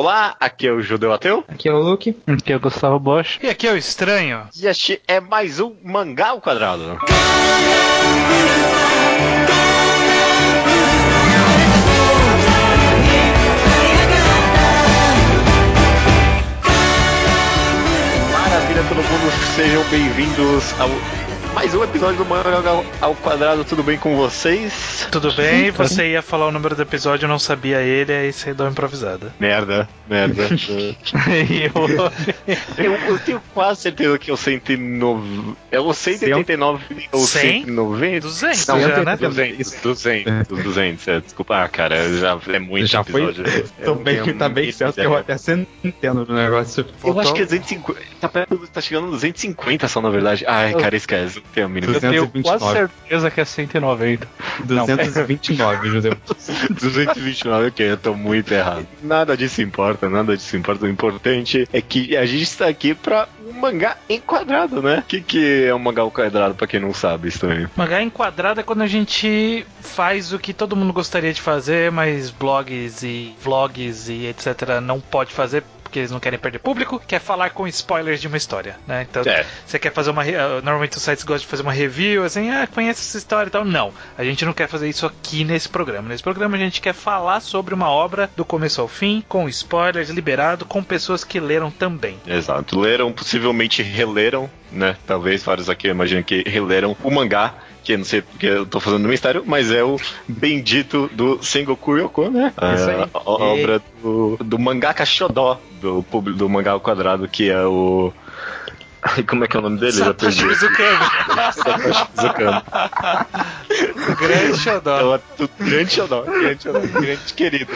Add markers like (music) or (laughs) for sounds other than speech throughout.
Olá, aqui é o Judeu Ateu. Aqui é o Luke. Aqui é o Gustavo Bosch. E aqui é o Estranho. E este é mais um Mangá ao Quadrado. Maravilha, todo mundo, sejam bem-vindos ao mais um episódio do Mangá ao Quadrado. Tudo bem com vocês? Tudo bem? Você ia falar o número do episódio, eu não sabia ele, aí você deu uma improvisada. Merda, merda. (laughs) (laughs) eu, eu tenho quase certeza que é o 109. É o 189 ou 100? 190? 200 Não, já, né? 200, 200, 200, é, desculpa, ah, cara, já é muito Já foi? episódio. (laughs) Tô bem, tá bem certo que eu até centeno do negócio. Eu acho Faltou que é 250. Tá, perto, tá chegando no 250 só, na verdade. Ai, cara, esquece. Não tenho a mínima. Eu tenho 229. quase certeza que é 190. Não, 229, Judeu. 229, ok, eu tô muito errado. Nada disso importa, nada disso importa. O importante é que a gente está aqui pra um mangá enquadrado, né? O que, que é um mangá enquadrado, pra quem não sabe, estranho? Mangá enquadrado é quando a gente faz o que todo mundo gostaria de fazer, mas blogs e vlogs e etc. não pode fazer porque eles não querem perder público, quer falar com spoilers de uma história, né? Então, É. você quer fazer uma. ah, Normalmente os sites gostam de fazer uma review, assim, ah, conhece essa história e tal. Não, a gente não quer fazer isso aqui nesse programa. Nesse programa a gente quer falar sobre uma obra do começo ao fim, com spoilers, liberado, com pessoas que leram também. Exato. Leram, possivelmente releram, né? Talvez vários aqui, eu imagino que releram o mangá. Que não sei porque eu tô fazendo mistério, mas é o bendito do Sengoku Yoko, né? Isso aí. a, a obra do, do mangaka Shodó, do, do mangá ao quadrado, que é o. Como é que é o nome dele? Já Satoshi perdi. Mizukami, (laughs) Satoshi Mizukami. o grande xodó. É o grande Shodó, grande Shodó, grande querido.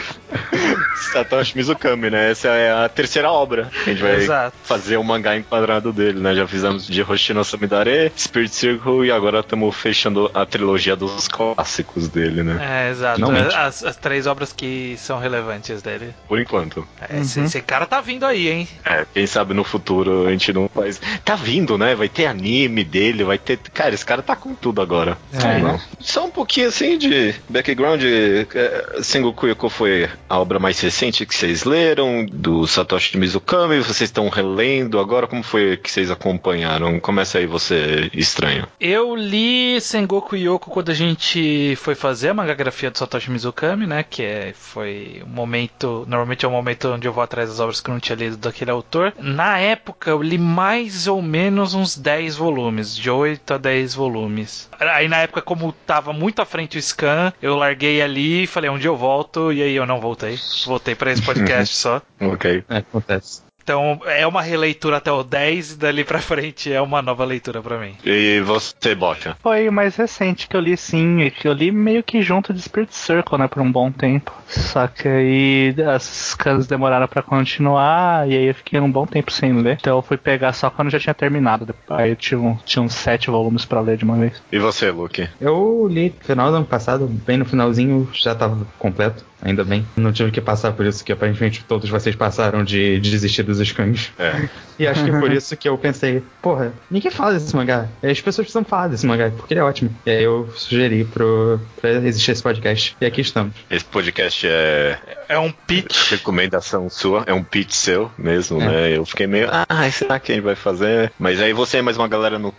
Satoshi Mizukami, né? Essa é a terceira obra que a gente vai Exato. fazer o mangá enquadrado dele, né? Já fizemos de Hoshino Samidare, Spirit Circle e agora estamos fechando a trilogia dos clássicos dele, né? É, exato. Finalmente. As, as três obras que são relevantes dele. Por enquanto. É, Esse, esse cara tá vindo aí, hein? É, quem sabe no futuro a gente não faz. Tá vindo, né? Vai ter anime dele, vai ter. Cara, esse cara tá com tudo agora. É, Não. Só um pouquinho assim de background. é, Sengoku Yoko foi a obra mais recente que vocês leram, do Satoshi Mizukami. Vocês estão relendo agora. Como foi que vocês acompanharam? Começa aí você, estranho. Eu li Sengoku Yoko quando a gente foi fazer a mangagrafia do Satoshi Mizukami, né? Que é, foi um momento. Normalmente é um momento onde eu vou atrás das obras que eu não tinha lido daquele autor. Na época eu li mais ou menos uns 10 volumes, de 8 a 10 volumes. Aí na época, como tava muito à frente o scan, eu larguei ali e falei, um dia eu volto, e aí eu não voltei. Voltei pra esse podcast (laughs) só. Ok. É, acontece. Então é uma releitura até o 10 e dali pra frente é uma nova leitura pra mim. E você, Bocha? Foi o mais recente que eu li, sim. e Que eu li meio que junto de Spirit Circle, né? Por um bom tempo. Só que aí as scans demoraram pra continuar. E aí eu fiquei um bom tempo sem ler. Então eu fui pegar só quando já tinha terminado. Aí eu tinha, um- tinha uns sete volumes pra ler de uma vez. E você, Luke? Eu li no final do ano passado, bem no finalzinho, já tava completo, ainda bem. Não tive que passar por isso que aparentemente todos vocês passaram de desistir dos scans. É. (laughs) E acho que por isso que eu pensei, porra, ninguém fala desse mangá. As pessoas precisam falar desse mangá, porque ele é ótimo. E aí eu sugeri pro, pra existir esse podcast. E aqui estamos. Esse podcast é É um pitch. recomendação sua, é um pitch seu mesmo, É. né? Eu fiquei meio, ah, será que a gente vai fazer? Mas aí você e mais uma galera no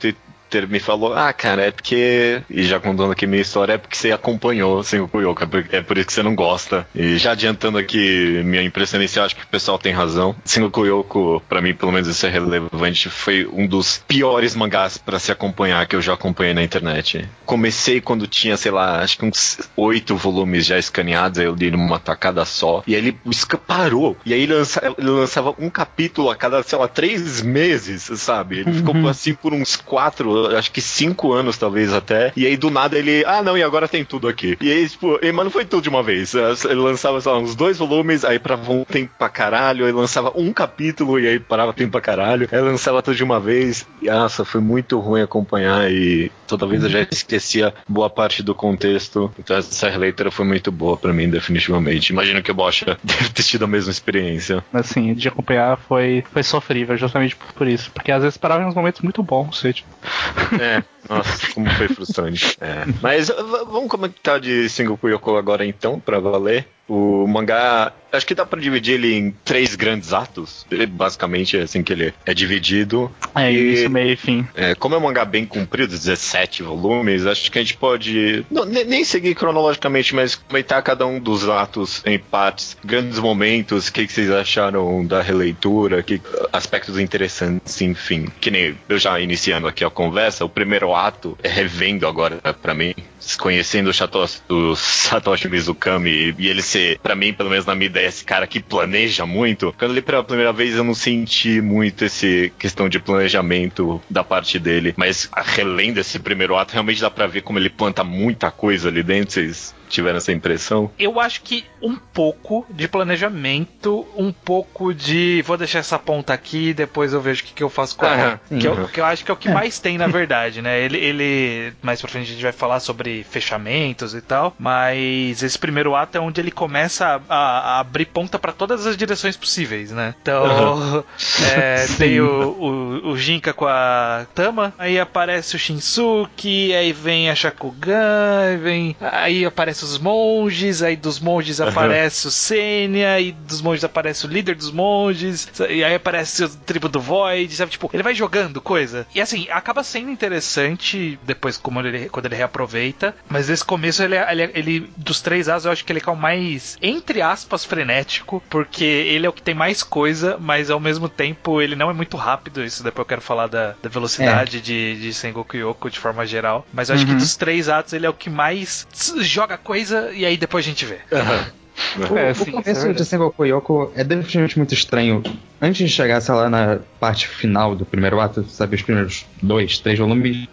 Twitter me falou, ah, cara, é porque. E já contando aqui minha história, é porque você acompanhou Sengoku Yoko, é por- isso que você não gosta. E já adiantando aqui minha impressão inicial, acho que o pessoal tem razão. Sengoku Yoko, pra mim, pelo menos isso é relevante, foi um dos piores mangás pra se acompanhar que eu já acompanhei na internet. Comecei quando tinha, sei lá, acho que uns oito volumes já escaneados, aí eu li numa tacada só. E aí ele parou. E aí ele, lança- ele lançava um capítulo a cada, sei lá, três meses, sabe? Ele ficou assim por uns quatro, acho que cinco anos talvez até. E aí do nada ele, ah não, e agora tem tudo aqui. E aí, tipo, e, mas não foi tudo de uma vez. Ele lançava, sei lá, uns dois volumes, aí pra um tempo pra caralho, aí lançava um capítulo e aí parava tempo pra caralho. Aí lançava tudo de uma vez. E nossa, foi muito ruim acompanhar e toda vez eu já esquecia boa parte do contexto. Então essa releitura foi muito boa pra mim, definitivamente. Imagino que o Bocha (laughs) deve ter tido a mesma experiência. Assim, de acompanhar foi, foi sofrível, justamente por isso. Porque às vezes parava em uns momentos muito bons. Você, tipo, É, Nossa, como foi frustrante. (laughs) É. Mas vamos comentar de Sengoku Yoko agora então, pra valer. O mangá, acho que dá para dividir ele em três grandes atos. Basicamente é assim que ele é dividido. É, e, isso meio e fim. É, como é um mangá bem comprido, 17 volumes, acho que a gente pode não, nem seguir cronologicamente, mas comentar cada um dos atos em partes, grandes momentos, o que, que, vocês acharam da releitura, que aspectos interessantes, enfim. Que nem eu já iniciando aqui a conversa, o primeiro ato é revendo agora para mim, conhecendo o Satoshi, o Satoshi Mizukami e ele ser, para mim, pelo menos na minha ideia, esse cara que planeja muito. Quando eu li pela primeira vez, eu não senti muito esse questão de planejamento da parte dele, mas relendo esse primeiro ato, realmente dá para ver como ele planta muita coisa ali dentro. Vocês tiveram essa impressão? Eu acho que um pouco de planejamento, um pouco de vou deixar essa ponta aqui, depois eu vejo o que, que eu faço com ela. que, eu, que eu acho que é o que é. mais tem, na verdade, né? Ele, ele, mais pra frente a gente vai falar sobre fechamentos e tal, mas esse primeiro ato é onde ele começa a, a abrir ponta para todas as direções possíveis, né? Então, uhum. (laughs) é, (laughs) tem o, o, o Jinka com a Tama, aí aparece o Shinsuke, aí vem a Shakugan, aí vem. Aí aparece os monges, aí dos monges aparece o Senya, e dos monges aparece o líder dos monges, e aí aparece o tribo do Void, sabe? Tipo, ele vai jogando coisa. E assim, acaba sendo interessante depois como ele, quando ele reaproveita, mas nesse começo ele, é, ele, é, ele dos três as eu acho que ele é o mais, entre aspas, frenético, porque ele é o que tem mais coisa, mas ao mesmo tempo ele não é muito rápido. Isso depois eu quero falar da, da velocidade é. de, de Sengoku Yoko de forma geral. Mas eu acho uhum. que dos três atos ele é o que mais joga coisa e aí depois a gente vê. Uhum. (laughs) O, é, sim, o começo é de Sengoku Yoko é definitivamente muito estranho. Antes de chegar, sei lá, na parte final do primeiro ato, sabe, os primeiros dois, três volumes,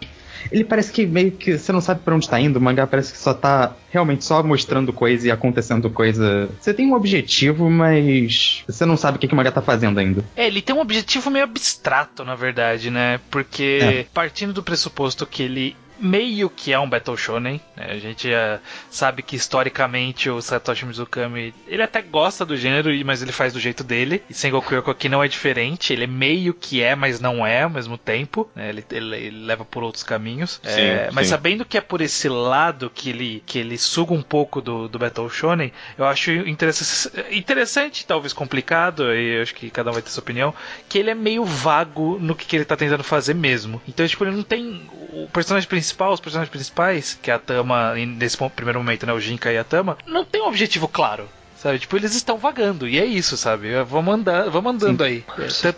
ele parece que meio que você não sabe para onde tá indo, o mangá parece que só tá realmente só mostrando coisa e acontecendo coisa. Você tem um objetivo, mas você não sabe o que, que o mangá tá fazendo ainda. É, ele tem um objetivo meio abstrato, na verdade, né? Porque é. partindo do pressuposto que ele meio que é um Battle Shonen. Né? A gente já sabe que historicamente o Satoshi Mizukami ele até gosta do gênero, mas ele faz do jeito dele. E Sengoku Yoko aqui não é diferente. Ele é meio que é, mas não é ao mesmo tempo. Né? Ele, ele, ele, leva por outros caminhos. Sim, é, mas sabendo que é por esse lado que ele, que ele suga um pouco do, do Battle Shonen, eu acho interessante, interessante, talvez complicado, e eu acho que cada um vai ter sua opinião, que ele é meio vago no que, que ele tá tentando fazer mesmo. Então, tipo, ele não tem. O personagem principal principal, os personagens principais, que é a Tama, nesse primeiro momento, né, o Jinka e a Tama, não tem um objetivo claro. Sabe? Tipo, eles estão vagando. E é isso, sabe? Vamos, andar, vamos andando Sim. aí.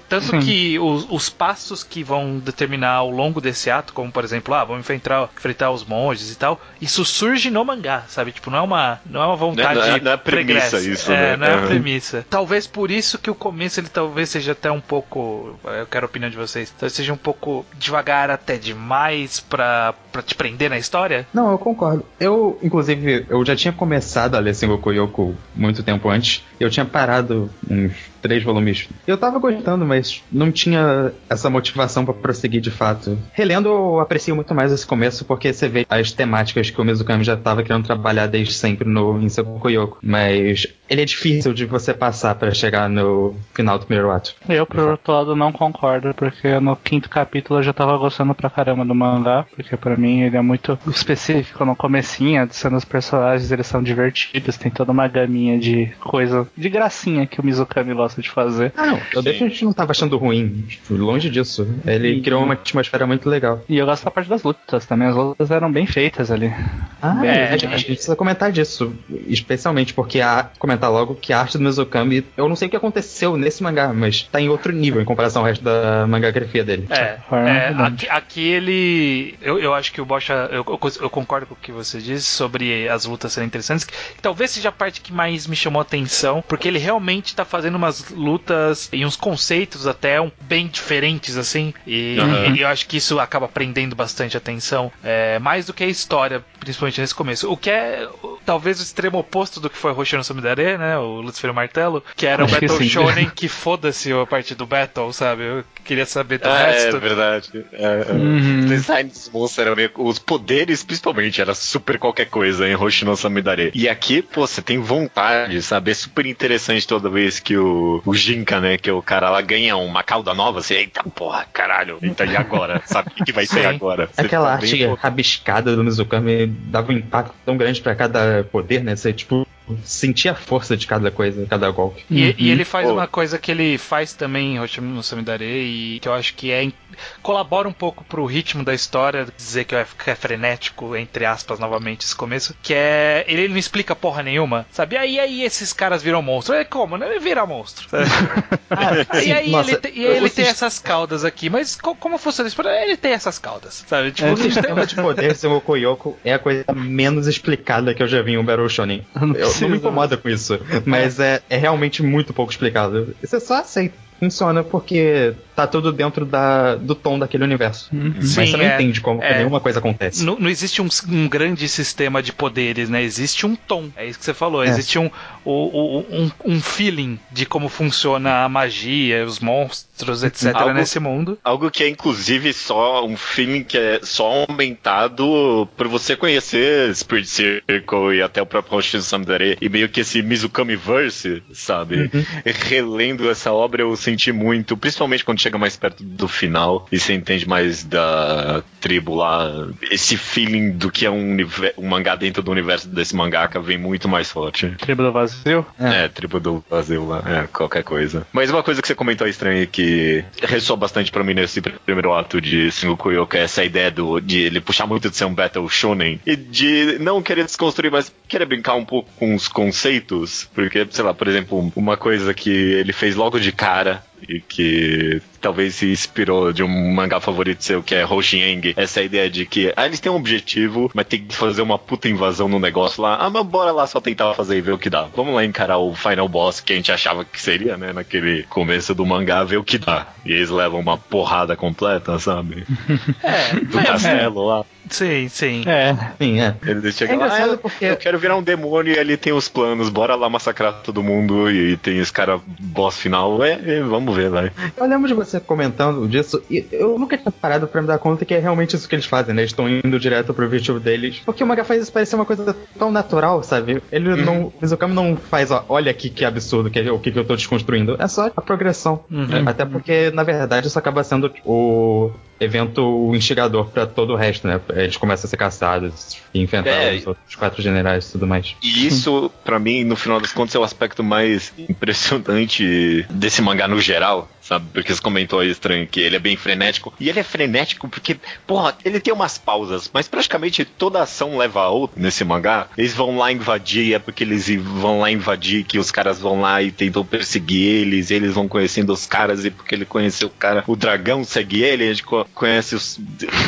Tanto Sim. que os, os, passos que vão determinar ao longo desse ato, como por exemplo, ah, vamos enfrentar, enfrentar os monges e tal, isso surge no mangá, sabe? Tipo, não é uma, não é uma vontade. Não, não, é, não é premissa isso, é, né? Não é uhum. premissa. Talvez por isso que o começo ele talvez seja até um pouco. Eu quero a opinião de vocês. Talvez seja um pouco devagar até demais pra, pra te prender na história. Não, eu concordo. Eu, inclusive, eu já tinha começado a ler Sengoku Yoko muito muito tempo antes. Eu tinha parado uns três volumes. Eu tava gostando, mas não tinha essa motivação para prosseguir de fato. Relendo, eu aprecio muito mais esse começo porque você vê as temáticas que o Mizukami já tava querendo trabalhar desde sempre no Inseku Yoko. Mas ele é difícil de você passar para chegar no final do primeiro ato. Eu, por outro lado, não concordo, porque no quinto capítulo eu já tava gostando pra caramba do mangá, porque para mim ele é muito específico no comecinho, sendo os personagens, eles são divertidos, tem toda uma gaminha de coisa, de gracinha que o Mizukami gosta de fazer. Ah, não. Eu definitivamente não tava achando ruim. Longe disso. Ele e, criou uma atmosfera muito legal. E eu gosto da parte das lutas também. As lutas eram bem feitas ali. Ah, bem, é, a, gente, a gente precisa comentar disso. Especialmente porque a comentar logo que a arte do Mizukami, eu não sei o que aconteceu nesse mangá, mas tá em outro nível em comparação ao resto da mangagrafia dele. É, é aqui, aqui, ele. Eu, eu acho que o Bocha. Eu, eu, concordo com o que você disse sobre as lutas serem interessantes. Que talvez seja a parte que mais me chamou a atenção, porque ele realmente tá fazendo umas lutas e uns conceitos até um, bem diferentes, assim. E, uhum. e, eu acho que isso acaba prendendo bastante atenção. É, mais do que a história, principalmente nesse começo. O que é talvez o extremo oposto do que foi Roshino Sumidare, né? O Lucifer Martelo, que era um Battle que Shonen que foda-se a parte do Battle, sabe? Eu queria saber do ah, resto. É verdade. É, é, uhum. O design dos monstros era meio. Os poderes, principalmente, era super qualquer coisa em Roshino Samidare. E aqui, pô, você tem vontade, sabe? É super super interessante toda vez que o, o Jinka, né, que é o cara lá, ganha uma cauda nova, você, eita porra, caralho, então e agora? (laughs) Sabe o que, vai ser agora? Você Aquela tá arte bem, pô, rabiscada do Mizukami dava um impacto tão grande pra cada poder, né? Você, tipo, sentia a força de cada coisa, cada golpe. E, e ele faz Pô. uma coisa que ele faz também em Hoshimi no Samidare e que eu acho que é colabora um pouco pro ritmo da história, dizer que é, que é frenético, entre aspas, novamente esse começo, que é ele não explica porra nenhuma, sabe? E aí, aí esses caras viram monstro. É como, né? Ele vira monstro. sabe? (laughs) Ah, e aí nossa, ele, te- e aí ele tem essas caudas aqui, mas co- como funciona isso? Ele tem essas caudas, sabe? Tipo, O sistema de poder de Sengoku Yoko é a coisa menos explicada que eu já vi em um Battle Shonen. Não Eu, não me incomoda com isso, mas é, é realmente muito pouco explicado. Você só aceita. Funciona porque tá tudo dentro da, do tom daquele universo. Mas Sim, você não é. entende como que É. nenhuma coisa acontece. Não, não existe um, um grande sistema de poderes, né? Existe um tom. É isso que você falou. É. Existe um, o- o- um, um feeling de como funciona a magia, os monstros, etc. Algo- nesse mundo. Algo que é inclusive só um feeling que é só aumentado por você conhecer Spirit Circle e até o próprio Hoshino Samidare e meio que esse Mizukami Verse, sabe? (laughs) Relendo essa obra eu senti muito, principalmente quando chega mais perto do final e você entende mais da tribo lá, esse feeling do que é um, um mangá dentro do universo desse mangaka vem muito mais forte. Tribo do vazio. É, tribo do vazio lá, é, qualquer coisa. Mas uma coisa que você comentou estranha que ressoa bastante pra mim nesse primeiro ato de Sengoku Yoka é essa ideia do, de ele puxar muito de ser um Battle Shonen e de não querer desconstruir, mas querer brincar um pouco com os conceitos. Porque, sei lá, por exemplo, uma coisa que ele fez logo de cara e que talvez se inspirou de um mangá favorito seu, que é Hoshieng, essa ideia de que ah, eles têm um objetivo, mas tem que fazer uma puta invasão no negócio lá. Ah, mas bora lá só tentar fazer e ver o que dá. Vamos lá encarar o final boss que a gente achava que seria, né, naquele começo do mangá, ver o que dá. E eles levam uma porrada completa, sabe? É, (laughs) Do castelo lá. Sim, sim. É. Sim, é. Eles É chegam lá, ah, porque- eu quero virar um demônio e ele tem os planos, bora lá massacrar todo mundo e tem esse cara boss final. É, é, vamos ver, vai. Eu lembro de você comentando disso e eu nunca tinha parado pra me dar conta que é realmente isso que eles fazem, né? Eles estão indo direto pro objetivo deles. Porque o mangá faz isso parecer uma coisa tão natural, sabe? Ele Uhum. não. O Mizukami não faz, ó, olha aqui que absurdo, que, o que, que eu tô desconstruindo. É só a progressão. Uhum. Até porque, na verdade, isso acaba sendo o evento instigador pra todo o resto, né? Eles começam a ser caçados e enfrentar É. os outros quatro generais e tudo mais. E isso, pra mim, no final das contas, é o aspecto mais impressionante desse mangá no geral, sabe? Porque você comentou aí, estranho, que ele é bem frenético. E ele é frenético porque, porra, ele tem umas pausas, mas praticamente toda ação leva a outra nesse mangá. Eles vão lá invadir, é porque eles vão lá invadir, que os caras vão lá e tentam perseguir eles, eles vão conhecendo os caras, e porque ele conheceu o cara, o dragão segue ele, a gente co- conhece os-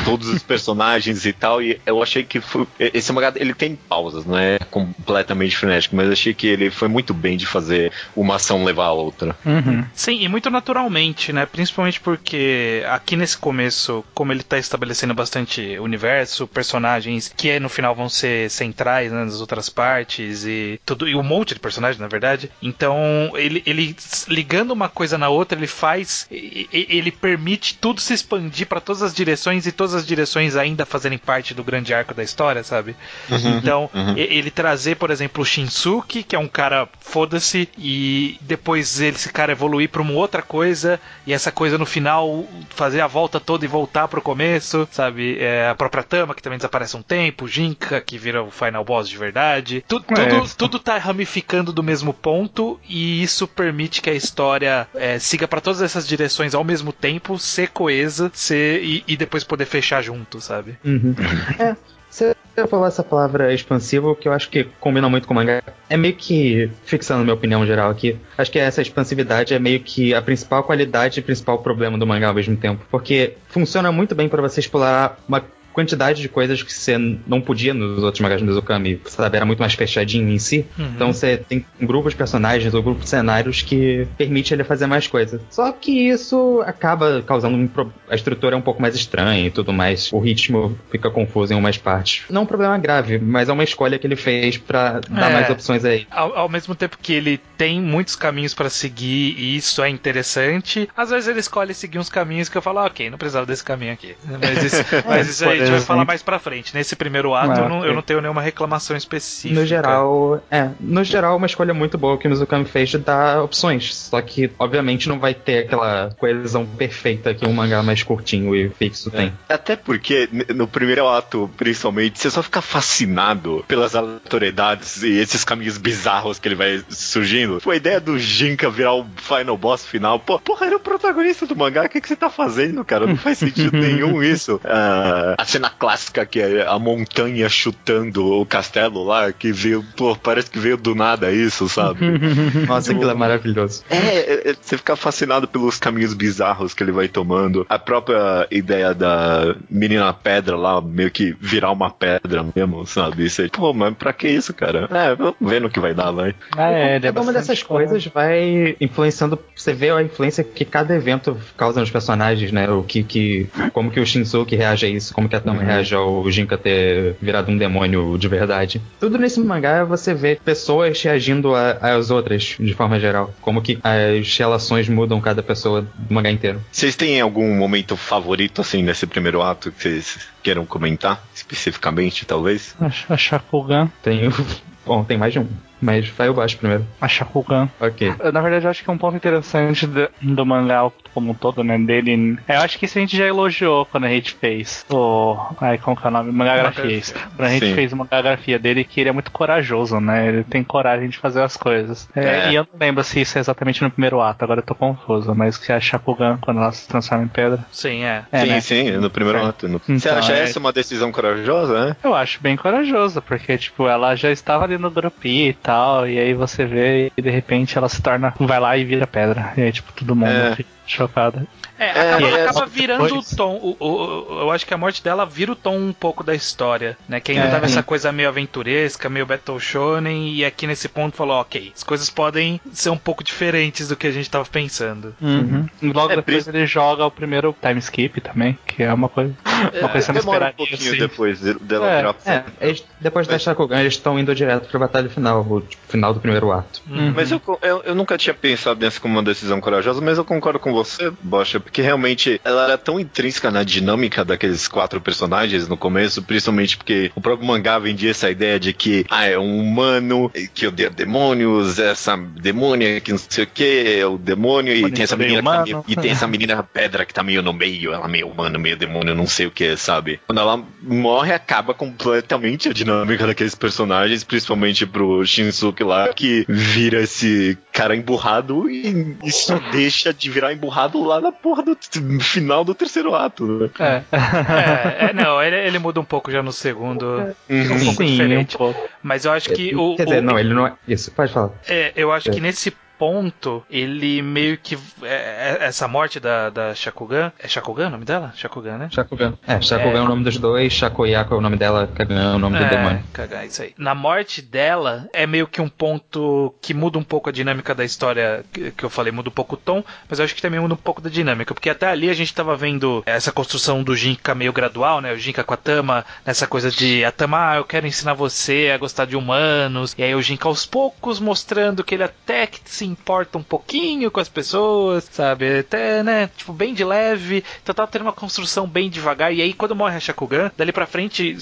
todos os personagens e tal, e eu achei que foi, esse mangá, ele tem pausas, não é completamente frenético, mas achei que ele foi muito bem de fazer uma ação levar a outra. Uhum. Sim, e muito naturalmente, né? Principalmente porque aqui nesse começo, como ele tá estabelecendo bastante universo, personagens que no final vão ser centrais né, nas outras partes e tudo e um monte de personagens, na verdade. Então, ele, ele ligando uma coisa na outra, ele faz ele permite tudo se expandir pra todas as direções e todas as direções ainda fazerem parte do grande arco da história, sabe? Então, e- ele trazer, por exemplo, o Shinsuke, que é um cara foda-se, e depois ele- esse cara evoluir pra uma outra coisa, e essa coisa no final fazer a volta toda e voltar pro começo, sabe? É, a própria Tama, que também desaparece um tempo, o Jinka, que vira o final boss de verdade. Tu- É. tudo, tudo tá ramificando do mesmo ponto, e isso permite que a história é, siga pra todas essas direções ao mesmo tempo, ser coesa, ser, e, e depois poder fechar junto, sabe? Uhum. É, você falou essa palavra expansivo que eu acho que combina muito com o mangá. É meio que, fixando minha opinião geral aqui, acho que essa expansividade é meio que a principal qualidade e principal problema do mangá ao mesmo tempo. Porque funciona muito bem para você explorar uma quantidade de coisas que você não podia nos outros mangás do Mizukami, sabe? Era muito mais fechadinho em si. Uhum. Então você tem um grupo de personagens ou um grupo de cenários que permite ele fazer mais coisas. Só que isso acaba causando um pro... a estrutura é um pouco mais estranha e tudo mais. O ritmo fica confuso em umas partes. Não é um problema grave, mas é uma escolha que ele fez pra dar É. mais opções aí. Ao, ao mesmo tempo que ele tem muitos caminhos pra seguir e isso é interessante, às vezes ele escolhe seguir uns caminhos que eu falo, ah, ok, não precisava desse caminho aqui. Mas isso, (laughs) mas isso aí, gente vai falar mais pra frente. Nesse primeiro ato, Ah, eu, não, eu não tenho nenhuma reclamação específica. No geral, é, no geral, uma escolha muito boa que o Mizukami fez de dar opções. Só que, obviamente, não vai ter aquela coesão perfeita que um mangá mais curtinho e fixo tem. Até porque no primeiro ato, principalmente, você só fica fascinado pelas aleatoriedades e esses caminhos bizarros que ele vai surgindo. Pô, a ideia do Jinka virar o final boss final, pô, porra, era o protagonista do mangá, o que, que você tá fazendo, cara? Não faz sentido (laughs) nenhum isso. A cena clássica que é a montanha chutando o castelo lá, que veio, pô, parece que veio do nada isso, sabe? (laughs) Nossa, aquilo é maravilhoso. É, é, é, você fica fascinado pelos caminhos bizarros que ele vai tomando. A própria ideia da menina pedra lá, meio que virar uma pedra mesmo, sabe? Você, pô, mas pra que isso, cara? É, vamos ver no que vai dar, vai. Ah, é, é uma dessas coisas vai influenciando. Você vê a influência que cada evento causa nos personagens, né? O que, que como que o Shinsuke reage a isso, como que a Tama reage ao Jinka ter virado um demônio de verdade. Tudo nesse mangá você vê pessoas reagindo a- às outras de forma geral, como que as relações mudam cada pessoa do mangá inteiro. Vocês têm algum momento favorito, assim, nesse primeiro ato que vocês queiram comentar, especificamente, talvez? A, a Shakugan. Tem, (laughs) bom, tem mais de um, mas vai o baixo primeiro. A Shakugan. Ok. Eu, Na verdade, eu acho que é um ponto interessante do, do mangá como um todo, né? Dele. Eu acho que isso a gente já elogiou quando a gente fez o. Ai, como que é o nome? Mangagrafia. isso. Quando a gente Sim. fez o mangagrafia dele, que ele é muito corajoso, né? Ele tem coragem de fazer as coisas. É, É. E eu não lembro se isso é exatamente no primeiro ato, agora eu tô confuso. Mas que a Shakugan, quando ela se transforma em pedra. Sim, é. É, sim, né? sim, no primeiro É. ato. No- Então, Você acha é- essa uma decisão corajosa, né? Eu acho bem corajoso, porque, tipo, ela já estava ali no grupinho e tal, e aí você vê e de repente ela se torna. vai lá e vira pedra. E aí, tipo, todo mundo É. fica chocado. É, É, acaba, é, acaba virando depois. o tom. O, o- o- eu acho que a morte dela vira o tom um pouco da história, né? Que ainda É, tava sim. essa coisa meio aventuresca, meio Battle Shonen, e aqui nesse ponto falou, ok, as coisas podem ser um pouco diferentes do que a gente tava pensando. Uhum. E logo É, depois ele joga o primeiro time skip também, que é uma coisa. Uma coisa Demora um pouquinho assim. depois de- dela É, virar É, eles- depois da Shakugan, eles estão indo direto pra batalha final, o tipo, final do primeiro ato. Uhum. Mas eu, eu, eu nunca tinha pensado nessa como uma decisão corajosa, mas eu concordo com você, Bocha, porque realmente ela era tão intrínseca na dinâmica daqueles quatro personagens no começo, principalmente porque o próprio mangá vendia essa ideia de que ah, é um humano que odeia demônios, essa demônia que não sei o que, é o demônio, e tem essa menina tá meio, e tem essa menina pedra que tá meio no meio, ela meio humano, meio demônio, não sei o que, sabe? Quando ela morre, acaba completamente a dinâmica daqueles personagens, principalmente pro Shinsuke lá, que vira esse cara emburrado e, e só deixa de virar emburrado lá na porra do t- final do terceiro ato, né? É. É, é, não, ele, ele muda um pouco já no segundo, um pouco Sim, diferente. um pouco. Mas eu acho que o. Quer dizer, o- não, ele não é. Isso, pode falar. É, eu acho É. que nesse ponto, ele meio que. é, é, essa morte da, da Shakugan. É Shakugan o nome dela? Shakugan, né? Shakugan. É, Shakugan é, o nome dos dois, Shakoyaku é o nome dela, Kagan é o nome do demônio. cagar, isso aí. Na morte dela, é meio que um ponto que muda um pouco a dinâmica da história que, que eu falei, muda um pouco o tom, mas eu acho que também muda um pouco da dinâmica, porque até ali a gente tava vendo essa construção do Jinka meio gradual, né? O Jinka com a Tama, nessa coisa de a Tama, ah, eu quero ensinar você a gostar de humanos, e aí o Jinka aos poucos mostrando que ele até que se importa um pouquinho com as pessoas, sabe? Até, né? Tipo, bem de leve, então tava tendo uma construção bem devagar, e aí quando morre a Shakugan, dali pra frente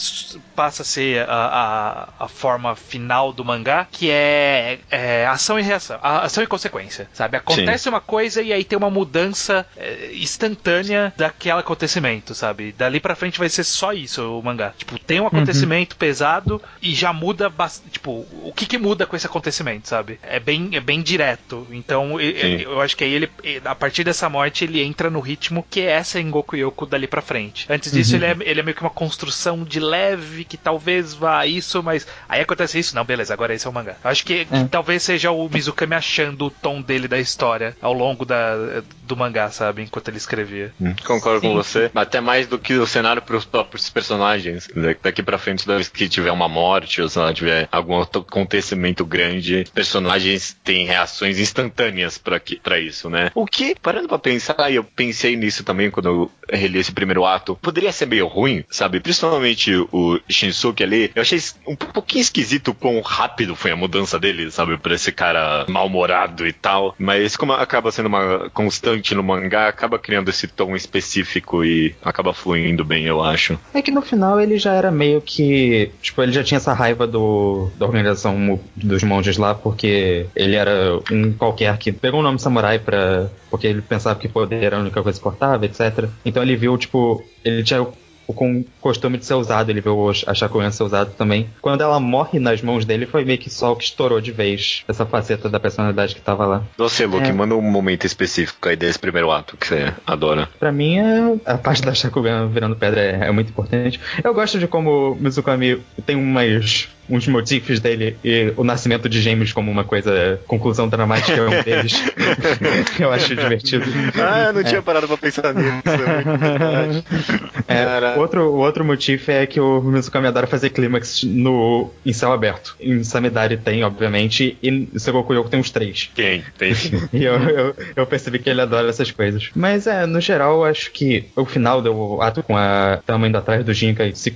passa a ser a, a, a forma final do mangá, que é, é ação e reação, a- ação e consequência, sabe? Acontece uma coisa e aí tem uma mudança é, instantânea daquele acontecimento, sabe? Dali pra frente vai ser só isso o mangá. Tipo, tem um acontecimento pesado e já muda bastante. Tipo, o que que muda com esse acontecimento, sabe? É bem, é bem direto. Então, Sim. eu acho que aí ele, a partir dessa morte, ele entra no ritmo que é essa em Goku Yoko dali pra frente. Antes disso, ele, é, ele é meio que uma construção de leve que talvez vá a isso, mas aí acontece isso. Não, beleza, agora esse é o mangá. Eu acho que, que É. talvez seja o Mizukami achando o tom dele da história ao longo da, do mangá, sabe? Enquanto ele escrevia. Hum, Concordo Sim. com você. Até mais do que o cenário pros próprios personagens. Da- Daqui pra frente, toda vez que tiver uma morte ou se lá tiver algum acontecimento grande, os personagens têm reações instantâneas pra, que, pra isso, né? O que, parando pra pensar, eu pensei nisso também quando eu reli esse primeiro ato, poderia ser meio ruim, sabe? Principalmente o Shinsuke ali. Eu achei um pouquinho esquisito quão rápido foi a mudança dele, sabe? Pra esse cara mal-humorado e tal. Mas como acaba sendo uma constante no mangá, acaba criando esse tom específico e acaba fluindo bem, eu acho. É que no final ele já era meio que. Tipo, ele já tinha essa raiva do, da organização dos monges lá, porque ele era um qualquer que pegou o nome samurai pra. Porque ele pensava que poder era a única coisa que importava, etc. Então ele viu, tipo, ele tinha com o costume de ser usado, ele viu a Shakugan ser usado também. Quando ela morre nas mãos dele, foi meio que só o que estourou de vez essa faceta da personalidade que tava lá. Você, Luke, é. manda um momento específico aí desse primeiro ato que você adora. Pra mim, é, a parte da Shakugan virando pedra é, é muito importante. Eu gosto de como Mizukami tem umas uns motifs dele e o nascimento de gêmeos como uma coisa, conclusão dramática é um deles. (laughs) eu acho divertido. Ah, eu não é. tinha parado pra pensar nisso. É, é outro, o outro motivo é que o Mizukami adora fazer clímax no, em céu aberto. Em Samidari tem, obviamente, e Segoku Yoko tem uns três. Tem, tem. (laughs) e eu, eu, eu, percebi que ele adora essas coisas. Mas é, no geral, eu acho que o final do ato com a Tama indo atrás do Jinka e se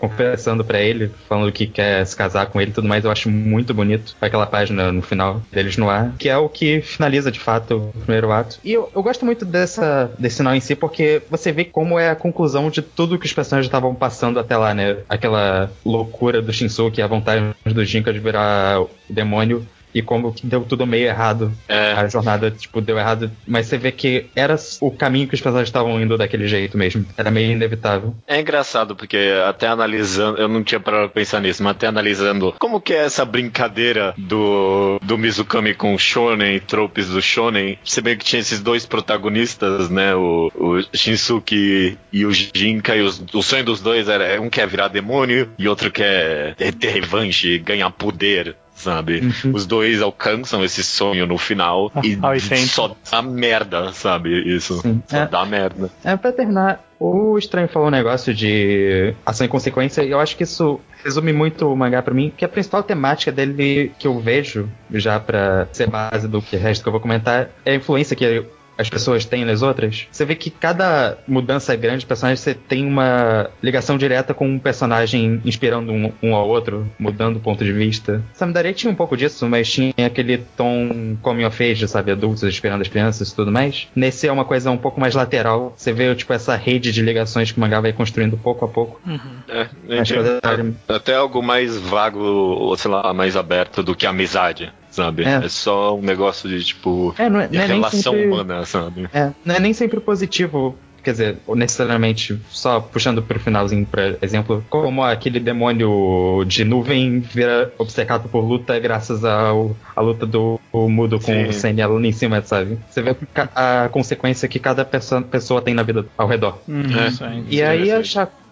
confessando para ele, falando que quer se casar com ele e tudo mais, eu acho muito bonito aquela página no final deles no ar, que é o que finaliza de fato o primeiro ato. E eu, eu gosto muito dessa, desse final em si, porque você vê como é a conclusão de tudo que os personagens estavam passando até lá, né? Aquela loucura do Shinsuke, a vontade do Jinka de virar demônio e como deu tudo meio errado. É. A jornada, tipo, deu errado. Mas você vê que era o caminho que os personagens estavam indo daquele jeito mesmo. Era meio inevitável. É engraçado, porque até analisando, eu não tinha parado pra pensar nisso, mas até analisando como que é essa brincadeira do, do Mizukami com o Shonen e tropes do Shonen. Você vê que tinha esses dois protagonistas, né? O, o Shinsuke e o Jinka, e os, o sonho dos dois era um quer virar demônio e outro quer ter revanche, ganhar poder sabe? Uhum. Os dois alcançam esse sonho no final ah, e só dá merda, sabe? Isso. Sim. Só é, dá merda. É, pra terminar, o Estranho falou um negócio de ação e consequência, e eu acho que isso resume muito o mangá para mim, que a principal temática dele que eu vejo, já para ser base do que resto que eu vou comentar, é a influência que as pessoas têm nas outras, você vê que cada mudança grande de personagem você tem uma ligação direta com um personagem inspirando um, um ao outro, mudando o ponto de vista. Samidare tinha um pouco disso, mas tinha aquele tom coming of age, sabe, adultos inspirando as crianças e tudo mais. Nesse é uma coisa um pouco mais lateral. Você vê, tipo, essa rede de ligações que o mangá vai construindo pouco a pouco. Uhum. É, é, até algo mais vago, ou sei lá, mais aberto do que amizade sabe? É. é, só um negócio de tipo é, não é, de não é relação sempre, humana, sabe? É, não é nem sempre positivo. Quer dizer, necessariamente, só puxando pro finalzinho, por exemplo, como aquele demônio de nuvem vira obcecado por luta graças ao, à luta do Mudo com Sim. o Senna aluno em cima, sabe? Você vê a consequência que cada pessoa, pessoa tem na vida ao redor. Uhum. É. E aí a,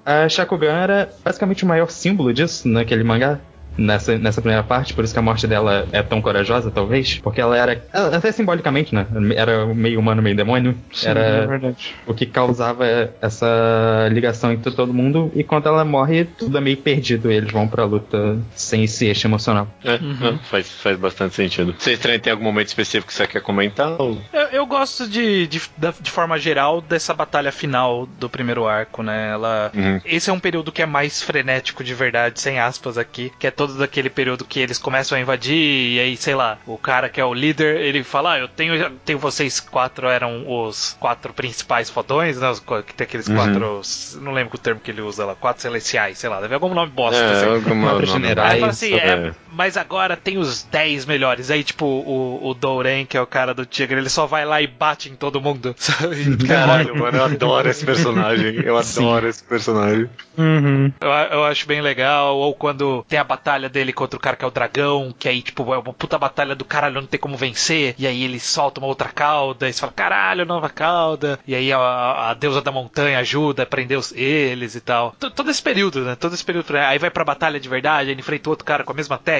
a Shakugan era basicamente o maior símbolo disso naquele mangá nessa, nessa primeira parte, por isso que a morte dela é tão corajosa, talvez. Porque ela era, até simbolicamente, né? Era meio humano, meio demônio. Sim, era é o que causava essa ligação entre todo mundo. E quando ela morre, tudo é meio perdido. Eles vão pra luta sem esse eixo emocional. É, uhum. faz, faz bastante sentido. Vocês tem algum momento específico que você quer comentar? Ou... Eu, eu, gosto de, de, de, forma geral, dessa batalha final do primeiro arco, né? Ela, uhum. Esse é um período que é mais frenético de verdade, sem aspas aqui, que é todo todo daquele período que eles começam a invadir, e aí, sei lá, o cara que é o líder, ele fala: Ah, eu tenho, tenho vocês quatro, eram os quatro principais fodões, né? Os, que tem aqueles uhum. quatro. Não lembro o termo que ele usa lá, quatro celestiais, sei lá, deve algum nome bosta. É, assim. algum nome generais. Aí fala assim, é, mas agora tem os dez melhores. Aí, tipo, o, o Douren, que é o cara do Tigre, ele só vai lá e bate em todo mundo. Sabe? (laughs) Caralho, mano, eu adoro esse personagem. Eu adoro Sim. esse personagem. Uhum. Eu, eu acho bem legal. Ou quando tem a batalha dele contra o cara que é o dragão, que aí, tipo, é uma puta batalha do caralho, não tem como vencer. E aí ele solta uma outra cauda, e você fala, caralho, nova cauda. E aí a, a deusa da montanha ajuda a prender os, eles e tal. T todo esse período, né? Todo esse período. Aí vai pra batalha de verdade, ele enfrenta outro cara com a mesma técnica,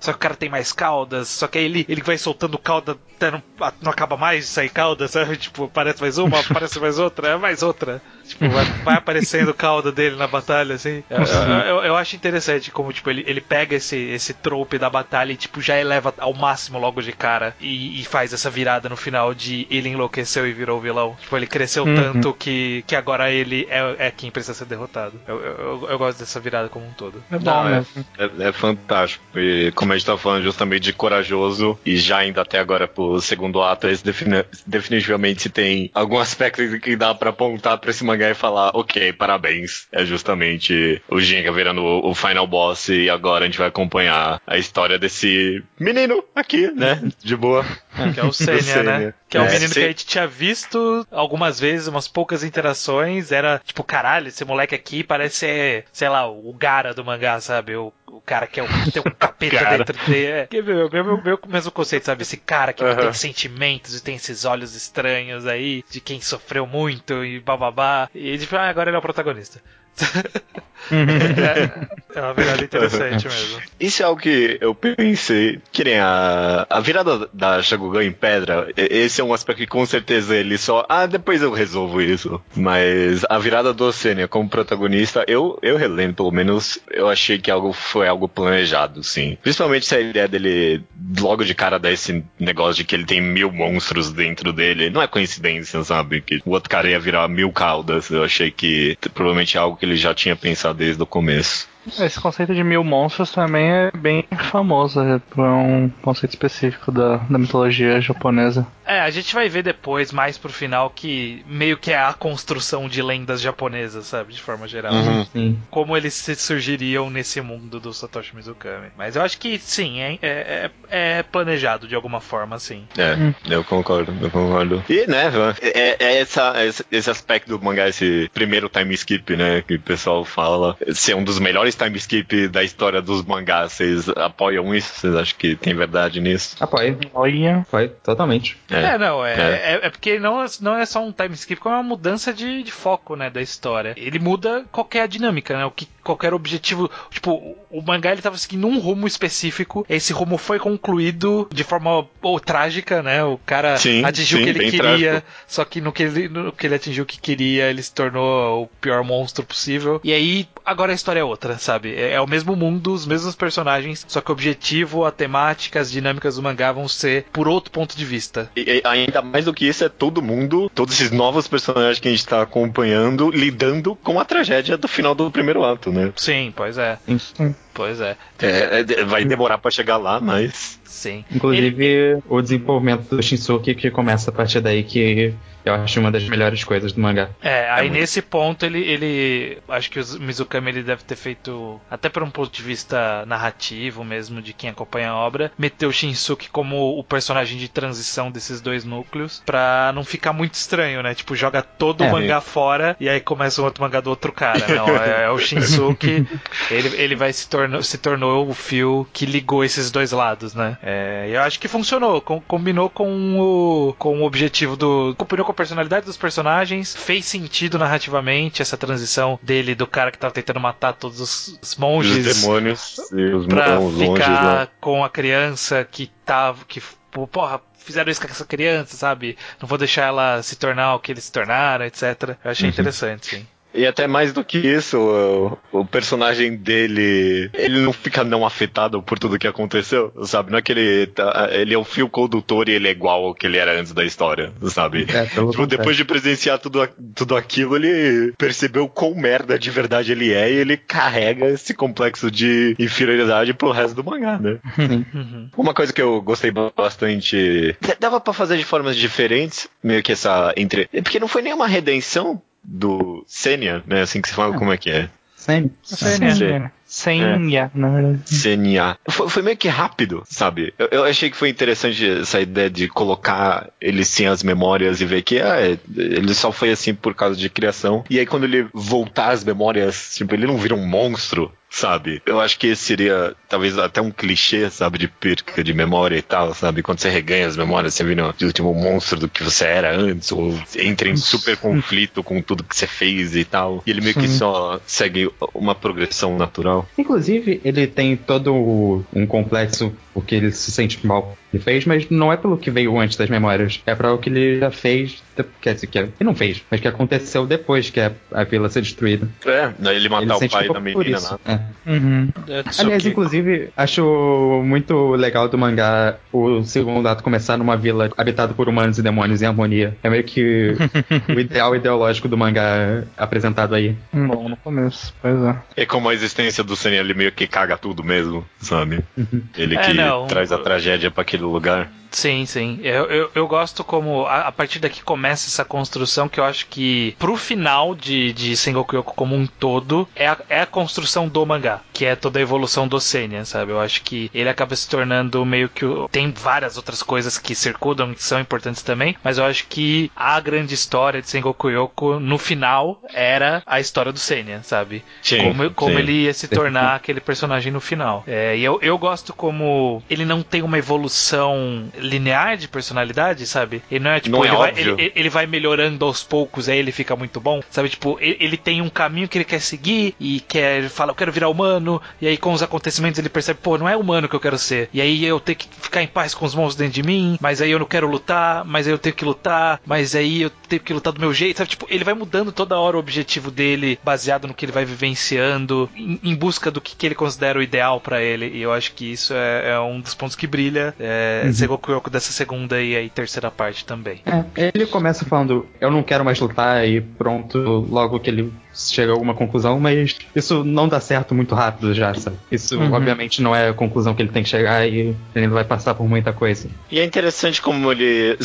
só que o cara tem mais caudas, só que aí ele, ele vai soltando cauda, até não, não acaba mais de sair cauda, (laughs) sabe? Tipo, aparece mais uma, aparece mais outra, é mais outra. Tipo, vai, vai aparecendo (laughs) cauda dele na batalha, assim. Eu, eu, eu acho interessante como, tipo, ele, ele pega esse, esse trope da batalha e, tipo, já eleva ao máximo logo de cara e, e faz essa virada no final de ele enlouqueceu e virou vilão. Tipo, ele cresceu uhum. tanto que, que agora ele é, é quem precisa ser derrotado. Eu, eu, eu gosto dessa virada como um todo. É bom, Não, é, é, é, fantástico. E como a gente tá falando justamente de corajoso e já ainda até agora pro segundo ato, esse defini definitivamente tem algum aspecto que dá para apontar pra esse mangá e falar, ok, parabéns. É justamente o Jinga virando o, final boss e agora a gente vai acompanhar a história desse menino aqui, né? De boa. É, que é o Sênia, (laughs) né? Que é, é um menino que a gente tinha visto algumas vezes, umas poucas interações. Era tipo, caralho, esse moleque aqui parece ser, sei lá, o Gara do mangá, sabe? O, o cara que é o, tem um (laughs) capeta dentro dele. É, que meu, meu, meu, mesmo conceito, sabe? Esse cara que uhum. tem sentimentos e tem esses olhos estranhos aí, de quem sofreu muito e bababá. E tipo, ah, agora ele é o protagonista. (laughs) é, é uma virada interessante mesmo. Isso é algo que eu pensei, que nem a, a virada da Shagugan em pedra, esse é um aspecto que com certeza ele só, ah, depois eu resolvo isso. Mas a virada do Oceania como protagonista, eu, eu relendo pelo menos, eu achei que algo foi algo planejado, sim. Principalmente se a ideia dele logo de cara dar esse negócio de que ele tem mil monstros dentro dele, não é coincidência, sabe? Que o outro cara ia virar mil caudas. Eu achei que provavelmente é algo que ele já tinha pensado desde o começo. Esse conceito de mil monstros também é bem famoso, é um conceito específico da, da mitologia japonesa. É, a gente vai ver depois, mais pro final, que meio que é a construção de lendas japonesas, sabe? De forma geral. Uhum. Como eles se surgiriam nesse mundo do Satoshi Mizukami. Mas eu acho que sim, é, é, é planejado de alguma forma, sim. É, hum. eu concordo, eu concordo. E, né, é, é essa, esse aspecto do mangá, esse primeiro time skip, né, que o pessoal fala, ser um dos melhores time skip da história dos mangás. Vocês apoiam isso? Vocês acham que tem verdade nisso? Apoio. Apoio. Apoio, totalmente. É, é não, é, é. é, é porque não, não é só um time skip, como é uma mudança de, de foco, né, da história. Ele muda qualquer dinâmica, né, o que qualquer objetivo. Tipo, o mangá ele tava seguindo um rumo específico. Esse rumo foi concluído de forma oh, trágica, né? O cara sim, atingiu o que ele queria, trágico. só que no que, ele, no que ele atingiu o que queria, ele se tornou o pior monstro possível. E aí, agora a história é outra, sabe? É, é o mesmo mundo, os mesmos personagens, só que o objetivo, a temática, as dinâmicas do mangá vão ser por outro ponto de vista. E, e ainda mais do que isso, é todo mundo, todos esses novos personagens que a gente tá acompanhando, lidando com a tragédia do final do primeiro ato, né? Sim, pois é. Sim. Pois é. é. é vai demorar para chegar lá, mas. Sim. Inclusive, Ele... o desenvolvimento do Shinsuke que começa a partir daí que eu acho uma das melhores coisas do mangá. É, aí é nesse ponto ele, ele. Acho que o Mizukami ele deve ter feito, até por um ponto de vista narrativo mesmo, de quem acompanha a obra, meteu o Shinsuke como o personagem de transição desses dois núcleos, pra não ficar muito estranho, né? Tipo, joga todo é, o mangá fora e aí começa um outro mangá do outro cara. Não, é, é o Shinsuke, (laughs) ele, ele vai se, tornou se tornou o fio que ligou esses dois lados, né? É, eu acho que funcionou, com, combinou com o, com o objetivo do. Combinou com personalidade dos personagens, fez sentido narrativamente essa transição dele do cara que tava tentando matar todos os monges. Os demônios e os pra os ficar né? com a criança que tava. que porra, fizeram isso com essa criança, sabe? Não vou deixar ela se tornar o que eles se tornaram, etc. Eu achei uhum. interessante, sim. E até mais do que isso, o, o, personagem dele, ele não fica não afetado por tudo que aconteceu, sabe? Não é que ele, tá, ele é o fio condutor e ele é igual ao que ele era antes da história, sabe? É, tipo, depois de presenciar tudo, tudo aquilo, ele percebeu quão merda de verdade ele é e ele carrega esse complexo de inferioridade pro resto do mangá, né? Uhum. Uma coisa que eu gostei bastante, dava para fazer de formas diferentes, meio que essa entre, porque não foi nenhuma redenção do Senia, né? Assim que se fala, como é que é? Senia. Senia. Senha, é. na verdade. Senha. Foi, foi, meio que rápido, sabe? Eu, eu, achei que foi interessante essa ideia de colocar ele sem as memórias e ver que ah, é, ele só foi assim por causa de criação. E aí quando ele voltar as memórias, tipo, ele não vira um monstro, sabe? Eu acho que seria talvez até um clichê, sabe, de perca de memória e tal, sabe? Quando você reganha as memórias, você vira o último monstro do que você era antes, ou entra em super conflito com tudo que você fez e tal. E ele meio que só segue uma progressão natural. Inclusive, ele tem todo um complexo porque ele se sente mal que fez, mas não é pelo que veio antes das memórias. É para o que ele já fez, quer dizer, que ele não fez, mas que aconteceu depois que a, a vila ser destruída. É, ele matar ele o pai da menina lá. É. Uhum. Aliás, okay. inclusive, acho muito legal do mangá o segundo ato começar numa vila habitada por humanos e demônios em harmonia. É meio que (laughs) o ideal ideológico do mangá apresentado aí. Bom, no começo, pois é. É como a existência do Senna, ele meio que caga tudo mesmo, sabe? Ele é, que não. traz a tragédia para aquele lugar. Sim, sim. Eu, eu, eu gosto como a, a, partir daqui começa essa construção que eu acho que pro final de, de Sengoku Yoko como um todo é a, é a construção do mangá, que é toda a evolução do Senya, sabe? Eu acho que ele acaba se tornando meio que. Tem várias outras coisas que circundam que são importantes também, mas eu acho que a grande história de Sengoku Yoko no final era a história do Senya, sabe? Sim, como como sim. ele ia se tornar (laughs) aquele personagem no final. É, e eu, eu gosto como ele não tem uma evolução linear de personalidade, sabe? Ele não é tipo, não é ele, vai, ele, ele, vai melhorando aos poucos, aí ele fica muito bom, sabe? Tipo, ele, ele, tem um caminho que ele quer seguir e quer, ele fala, eu quero virar humano, e aí com os acontecimentos ele percebe, pô, não é humano que eu quero ser. E aí eu tenho que ficar em paz com os monstros dentro de mim, mas aí eu não quero lutar, mas aí eu tenho que lutar, mas aí eu tenho que lutar do meu jeito, sabe? Tipo, ele vai mudando toda hora o objetivo dele, baseado no que ele vai vivenciando, em, em busca do que, que ele considera o ideal para ele. E eu acho que isso é, é um dos pontos que brilha. É, uhum. Segoku Yoko dessa segunda e aí terceira parte também. É, ele começa falando, eu não quero mais lutar e pronto, logo que ele chega a alguma conclusão, mas isso não dá certo muito rápido já, sabe? Isso uhum. obviamente não é a conclusão que ele tem que chegar e ele ainda vai passar por muita coisa. E é interessante como ele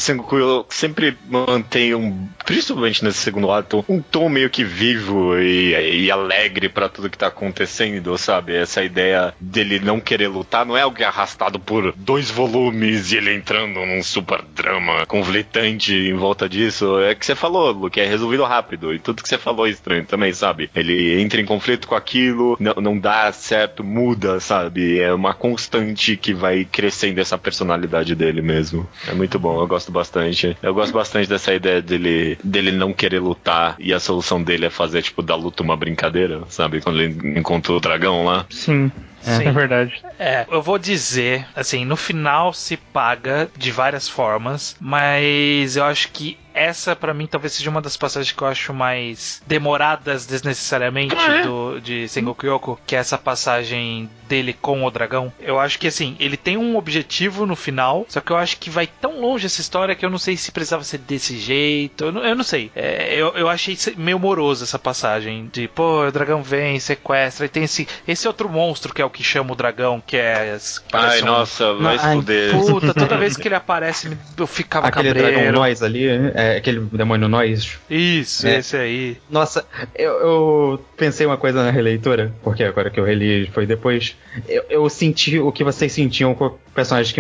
sempre mantém um, principalmente nesse segundo ato, um tom meio que vivo e, e alegre para tudo que tá acontecendo, sabe? Essa ideia dele não querer lutar não é algo arrastado por dois volumes e ele entrando num super drama conflitante em volta disso. É que você falou, Luke, é resolvido rápido e tudo que você falou é estranho também também, sabe? Ele entra em conflito com aquilo, não, não dá certo, muda, sabe? É uma constante que vai crescendo essa personalidade dele mesmo. É muito bom, eu gosto bastante. Eu gosto bastante dessa ideia dele, dele não querer lutar e a solução dele é fazer, tipo, da luta uma brincadeira, sabe? Quando ele encontrou o dragão lá. Sim. É, é, verdade. É, eu vou dizer, assim, no final se paga de várias formas, mas eu acho que essa para mim talvez seja uma das passagens que eu acho mais demoradas desnecessariamente ah, é? do, de Sengoku Yoko, que é essa passagem dele com o dragão. Eu acho que assim, ele tem um objetivo no final, só que eu acho que vai tão longe essa história que eu não sei se precisava ser desse jeito. Eu não, eu não sei. É, eu, eu achei meio moroso essa passagem de, pô, o dragão vem, sequestra, e tem esse, esse outro monstro que é o que chama o dragão, que é. Ai, um... nossa, vai explodir. Puta, toda vez (laughs) que ele aparece, eu ficava Aquele cabreiro. dragão nós ali, é, aquele demônio nós. Isso, é. esse aí. Nossa, eu, eu, pensei uma coisa na releitura, porque agora que eu reli foi depois. Eu, eu senti o que vocês sentiam com o personagem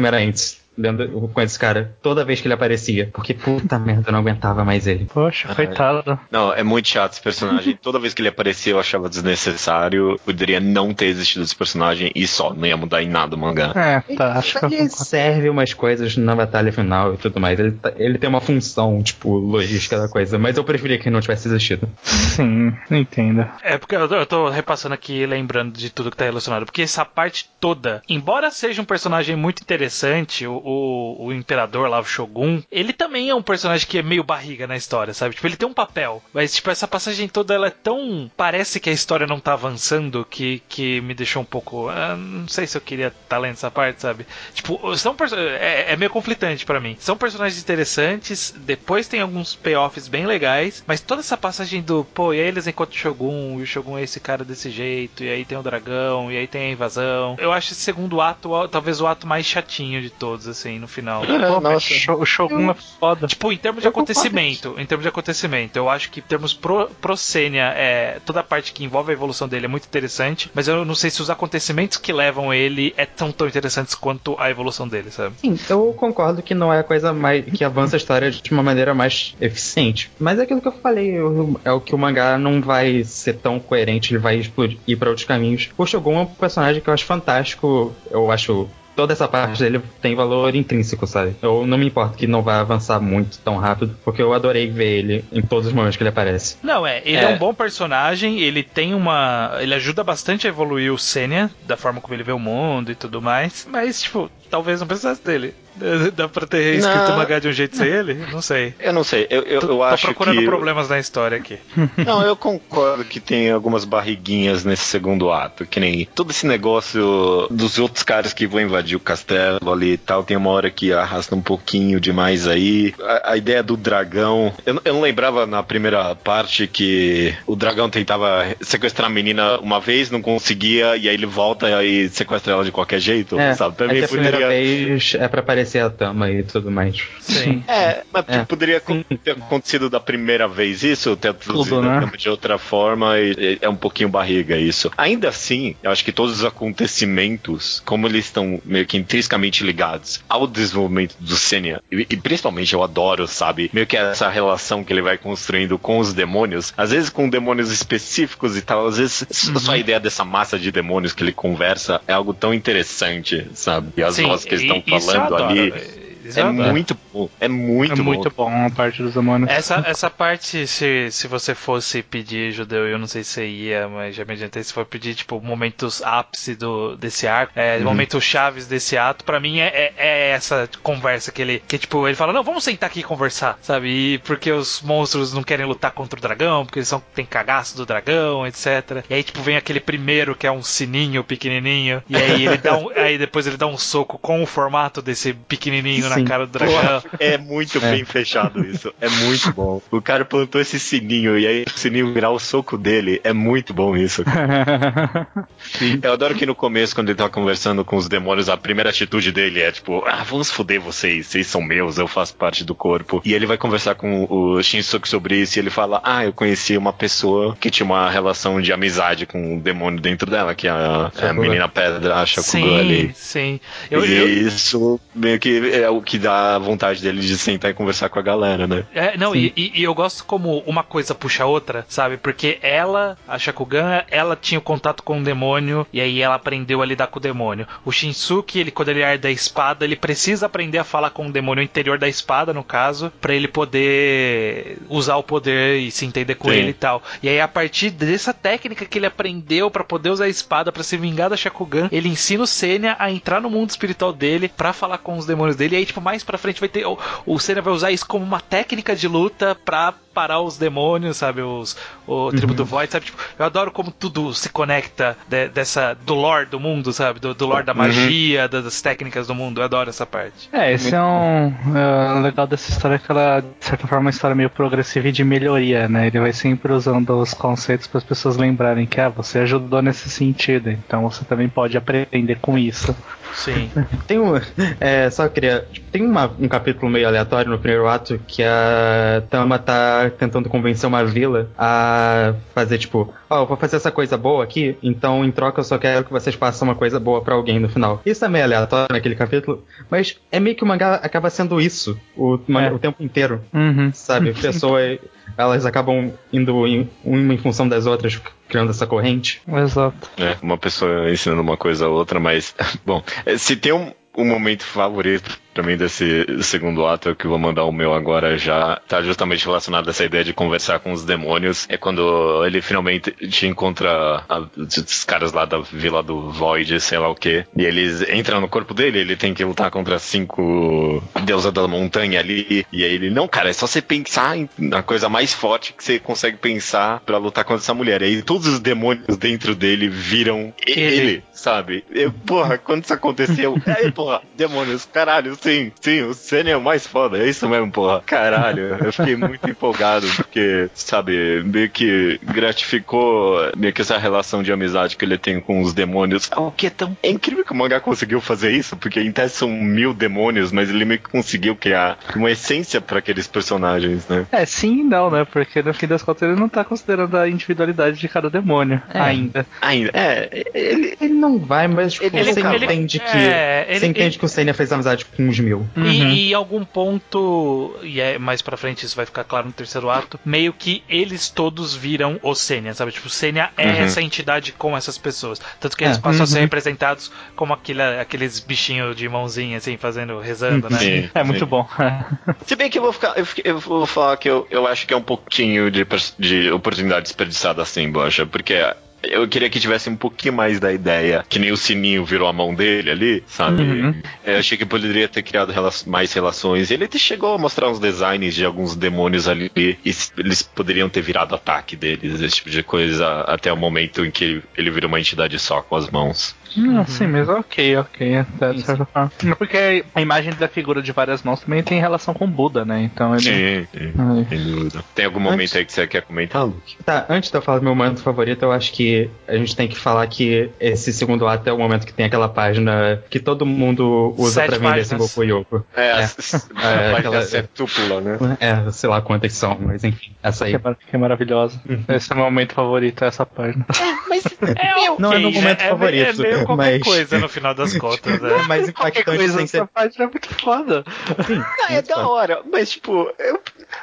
dentro, com esse cara toda vez que ele aparecia. Porque puta (laughs) merda, eu não aguentava mais ele. Poxa, ah, coitado. Não, é muito chato esse personagem. (laughs) toda vez que ele aparecia eu achava desnecessário. Poderia não ter existido esse personagem e só, não ia mudar em nada o mangá. É, tá. Acho ele, ele serve umas coisas na batalha final e tudo mais. Ele, tá, ele tem uma função, tipo, logística da coisa. Mas eu preferia que ele não tivesse existido. Sim, entendo. É porque eu tô, eu tô repassando aqui lembrando de tudo que tá relacionado. Porque essa parte toda, embora seja um personagem muito interessante, o, o, o imperador lá, o Shogun, ele também é um personagem que é meio barriga na história, sabe? Tipo, ele tem um papel, mas tipo, essa passagem toda ela é tão. Parece que a história não tá avançando que, que me deixou um pouco. Ah, não sei se eu queria estar tá lendo essa parte, sabe? Tipo, são é, é meio conflitante para mim. São personagens interessantes, depois tem alguns payoffs bem legais, mas toda essa passagem do, pô, e aí eles encontram o Shogun, e o Shogun é esse cara desse jeito, e aí tem o dragão, e aí tem a invasão. Eu acho esse segundo ato talvez o ato mais chatinho de todos, assim, no final. É, Pô, nossa. O Shogun eu... é foda. Tipo, em termos de eu acontecimento, em termos de acontecimento, eu acho que em termos pro, pro Sênia, é, toda a parte que envolve a evolução dele é muito interessante, mas eu não sei se os acontecimentos que levam ele é tão tão interessantes quanto a evolução dele, sabe? Sim, eu concordo que não é a coisa mais que avança a história de uma maneira mais eficiente, mas é aquilo que eu falei, é o que o mangá não vai ser tão coerente, ele vai explodir, ir para outros caminhos. O Shogun é um personagem que eu acho fantástico, eu acho toda essa parte dele tem valor intrínseco, sabe? Eu não me importo que não vai avançar muito tão rápido, porque eu adorei ver ele em todos os momentos que ele aparece. Não, é, ele é, é um bom personagem, ele tem uma. Ele ajuda bastante a evoluir o Senya, da forma como ele vê o mundo e tudo mais. Mas, tipo, talvez não precisasse dele. (laughs) Dá pra ter escrito o mangá de um jeito sem (laughs) ele? Não sei. Eu não sei. Eu, eu, tô, eu acho tô procurando que... problemas na história aqui. (laughs) Não, eu concordo que tem algumas barriguinhas nesse segundo ato. Que nem todo esse negócio dos outros caras que vão invadir o castelo ali e tal. Tem uma hora que arrasta um pouquinho demais aí. A, a ideia do dragão. Eu, eu não lembrava na primeira parte que o dragão tentava sequestrar a menina uma vez, não conseguia, e aí ele volta e sequestra ela de qualquer jeito. É, sabe? Pra mim é a poderia. primeira vez é pra aparecer a Tama e tudo mais. Sim. (laughs) É, mas É. poderia ter acontecido da primeira vez isso, ter traduzido Tudo, né? a Tama de outra forma, e, é um pouquinho barriga isso. Ainda assim, eu acho que todos os acontecimentos, como eles estão meio que intrinsecamente ligados ao desenvolvimento do Senya, e, e principalmente eu adoro, sabe, meio que essa relação que ele vai construindo com os demônios, às vezes com demônios específicos e tal, às vezes só a ideia dessa massa de demônios que ele conversa é algo tão interessante, sabe? E as Sim, vozes que eles estão falando adoro, ali. velho. É muito bom, é muito é bom. muito bom a parte dos demônios. Essa, essa parte, se, se você fosse pedir judeu, eu não sei se você ia, mas já me adiantei, se for pedir, tipo, momentos ápice do, desse arco, é, Uhum. momentos chaves desse ato, pra mim é, é, é essa conversa que ele, que tipo, ele fala, não, vamos sentar aqui e conversar, sabe? E porque os monstros não querem lutar contra o dragão, porque eles são, tem cagaço do dragão, etc. E aí, tipo, vem aquele primeiro que é um sininho pequenininho, e aí ele dá um, (laughs) aí depois ele dá um soco com o formato desse pequenininho na Sim. cara do dragão. É muito É. bem fechado isso. É muito bom. O cara plantou esse sininho e aí o sininho virar o soco dele. É muito bom isso. (laughs) Eu adoro que no começo, quando ele tá conversando com os demônios, a primeira atitude dele é tipo, ah, vamos foder vocês, vocês são meus, eu faço parte do corpo. E ele vai conversar com o Shinsuke sobre isso e ele fala, ah, eu conheci uma pessoa que tinha uma relação de amizade com um demônio dentro dela, que é a, a Shakugan. menina pedra, a Shakugan Sim, ali. sim. Eu, e eu- isso meio que é o que dá vontade dele de sentar e conversar com a galera, né? É, não, e, e- e eu gosto como uma coisa puxa a outra, sabe? Porque ela, a Shakugan, ela tinha o contato com o demônio e aí ela aprendeu a lidar com o demônio. O Shinsuke, ele quando ele herda a espada, ele precisa aprender a falar com o demônio interior da espada, no caso, pra ele poder usar o poder e se entender com Sim. ele e tal. E aí a partir dessa técnica que ele aprendeu pra poder usar a espada pra se vingar da Shakugan, ele ensina o Senya a entrar no mundo espiritual dele pra falar com os demônios dele. E aí, tipo, mais pra frente vai ter. O, o Senya vai usar isso como uma técnica de luta pra parar os demônios, sabe? Os, o tribo do Void, sabe? Tipo, eu adoro como tudo se conecta de- dessa. do lore do mundo, sabe? Do, do lore da magia, da- das técnicas do mundo. Eu adoro essa parte. É, esse é um. é, o legal dessa história é que ela, de certa forma, é uma história meio progressiva e de melhoria, né? Ele vai sempre usando os conceitos para as pessoas lembrarem que ah, você ajudou nesse sentido, então você também pode aprender com isso. Sim. Tem um. É, só queria. Tem uma- um capítulo meio aleatório no primeiro ato que a Tama tá tentando convencer uma vila a fazer, tipo, ó, eu vou fazer essa coisa boa aqui, então em troca eu só quero que vocês façam uma coisa boa pra alguém no final. Isso é meio aleatório naquele capítulo, mas é meio que o mangá acaba sendo isso o, É. o tempo inteiro. Uhum. Sabe? (laughs) Pessoas. Elas acabam indo em, uma em função das outras, criando essa corrente. Exato. É, uma pessoa ensinando uma coisa a outra, mas, (laughs) bom, é, se tem um, um momento favorito pra mim desse segundo ato, é que eu vou mandar o meu agora já, tá justamente relacionado a essa ideia de conversar com os demônios, é quando ele finalmente te encontra a- os caras lá da vila do Void, sei lá o que, e eles entram no corpo dele, ele tem que lutar contra cinco deusas da montanha ali, e aí ele, não, cara, é só você pensar na coisa mais forte que você consegue pensar pra lutar contra essa mulher, e aí todos os demônios dentro dele viram Ele. ele, sabe? Eu, porra, quando isso aconteceu, (laughs) aí, porra, demônios, caralho, sim, sim, o Senna é o mais foda, é isso mesmo, porra, caralho, eu fiquei muito empolgado, porque, sabe, meio que gratificou meio que essa relação de amizade que ele tem com os demônios, é o que é tão, é incrível que o mangá conseguiu fazer isso, porque em tese são mil demônios, mas ele meio que conseguiu criar uma essência pra aqueles personagens, né? É, sim e não, né? Porque no fim das contas ele não tá considerando a individualidade de cada demônio É. ainda. Ainda, é, ele, Ele não vai, mas tipo, Ele- você ele- entende que. é, ele- você entende ele- que o Senna fez amizade com uns mil. Uhum. E, e algum ponto, e é mais pra frente isso vai ficar claro no terceiro ato, meio que eles todos viram o Sênia, sabe? Tipo, o Sênia é uhum. essa entidade com essas pessoas. Tanto que eles é. passam uhum. a ser uhum. representados como aquele, aqueles bichinhos de mãozinha, assim, fazendo, rezando, né? Sim, é sim. muito bom. (laughs) Se bem que eu vou ficar. Eu, eu, vou falar que eu, eu acho que é um pouquinho de, de oportunidade desperdiçada assim, Bocha, porque eu queria que tivesse um pouquinho mais da ideia, que nem o sininho virou a mão dele ali, sabe? Uhum. Eu achei que poderia ter criado mais relações. Ele chegou a mostrar uns designs de alguns demônios ali e eles poderiam ter virado ataque deles, esse tipo de coisa, até o momento em que ele virou uma entidade só com as mãos. Uhum. Sim, mas ok, ok. Até de certa forma. Porque a imagem da figura de várias mãos também tem relação com Buda, né? Então ele. Sim, sim. Tem algum momento antes... aí que você quer comentar, Luke? Tá, antes de eu falar do meu momento favorito, eu acho que a gente tem que falar que esse segundo ato é o momento que tem aquela página que todo mundo usa Sete pra vender Sengoku Yoko. É, é, (laughs) é, aquela septupla, né? É, sei lá quantas são, mas enfim, essa aí. Que é, que é maravilhosa. Uhum. Esse é o meu momento favorito, essa página. É, mas é okay, Não é meu momento é, favorito. É, é (laughs) qualquer mas... coisa no final das (laughs) contas, né? É mais impactante coisa, sem ser... Página é muito foda. Sim, não, é da hora, mas tipo, eu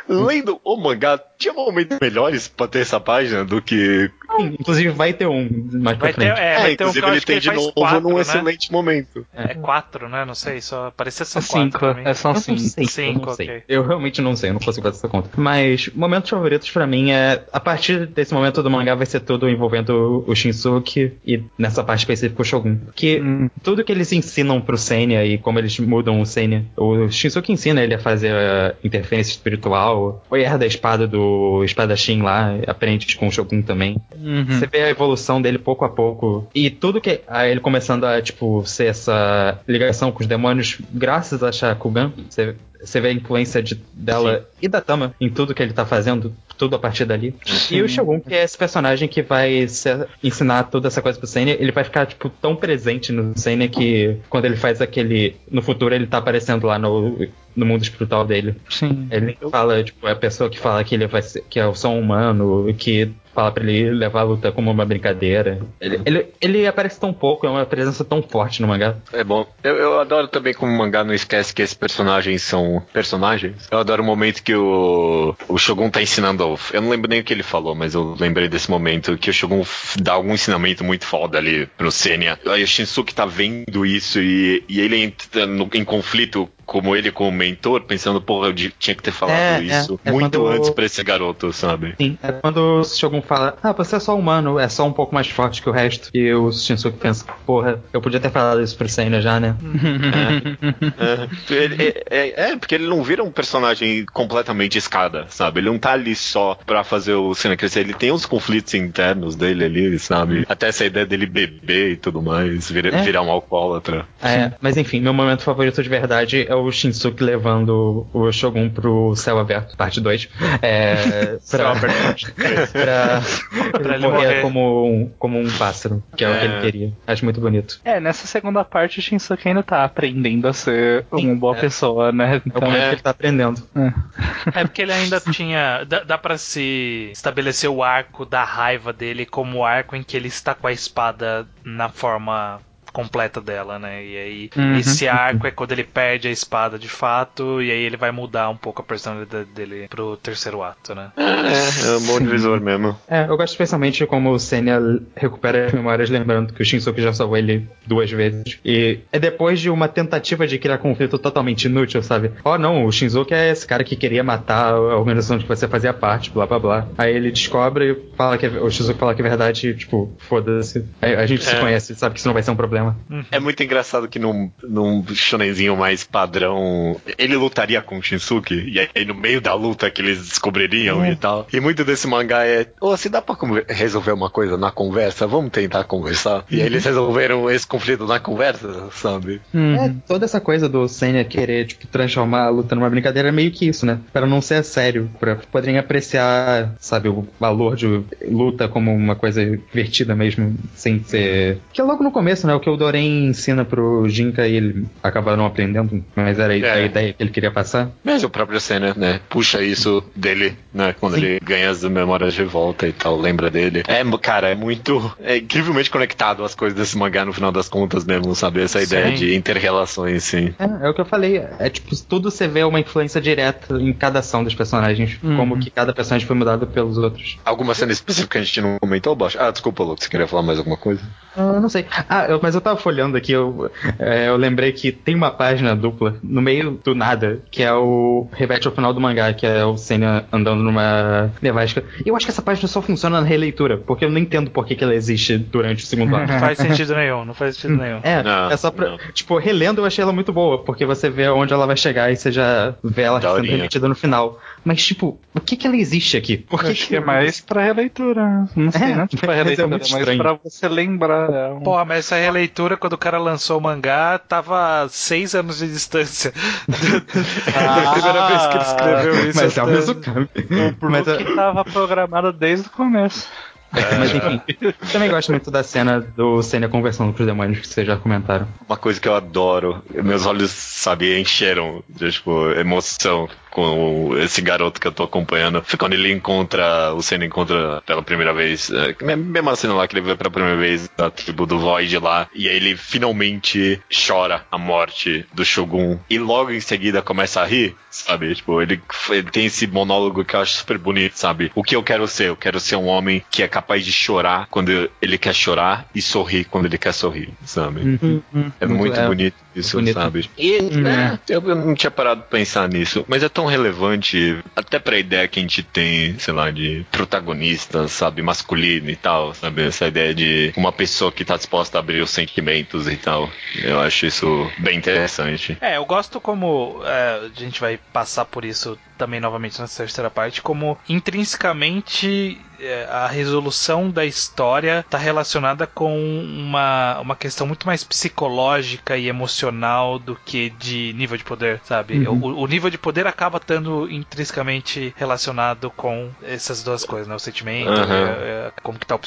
lendo o mangá, tinha momentos melhores pra ter essa página do que. Inclusive vai ter um mais vai pra frente. Ter, é, é, vai ter inclusive um ele tem de novo quatro, num né? excelente momento. É. é quatro, né? Não sei, só parecia só cinco. quatro. É, são cinco. Sei, cinco, eu, okay. eu realmente não sei, eu não consigo fazer essa conta. Mas momentos favoritos pra mim é. A partir desse momento do mangá vai ser tudo envolvendo o Shinsuke e nessa parte específica o Shogun. Que hum. tudo que eles ensinam pro Senya e como eles mudam o Senya. O Shinsuke ensina ele a fazer a interferência espiritual, o erra da espada do espadachim lá, aprende com o Shogun também. Uhum. Você vê a evolução dele pouco a pouco. E tudo que. Aí ele começando a, tipo, ser essa ligação com os demônios, graças a Shakugan, você você vê a influência de, dela Sim. e da Tama em tudo que ele tá fazendo, tudo a partir dali. Sim. E o Shogun, que é esse personagem que vai ensinar toda essa coisa pro Senya, ele vai ficar, tipo, tão presente no Senya que quando ele faz aquele. No futuro ele tá aparecendo lá no, no mundo espiritual dele. Sim. Ele fala, tipo, é a pessoa que fala que ele vai ser, que é o som humano, que fala pra ele levar a luta como uma brincadeira. Ele, ele, ele aparece tão pouco, é uma presença tão forte no mangá. É bom. Eu, eu adoro também como o mangá não esquece que esses personagens são personagens. Eu adoro o momento que o, o Shogun tá ensinando. Eu não lembro nem o que ele falou, mas eu lembrei desse momento que o Shogun dá algum ensinamento muito foda ali pro Senya. Aí o Shinsuke tá vendo isso e, e ele entra no, em conflito como ele como mentor, pensando, porra, eu tinha que ter falado é, é isso é, é muito quando... antes pra esse garoto, sabe? Sim, é quando o Shogun fala, ah, você é só humano, é só um pouco mais forte que o resto. E o Shinsuke pensa, porra, eu podia ter falado isso pro Senna já, né? (laughs) é, ele, é, é, porque ele não vira um personagem completamente escada, sabe? Ele não tá ali só pra fazer o Senna crescer, ele tem uns conflitos internos dele ali, sabe? Até essa ideia dele beber e tudo mais, vir, virar um alcoólatra. É, mas enfim, meu momento favorito de verdade é o Shinsuke levando o Shogun pro céu aberto, parte 2. É, (laughs) pra, pra, (laughs) pra ele morrer, morrer, Como, um, como um pássaro, que é, é, o que ele é. queria. Acho muito bonito. É, nessa segunda parte o Shinsuke ainda tá aprendendo a ser Sim, uma boa é. pessoa, né? Então, é o momento que ele tá aprendendo. É. é porque ele ainda tinha. Dá, dá pra se estabelecer o arco da raiva dele como o arco em que ele está com a espada na forma completa dela, né? E aí uhum. esse arco é quando ele perde a espada de fato, e aí ele vai mudar um pouco a personalidade dele pro terceiro ato, né? É, é um bom divisor mesmo. É, eu gosto especialmente como o Senya recupera as memórias lembrando que o Shinsuke já salvou ele duas vezes. E é depois de uma tentativa de criar conflito totalmente inútil, sabe? Oh não, o Shinsuke é esse cara que queria matar a organização de que você fazia parte, blá blá blá. Aí ele descobre e fala que é, o Shinsuke fala que é verdade, tipo, foda-se. A, gente é. se conhece, sabe que isso não vai ser um problema. Uhum. É muito engraçado que num, num shonenzinho mais padrão, ele lutaria com o Shinsuke, e aí no meio da luta que eles descobririam e tal. E muito desse mangá é, oh, se dá pra resolver uma coisa na conversa, vamos tentar conversar. E aí eles resolveram esse conflito na conversa, sabe? Uhum. É, toda essa coisa do Senya querer, tipo, transformar a luta numa brincadeira é meio que isso, né? Para não ser sério, pra poderem apreciar, sabe, o valor de luta como uma coisa divertida mesmo, sem ser... Que é logo no começo, né? O que que o Doren ensina pro Jinka e ele acabaram aprendendo, mas era É. a ideia que ele queria passar. Mas o próprio cena, né? Puxa isso dele, né? Quando Sim. ele ganha as memórias de volta e tal, lembra dele. É, cara, é muito. É incrivelmente conectado as coisas desse mangá no final das contas mesmo, sabe? Essa ideia Sim. de inter-relações, sim. É, é o que eu falei. É tipo, tudo você vê uma influência direta em cada ação dos personagens. Uhum. Como que cada personagem foi mudado pelos outros. Alguma cena específica que a gente não comentou, Bosch? Ah, desculpa, Luke, você queria falar mais alguma coisa? Ah, não sei. Ah, eu- mas eu tava folhando aqui, eu, é, eu lembrei que tem uma página dupla no meio do nada, que é o revete ao final do mangá, que é o Senna andando numa nevasca. E eu acho que essa página só funciona na releitura, porque eu não entendo por que, que ela existe durante o segundo (laughs) ato. Não faz sentido nenhum, não faz sentido nenhum. É, Não, é só pra. não. Tipo, relendo eu achei ela muito boa, porque você vê onde ela vai chegar e você já vê ela sendo remetida no final. Mas, tipo, por que, que ela existe aqui? Por que, Acho que é mais pra releitura. Não sei, É, não tipo (laughs) pra mas é releitura, mas estranho. pra você lembrar. É um... Porra, mas essa releitura, quando o cara lançou o mangá, tava a seis anos de distância. (laughs) da primeira vez que ele escreveu isso. Mas é o mesmo campo. Mas, Mas que tava programado desde o começo. Mas enfim, também gosto muito da cena do Senna conversando com os demônios que vocês já comentaram. Uma coisa que eu adoro, meus olhos, sabe, encheram de, tipo, emoção com esse garoto que eu tô acompanhando. Foi quando ele encontra, o Senna encontra pela primeira vez, é, mesma cena lá que ele vê pela primeira vez da tribo do Void lá, e aí ele finalmente chora a morte do Shogun, e logo em seguida começa a rir, sabe? Tipo, ele, ele tem esse monólogo que eu acho super bonito, sabe? O que eu quero ser? Eu quero ser um homem que é capaz de chorar quando ele quer chorar e sorrir quando ele quer sorrir, sabe? É muito, Muito- é, bonito isso, bonito. sabe? E é, eu eu não tinha parado de pensar nisso, mas é tão relevante até pra ideia que a gente tem, sei lá, de protagonista, sabe, masculino e tal, sabe? Essa ideia de uma pessoa que tá disposta a abrir os sentimentos e tal. Eu acho isso bem interessante. É, eu gosto como é, a gente vai passar por isso também novamente nessa terceira parte, como intrinsecamente é, a resolução da história está relacionada com uma, uma questão muito mais psicológica e emocional do que de nível de poder, sabe? Uhum. O, o nível de poder acaba estando intrinsecamente relacionado com essas duas coisas, né? O sentimento, Uhum. é, é, como que tá o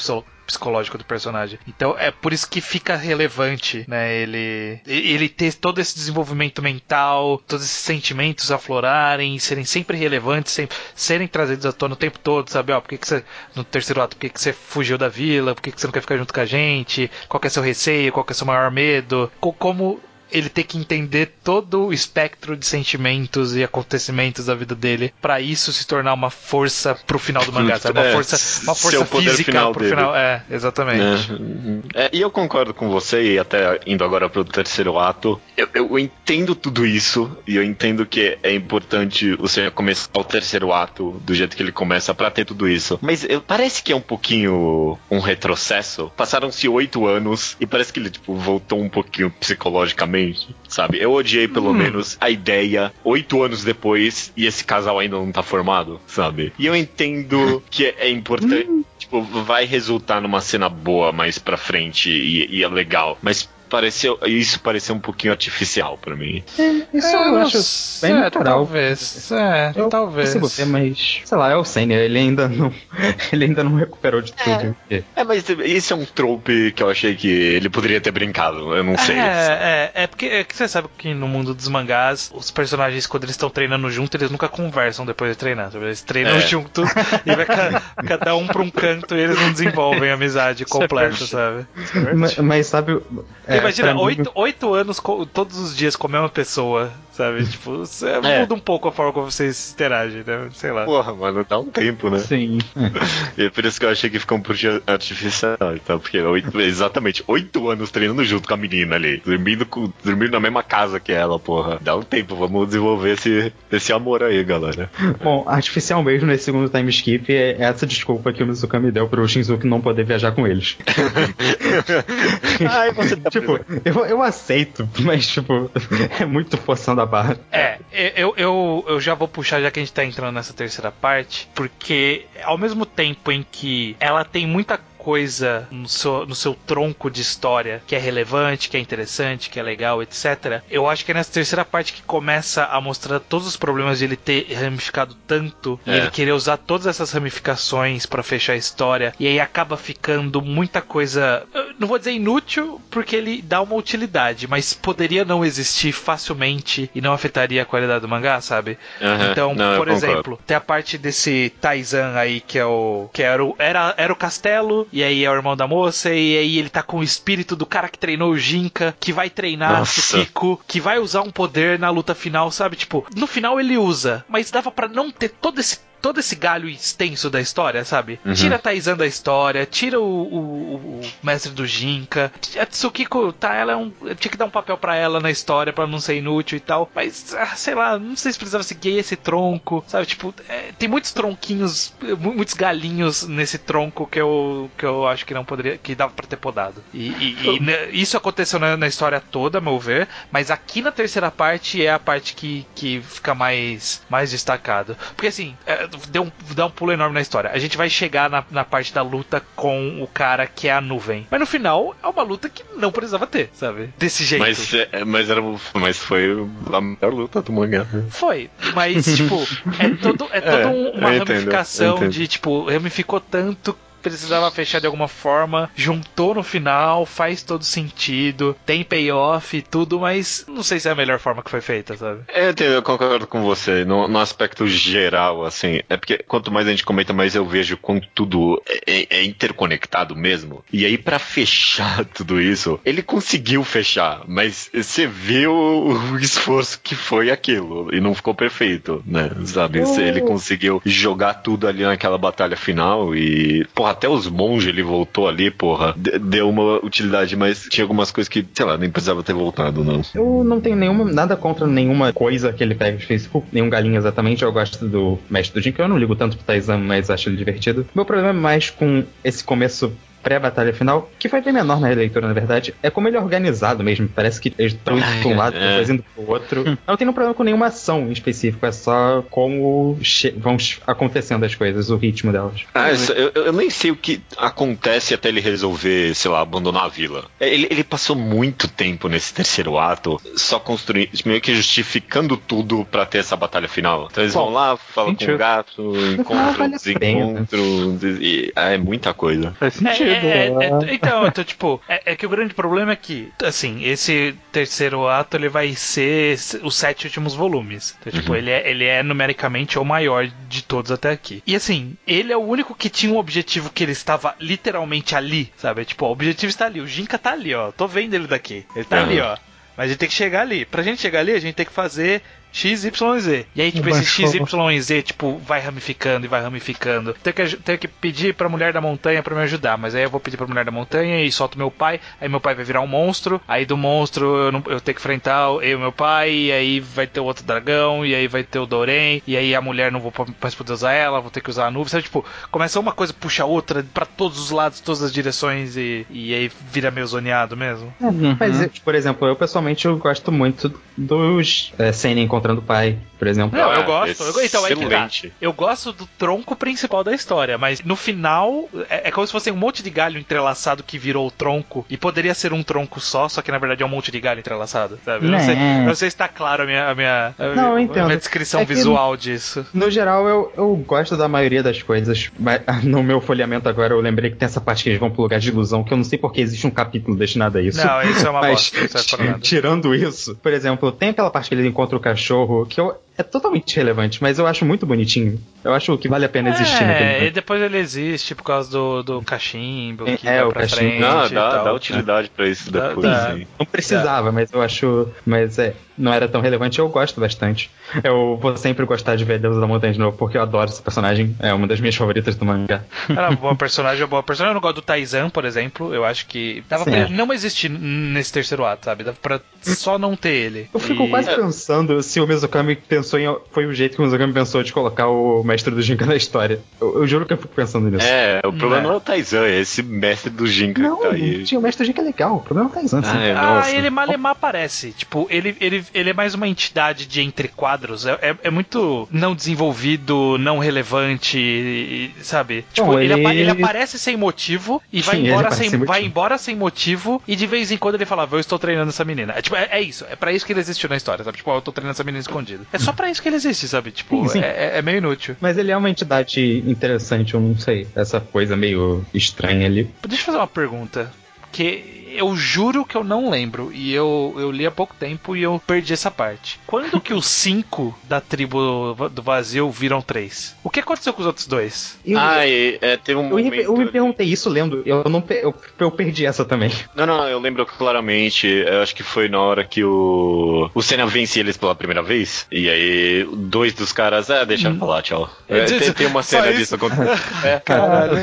psicológico do personagem. Então é por isso que fica relevante, né? Ele ele ter todo esse desenvolvimento mental, todos esses sentimentos aflorarem, serem sempre relevantes, sempre, serem trazidos à tona o tempo todo, sabe? Ó, por que, que você no terceiro ato, por que, que você fugiu da vila? Por que, que você não quer ficar junto com a gente? Qual é seu receio? Qual é seu maior medo? Co- como ele ter que entender todo o espectro de sentimentos e acontecimentos da vida dele pra isso se tornar uma força pro final do mangá, sabe? Uma (laughs) É, força, uma força física final pro dele. final. É, exatamente. né? É, e eu concordo com você, e até indo agora pro terceiro ato, eu, eu entendo tudo isso, e eu entendo que é importante você começar o terceiro ato do jeito que ele começa pra ter tudo isso. Mas eu- parece que é um pouquinho um retrocesso. Passaram-se oito anos, e parece que ele, tipo, voltou um pouquinho psicologicamente, sabe? Eu odiei, pelo menos, a ideia oito anos depois, e esse casal ainda não tá formado, sabe? E eu entendo (laughs) que é, é importante tipo, vai resultar numa cena boa mais pra frente e, e é legal. Mas pareceu, isso pareceu um pouquinho artificial pra mim. Isso É, eu acho sei, bem é, natural. Talvez. É, Eu talvez. ver, mas. Sei lá, é o Senna, ele ainda não. (laughs) Ele ainda não recuperou de tudo. É, mas isso é um trope que eu achei que ele poderia ter brincado, eu não sei. É, é, é porque é que você sabe que no mundo dos mangás, os personagens, quando eles estão treinando junto, eles nunca conversam depois de treinar. sabe? Eles treinam É. juntos e vai ca- (laughs) cada um pra um canto e eles não desenvolvem amizade é completa, sabe? Mas, mas sabe. é, Imagina, oito, oito anos todos os dias com a mesma pessoa, sabe? (laughs) Tipo, você É. muda um pouco a forma como vocês interagem, né? Sei lá. Porra, mano, dá um tempo, né? Sim. (laughs) E é por isso que eu achei que ficou um pouquinho artificial, tá? Porque oito, exatamente, oito anos treinando junto com a menina ali, dormindo, com, dormindo na mesma casa que ela, porra. Dá um tempo, vamos desenvolver esse, esse amor aí, galera. Bom, artificial mesmo nesse segundo time skip é essa desculpa que o Mizukami deu pro Shinzuki não poder viajar com eles. (laughs) Ai, você tá tipo, eu, eu aceito, (laughs) mas, tipo, (laughs) é muito forçando a barra. É, eu, eu, eu já vou puxar já que a gente tá entrando nessa terceira parte, porque ao mesmo tempo em que ela tem muita coisa no seu, no seu tronco de história que é relevante, que é interessante, que é legal, etc. Eu acho que é nessa terceira parte que começa a mostrar todos os problemas de ele ter ramificado tanto e É. ele querer usar todas essas ramificações pra fechar a história e aí acaba ficando muita coisa, não vou dizer inútil, porque ele dá uma utilidade, mas poderia não existir facilmente e não afetaria a qualidade do mangá, sabe? Aham. Então, Não, por concordo. exemplo, tem a parte desse Taizan aí que é o que era o, era, era o castelo e aí é o irmão da moça e aí ele tá com o espírito do cara que treinou o Jinka, que vai treinar Nossa. Tsukiko, que vai usar um poder na luta final, sabe? Tipo, no final ele usa, mas dava pra não ter todo esse todo esse galho extenso da história, sabe? Uhum. Tira a Taizan da história, tira o, o- o- mestre do Jinka. A Tsukiko, tá, ela é um. Tinha que dar um papel pra ela na história pra não ser inútil e tal. Mas, ah, sei lá, não sei se precisava seguir esse tronco, sabe? Tipo, é, tem muitos tronquinhos, mu- muitos galinhos nesse tronco que eu, que eu acho que não poderia. que dava pra ter podado. E, e- e, né, isso aconteceu na, na história toda, a meu ver. Mas aqui na terceira parte é a parte que, que fica mais, mais destacado. Porque assim, é, deu um, dá um pulo enorme na história. A gente vai chegar na, na parte da luta com o cara que é a nuvem. Mas no final é uma luta que não precisava ter, sabe? Desse jeito. Mas, é, mas, era, mas foi a melhor luta do mangá. né? Foi, mas tipo, é todo, é toda (laughs) É, um- uma entendo, ramificação entendo. de tipo, ramificou tanto precisava fechar de alguma forma, juntou no final, faz todo sentido, tem payoff e tudo, mas não sei se é a melhor forma que foi feita, sabe? É, eu entendo, eu concordo com você. No, no aspecto geral, assim, é porque quanto mais a gente comenta, mais eu vejo como tudo é, é interconectado mesmo. E aí, pra fechar (laughs) tudo isso, ele conseguiu fechar, mas você vê o, o esforço que foi aquilo. E não ficou perfeito, né? Sabe? Ele conseguiu jogar tudo ali naquela batalha final e, porra, até os monges ele voltou ali, porra. de- Deu uma utilidade, mas tinha algumas coisas que, sei lá, nem precisava ter voltado, não. Eu não tenho nenhuma, nada contra nenhuma coisa que ele pega de Facebook, nenhum galinho exatamente. Eu gosto do Mestre do Jin, que eu não ligo tanto pro Taizan, mas acho ele divertido. Meu problema é mais com esse começo pré-batalha final, que foi bem menor na releitura, na verdade, é como ele é organizado mesmo. Parece que eles estão indo pra um lado, É. indo pro outro. Eu não tenho problema com nenhuma ação em específico, é só como vão acontecendo as coisas, o ritmo delas. Ah, isso- eu, eu nem sei o que acontece até ele resolver, sei lá, abandonar a vila. Ele, ele passou muito tempo nesse terceiro ato só construindo, meio que justificando tudo pra ter essa batalha final. Então eles Bom, vão lá, falam com o gato, encontram, vale a pena. desencontram, e, ah, é muita coisa. Faz sentido. É, é, né? é, então, então, tipo, é, é que o grande problema é que, assim, esse terceiro ato ele vai ser os sete últimos volumes. Então, tipo, Uhum. ele, é, ele é numericamente o maior de todos até aqui. E assim, ele é o único que tinha um objetivo que ele estava literalmente ali, sabe? Tipo, o objetivo está ali, o Jinka tá ali, ó. Tô vendo ele daqui. Ele tá Uhum. ali, ó. Mas a gente tem que chegar ali. Pra gente chegar ali, a gente tem que fazer X, Y e Z. E aí, tipo, esse baixou. X, Y e Z, tipo, vai ramificando e vai ramificando. Tenho que, tenho que pedir pra mulher da montanha pra me ajudar. Mas aí eu vou pedir pra mulher da montanha e solto meu pai. Aí meu pai vai virar um monstro. Aí do monstro eu, não, eu tenho que enfrentar eu e meu pai. E aí vai ter o outro dragão. E aí vai ter o Doren. E aí a mulher não vou mais poder usar ela. Vou ter que usar a nuvem. Sabe, tipo, começa uma coisa puxa a outra pra todos os lados, todas as direções. E, e aí vira meio zoneado mesmo. Uhum. Mas, por exemplo, eu pessoalmente eu gosto muito dos é, Senna encontrando o pai, por exemplo. Não, Ah, eu gosto. Eu, então, aí que tá. Eu gosto do tronco principal da história, mas no final é, é como se fosse um monte de galho entrelaçado que virou o tronco e poderia ser um tronco só, só que na verdade é um monte de galho entrelaçado, sabe? Não, Né. sei, eu não sei se tá claro a minha, a minha, a Não, minha- a minha descrição É que- visual disso. No geral, eu, eu gosto da maioria das coisas, mas (laughs) no meu folheamento agora eu lembrei que tem essa parte que eles vão pro lugar de ilusão, que eu não sei porque existe um capítulo destinado a isso. Não, isso é uma (laughs) Mas, bosta, não serve pra nada. tirando isso, por exemplo, tem aquela parte que eles encontram o cachorro, que eu, é totalmente relevante, mas eu acho muito bonitinho. Eu acho que vale a pena existir naquele É, e depois ele existe por causa do, do cachimbo, que É, o pra cachimbo. frente Ah, e dá, tal. dá utilidade pra isso Dá- depois. dá. Não precisava, mas eu acho. Mas é, não era tão relevante, eu gosto bastante. Eu vou sempre gostar de ver Deus da Montanha de novo, porque eu adoro esse personagem. É uma das minhas favoritas do mangá. Era uma (laughs) boa personagem, uma boa personagem. Eu não gosto do Taizan, por exemplo. Eu acho que dava Sim, pra é. ele não existir nesse terceiro ato, sabe? Dava pra só não ter ele. Eu fico E- quase pensando se o Mizukami pensou pensou em. Foi o jeito que o Mizukami pensou de colocar o mestre do Jinka na história. Eu, eu juro que eu fico pensando nisso. É, o problema É. não é o Taizan, é esse mestre do Jinka Não, que tá aí. tinha o mestre do Jinka legal. O problema tá isso. Ah, é, Ah, ele malemar aparece. Tipo, ele, ele, ele é mais uma entidade de entre quadros. É, é, é muito não desenvolvido, não relevante, sabe? Tipo, Bom, ele... ele- apa- ele aparece sem motivo e vai Sim, ele embora sem, sem vai motivo. embora sem motivo e de vez em quando ele falava, eu estou treinando essa menina. É, tipo, é, é isso. É pra isso que ele existiu na história, sabe? Tipo, "Ó, eu tô treinando essa menina escondida. É só pra isso que ele existe, sabe? Tipo, Sim, sim. É, é- é meio inútil. Mas ele é uma entidade interessante, eu não sei. Essa coisa meio estranha ali. Deixa eu fazer uma pergunta. Que eu juro que eu não lembro. E eu, eu li há pouco tempo e eu perdi essa parte. Quando que os cinco da tribo do vazio viram três? O que aconteceu com os outros dois? Eu, Ah, e, é, teve um eu, me- momento... eu me perguntei isso lendo. Eu, não, eu, eu perdi essa também. Não, não, eu lembro claramente. Eu acho que foi na hora que o. O Senna vence eles pela primeira vez. E aí, dois dos caras. Ah, deixa eu falar, tchau. É, tem, tem uma cena isso? disso acontecendo. (laughs) É, Caralho,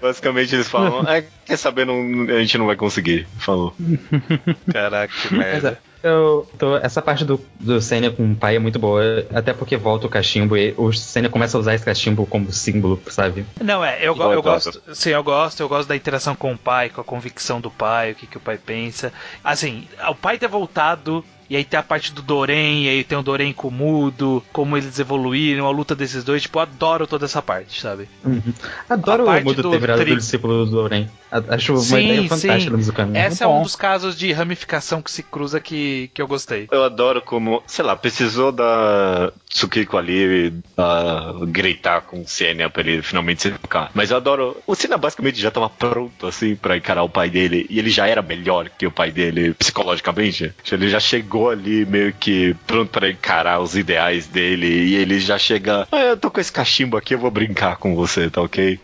basicamente eles falam: é, quer saber, não, a gente não vai conseguir. Falou. (laughs) Caraca, que é, eu tô- essa parte do, do Sênia com o pai é muito boa, até porque volta o cachimbo e o Sênia começa a usar esse cachimbo como símbolo, sabe? Não, é, eu, go- eu gosto. Sim, eu gosto, eu gosto da interação com o pai, com a convicção do pai, o que, que o pai pensa. Assim, o pai ter voltado. E aí tem a parte do Doren, e aí tem o Doren com o Mudo, como eles evoluíram, a luta desses dois, tipo, eu adoro toda essa parte, sabe? Adoro A o parte Mudo do ter virado tri- do discípulo do Doren. Acho uma Sim, ideia sim. fantástica do Mizukami. Essa é bom. um dos casos de ramificação que se cruza que, que eu gostei. Eu adoro como, sei lá, precisou da Tsukiko ali uh, gritar com o Senna pra ele finalmente se ficar. Mas eu adoro. O Senna basicamente já tava pronto, assim, pra encarar o pai dele. E ele já era melhor que o pai dele psicologicamente. Ele já chegou ali meio que pronto pra encarar os ideais dele. E ele já chega. Ah, eu tô com esse cachimbo aqui, eu vou brincar com você, tá ok?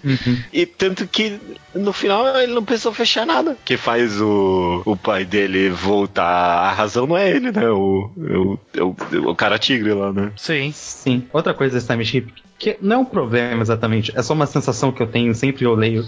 E tanto que no final ele não precisou fechar nada. Que faz o, o pai dele voltar. A razão não é ele, né? O, o, o, o cara tigre lá, né? Sim. Sim. Outra coisa desse time skip, que não é um problema exatamente, é só uma sensação que eu tenho, sempre eu leio,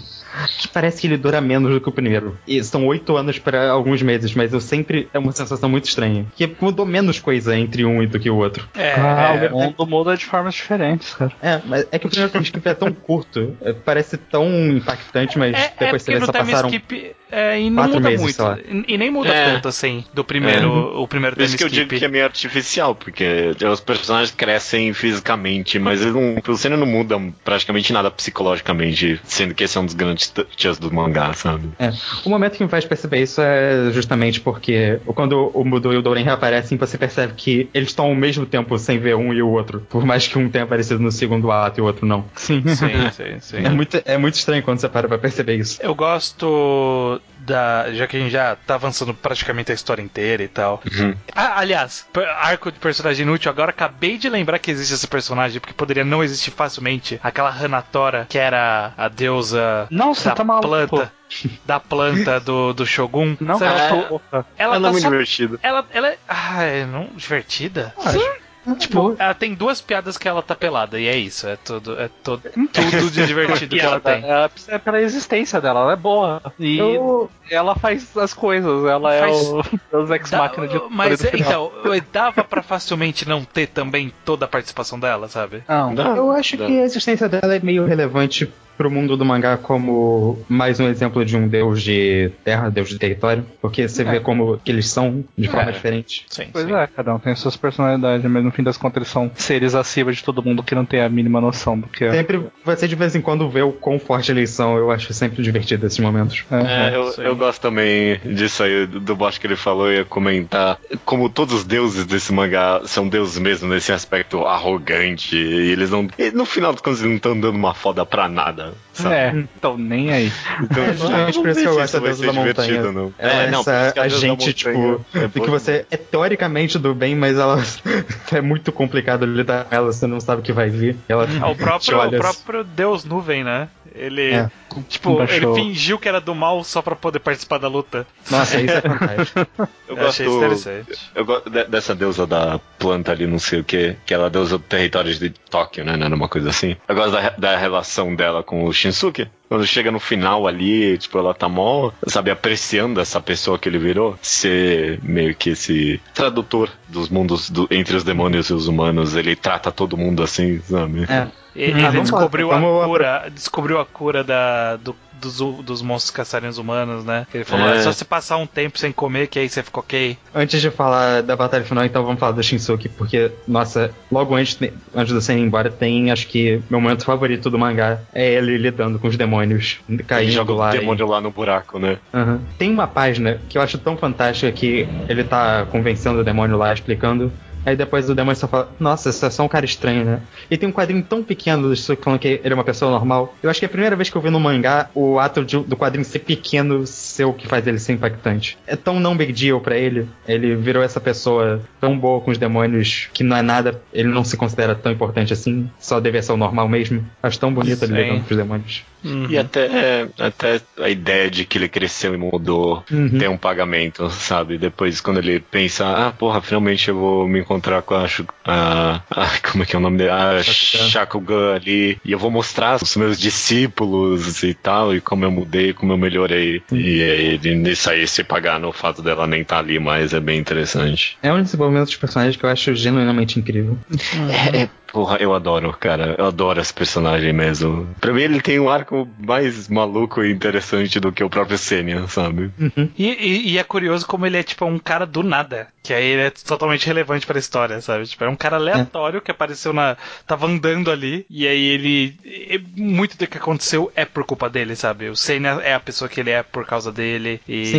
que parece que ele dura menos do que o primeiro. E são oito anos para alguns meses, mas eu sempre. É uma sensação muito estranha. Que mudou menos coisa entre um e do que o outro. É, Ah, é, o mundo muda de formas diferentes, cara. É, mas é que o primeiro time skip é tão curto, é, parece tão impactante, mas É, é depois porque você só time passaram. skip é, e não quatro muda meses, muito. E, e nem muda É. tanto assim do primeiro, o primeiro Por isso que eu digo que é meio artificial, porque os personagens crescem fisicamente, mas eles não, o Senna não muda praticamente nada psicologicamente, sendo que esse é um dos grandes touches do mangá, sabe? É. O momento que me faz perceber isso é justamente porque quando o Mudo e o Doren reaparecem, você percebe que eles estão ao mesmo tempo sem ver um e o outro. Por mais que um tenha aparecido no segundo ato e o outro não. Sim. (laughs) Sim, sim, sim. É muito, é muito estranho quando você para pra perceber isso. Eu gosto da. Já que a gente já tá avançando praticamente a história inteira e tal. Ah, aliás, arco de personagem inútil, agora acabei de lembrar que existe esse personagem, porque poderia não existir facilmente. Aquela Hanatora, que era a deusa Não, da tá maluco. planta. Da planta do, do Shogun. Não, Sabe, tô- ela Ela é tá muito só divertida. Ela, ela é. Ah, é não, divertida? Tipo, Ela tem duas piadas que ela tá pelada, e é isso. É tudo, é tudo, (laughs) tudo de divertido que ela tem. Ela precisa é pela existência dela, ela é boa. E eu, ela faz as coisas, ela Faz- é o Deus Ex Machina de mas final. então, dava pra facilmente não ter também toda a participação dela, sabe? Não. Dá, eu acho dá. que a existência dela é meio relevante pro mundo do mangá como mais um exemplo de um deus de terra, deus de território. Porque você É. vê como que eles são de forma É. diferente. Sim, Pois é, cada um tem suas personalidades, mas no fim das contas eles são seres acima de todo mundo que não tem a mínima noção do que é. Sempre, você de vez em quando vê o quão forte eles são, eu acho sempre divertido esses momentos. É, eu, sim. eu gosto também disso aí, do, boss que ele falou, eu ia comentar. Como todos os deuses desse mangá são deuses mesmo nesse aspecto arrogante, e eles não. e no final das contas, eles não estão dando uma foda pra nada. Sabe? É, então nem aí. Então, É justamente por isso que eu gosto da deusa da montanha. não. Ela é, não, essa a agente, tipo, é de que você é teoricamente do bem, mas ela (laughs) é muito complicado lidar com ela, você não sabe o que vai vir. Ela É o próprio, o próprio Deus Nuvem, né? Ele, É. tipo, Baixou. ele fingiu que era do mal só pra poder participar da luta. Nossa, isso é fantástico. (laughs) Eu Eu gosto achei isso interessante. Eu gosto de- dessa deusa da planta ali, não sei o que, que ela é a deusa do território de Tóquio, né? Não era uma coisa assim. Eu gosto da, da relação dela com o Shinsuke. Quando chega no final ali, tipo, ela tá mó, sabe, apreciando essa pessoa que ele virou, ser meio que esse tradutor dos mundos do, entre os demônios e os humanos, ele trata todo mundo assim, sabe? É. Ele, Ah, descobriu, a cura, descobriu a cura da, do, dos, dos monstros caçarem os humanos, né? Ele falou, é. É. só você passar um tempo sem comer que aí você fica ok. Antes de falar da batalha final, então vamos falar do Shinsuke, porque, nossa, logo antes, antes do Sen ir embora, tem, acho que, meu momento favorito do mangá é ele lidando com os demônios, Ele caindo joga lá. o e- demônio lá no buraco, né? Aham. Tem uma página que eu acho tão fantástica que ele tá convencendo o demônio lá, explicando. Aí depois o demônio só fala, nossa, você é só um cara estranho, né? E tem um quadrinho tão pequeno do falando que ele é uma pessoa normal. Eu acho que é a primeira vez que eu vi no mangá o ato de- do quadrinho ser pequeno ser o que faz ele ser impactante. É tão não big deal pra ele. Ele virou essa pessoa tão boa com os demônios que não é nada, ele não se considera tão importante assim, só deve ser o normal mesmo. Acho tão bonito ele Sim. lidando com os demônios. E até, até a ideia de que ele cresceu e mudou Uhum. tem um pagamento, sabe? Depois, quando ele pensa, ah, porra, finalmente eu vou me encontrar com a. Shu- a, a como é que é o nome dele? A Shakugan. Ali. E eu vou mostrar os meus discípulos e tal, e como eu mudei, como eu melhorei. E aí, nisso aí, se pagar no fato dela nem estar ali mais é bem interessante. É um desenvolvimento dos personagens que eu acho genuinamente incrível. É, é, porra, eu adoro, cara. Eu adoro esse personagem mesmo. Pra mim, ele tem um arco mais maluco e interessante do que o próprio Senia, sabe? E, e- e é curioso como ele é tipo um cara do nada. Que aí ele é totalmente relevante pra história, sabe? Tipo, é um cara aleatório que apareceu na. tava andando ali. E aí ele. e muito do que aconteceu é por culpa dele, sabe? O Senna é a pessoa que ele é por causa dele. E,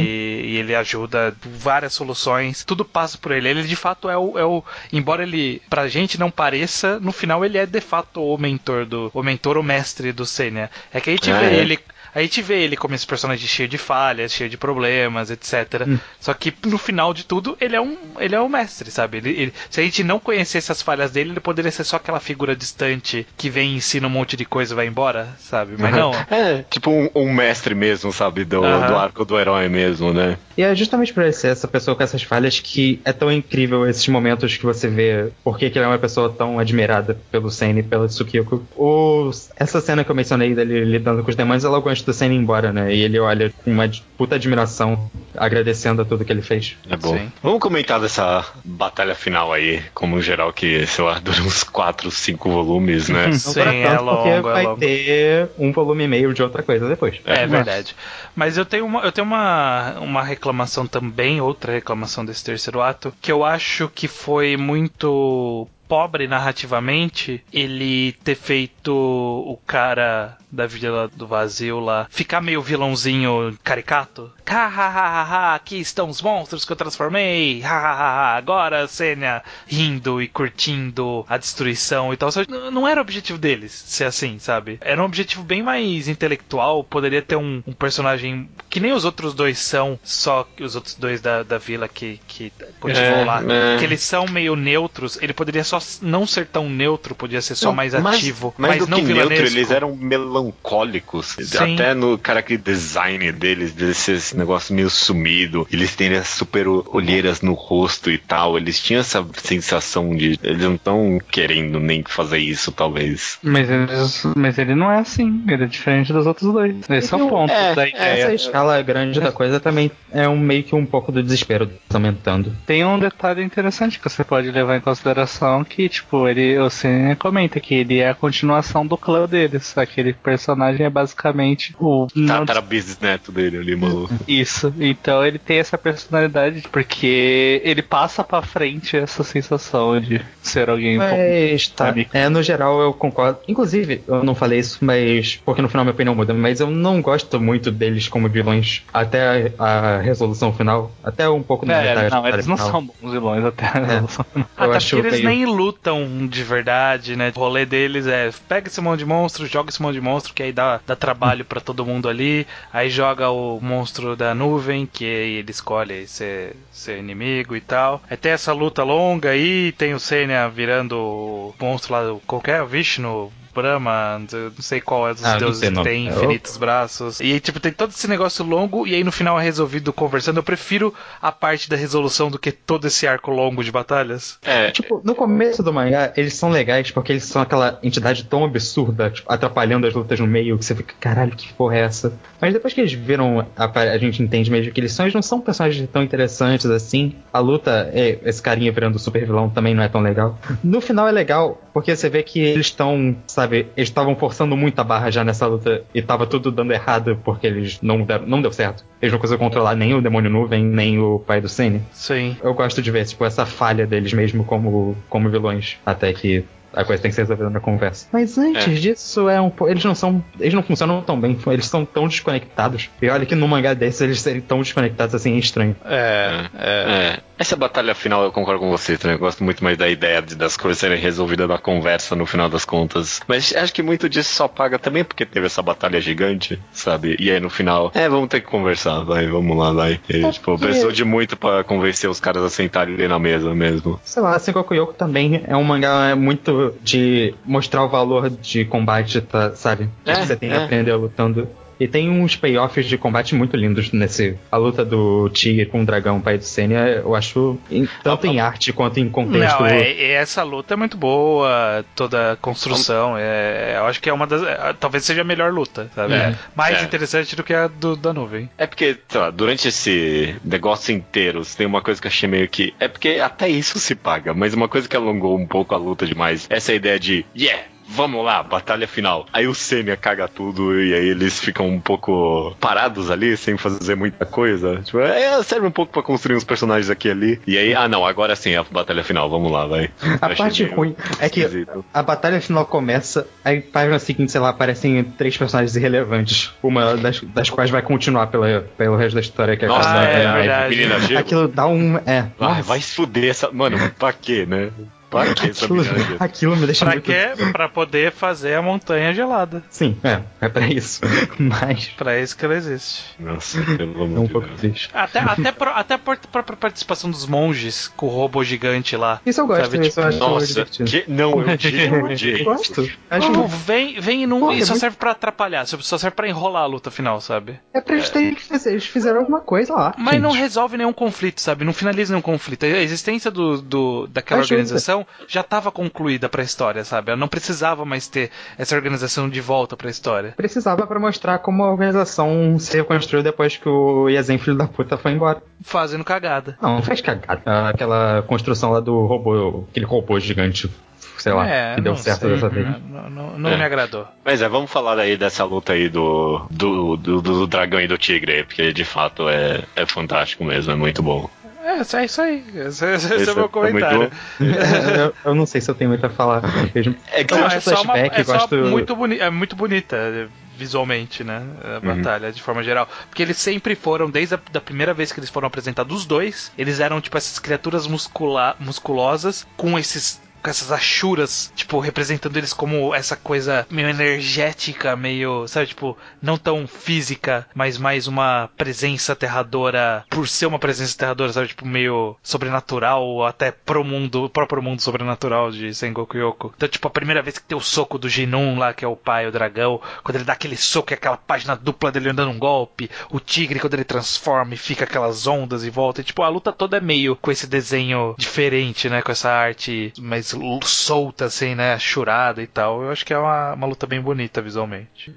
e ele ajuda várias soluções. Tudo passa por ele. Ele de fato é o. É o embora ele, pra gente, não pareça, no final ele é de fato o mentor do. O mentor, o mestre do Senna. É que a gente Ah, vê é? ele. A gente vê ele como esse personagem cheio de falhas, cheio de problemas, etc. Hum. Só que no final de tudo, ele é um, ele é um mestre, sabe? Ele, ele- se a gente não conhecesse as falhas dele, ele poderia ser só aquela figura distante que vem e ensina um monte de coisa e vai embora, sabe? Mas não. É, tipo um, um mestre mesmo, sabe? Do, do arco do herói mesmo, né? E é justamente por ele ser essa pessoa com essas falhas que é tão incrível esses momentos que você vê porque que ele é uma pessoa tão admirada pelo Sen e pelo Tsukiko. O, essa cena que eu mencionei dele lidando com os demônios é logo antes do Sen ir embora, né? E ele olha com uma puta admiração, agradecendo a tudo que ele fez. É bom. Sim. Vamos comentar dessa batalha final aí, como geral, que, sei lá, (laughs) dura uns 4, 5 volumes, né? (laughs) Sim, é tanto, porque longo, é vai longo. ter um volume e meio de outra coisa depois. É, É, verdade. Mas eu tenho, uma, eu tenho uma, uma reclamação também, outra reclamação desse terceiro ato, que eu acho que foi muito pobre narrativamente ele ter feito o cara da Vila do Vazio lá ficar meio vilãozinho caricato. Ha, ha, ha, ha, ha, aqui estão os monstros que eu transformei. Ha. Agora a Sênia rindo e curtindo a destruição e tal. Não era o objetivo deles ser assim, sabe? Era um objetivo bem mais intelectual. Poderia ter um, um personagem que nem os outros dois são, só que os outros dois da, da vila que, que continuam É, lá. é. Que eles são meio neutros. Ele poderia só não ser tão neutro, podia ser só Não, mais mas- ativo. Mais mas do não que neutro, eles eram melancólicos. Sim. Até no cara que design deles, desses negócio meio sumido, eles têm as super olheiras no rosto e tal. Eles tinham essa sensação de. Eles não estão querendo nem fazer isso, talvez. Mas, eles- mas ele não é assim, ele é diferente dos outros dois. Esse é o ponto é, da é, ideia. Essa escala grande da coisa também é um meio que um pouco do desespero aumentando. Tem um detalhe interessante que você pode levar em consideração que, tipo, ele, você comenta que ele é a continuação do clã deles. Aquele personagem é basicamente o. não- Tatara bisneto dele ali, maluco. Isso. Então ele tem essa personalidade porque ele passa pra frente essa sensação de ser alguém. Mas tá. Amigo. É, no geral eu concordo. Inclusive, eu não falei isso, mas. Porque no final minha opinião muda, mas eu não gosto muito deles como vilões até a, a resolução final. Até um pouco na É, metade não, eles não final. são bons vilões até a É. resolução. Eu Até acho porque eles meio- nem lutam de verdade, né? O rolê deles é pega esse monte de monstro, joga esse monte de monstro, que aí dá, dá trabalho pra todo mundo ali. Aí joga o monstro da nuvem, que ele escolhe ser, ser inimigo e tal. Aí tem essa luta longa aí, tem o Senya virando o monstro lá, qualquer Vishnu Brahma, não sei qual é dos Ah, deuses que tem É infinitos braços. E tipo, tem todo esse negócio longo e aí no final é resolvido conversando. Eu prefiro a parte da resolução do que todo esse arco longo de batalhas. É, Tipo, no começo do mangá, eles são legais porque eles são aquela entidade tão absurda, tipo, atrapalhando as lutas no meio, que você fica, caralho, que porra é essa? Mas depois que eles viram, a, a gente entende mesmo que eles são, eles não são personagens tão interessantes assim. A luta, é, esse carinha virando super vilão também não é tão legal. No final é legal, porque você vê que eles estão, sabe, eles estavam forçando muito a barra já nessa luta e tava tudo dando errado porque eles não, deram, não deu certo. Eles não conseguiram controlar nem o demônio nuvem, nem o pai do Senna. Sim. Eu gosto de ver, tipo, essa falha deles mesmo como, como vilões. Até que a coisa tem que ser resolvida na conversa. Mas antes É. disso, é um, eles não são. Eles não funcionam tão bem. Eles são tão desconectados. E olha que num mangá desse eles serem tão desconectados assim é estranho. É, é. É, essa batalha final eu concordo com você, também. Eu gosto muito mais da ideia de, das coisas serem resolvidas na conversa no final das contas. Mas acho que muito disso só paga também porque teve essa batalha gigante, sabe? E aí no final, é, vamos ter que conversar, vai, vamos lá, vai. E, É tipo, porque- precisou de muito pra convencer os caras a sentarem ali na mesa mesmo. Sei lá, Sengoku Yoko também é um mangá muito de mostrar o valor de combate, tá, sabe? É, que você tem que é. aprender lutando. E tem uns payoffs de combate muito lindos nesse. A luta do Tigre com o dragão pai do Senya, eu acho, em- tanto em arte quanto em contexto. Não, é, é- essa luta é muito boa, toda a construção. É, eu acho que é uma das. é, talvez seja a melhor luta, sabe? É, Mais é. interessante do que a do, da nuvem. É porque, sei lá, durante esse negócio inteiro, tem uma coisa que eu achei meio que. É porque até isso se paga, mas uma coisa que alongou um pouco a luta demais, essa ideia de, yeah! Vamos lá, batalha final. Aí o Sêmia caga tudo e aí eles ficam um pouco parados ali, sem fazer muita coisa. Tipo, é, serve um pouco pra construir uns personagens aqui e ali. E aí, ah não, agora sim, a batalha final, vamos lá, vai. A Achei parte ruim é que esquisito. a batalha final começa, aí página seguinte, sei lá, aparecem três personagens irrelevantes. Uma das, das quais vai continuar pela, pelo resto da história que é Nossa, é a verdade. menina gelo. Aquilo dá um. É. Ah, vai se fuder essa. Mano, pra quê, né? Pra quê essa aquilo, (laughs) aquilo me deixa Pra muito. quê? Pra poder fazer a montanha gelada. Sim, é, é pra isso. (laughs) Mas. Pra isso que ela existe. Nossa, pelo É amor um de pouco Deus. triste. Até, (laughs) até, pro- até a própria participação dos monges com o robô gigante lá. Isso eu gosto, Sabe, isso eu acho Nossa, que, não, eu odiei, eu odiei. Eu gosto. Acho Tipo, vem, vem e é só muito- serve pra atrapalhar, só serve pra enrolar a luta final, sabe? É pra eles terem que fazer. Eles fizeram alguma coisa lá. Mas gente. não resolve nenhum conflito, sabe? Não finaliza nenhum conflito. A existência do, do- daquela Ajuda. organização já estava concluída pra história, sabe? Ela não precisava mais ter essa organização de volta pra história. Precisava pra mostrar como a organização se reconstruiu depois que o Yazen, filho da puta, foi embora. Fazendo cagada. Não, não faz cagada. Aquela construção lá do robô, aquele robô gigante, sei lá, é, que deu não certo sei, dessa vez. Não, não- não É. me agradou. Mas é, vamos falar aí dessa luta aí do, do, do, do dragão e do tigre, aí, porque de fato é, é fantástico mesmo, é muito bom. É, é isso aí. Esse, esse é o Esse meu é comentário. muito eu, eu não sei se eu tenho muito a falar. Eu, É que eu gosto é só, uma, flashback, é gosto. muito, boni é muito bonita eh, visualmente, né? A Uhum. batalha, de forma geral. Porque eles sempre foram, desde a da primeira vez que eles foram apresentados, os dois, eles eram tipo essas criaturas muscula musculosas com esses. Com essas achuras, tipo, representando eles como essa coisa meio energética, meio, sabe, tipo, não tão física, mas mais uma presença aterradora, por ser uma presença aterradora, sabe, tipo, meio sobrenatural, até pro mundo, próprio mundo sobrenatural de Sengoku Yoko. Então, tipo, a primeira vez que tem o soco do Jinun lá, que é o pai, o dragão, quando ele dá aquele soco e aquela página dupla dele andando um golpe, o tigre quando ele transforma e fica aquelas ondas e volta, e, tipo, a luta toda é meio com esse desenho diferente, né, com essa arte mais solta, assim, né, churada e tal. Eu acho que é uma, uma luta bem bonita visualmente.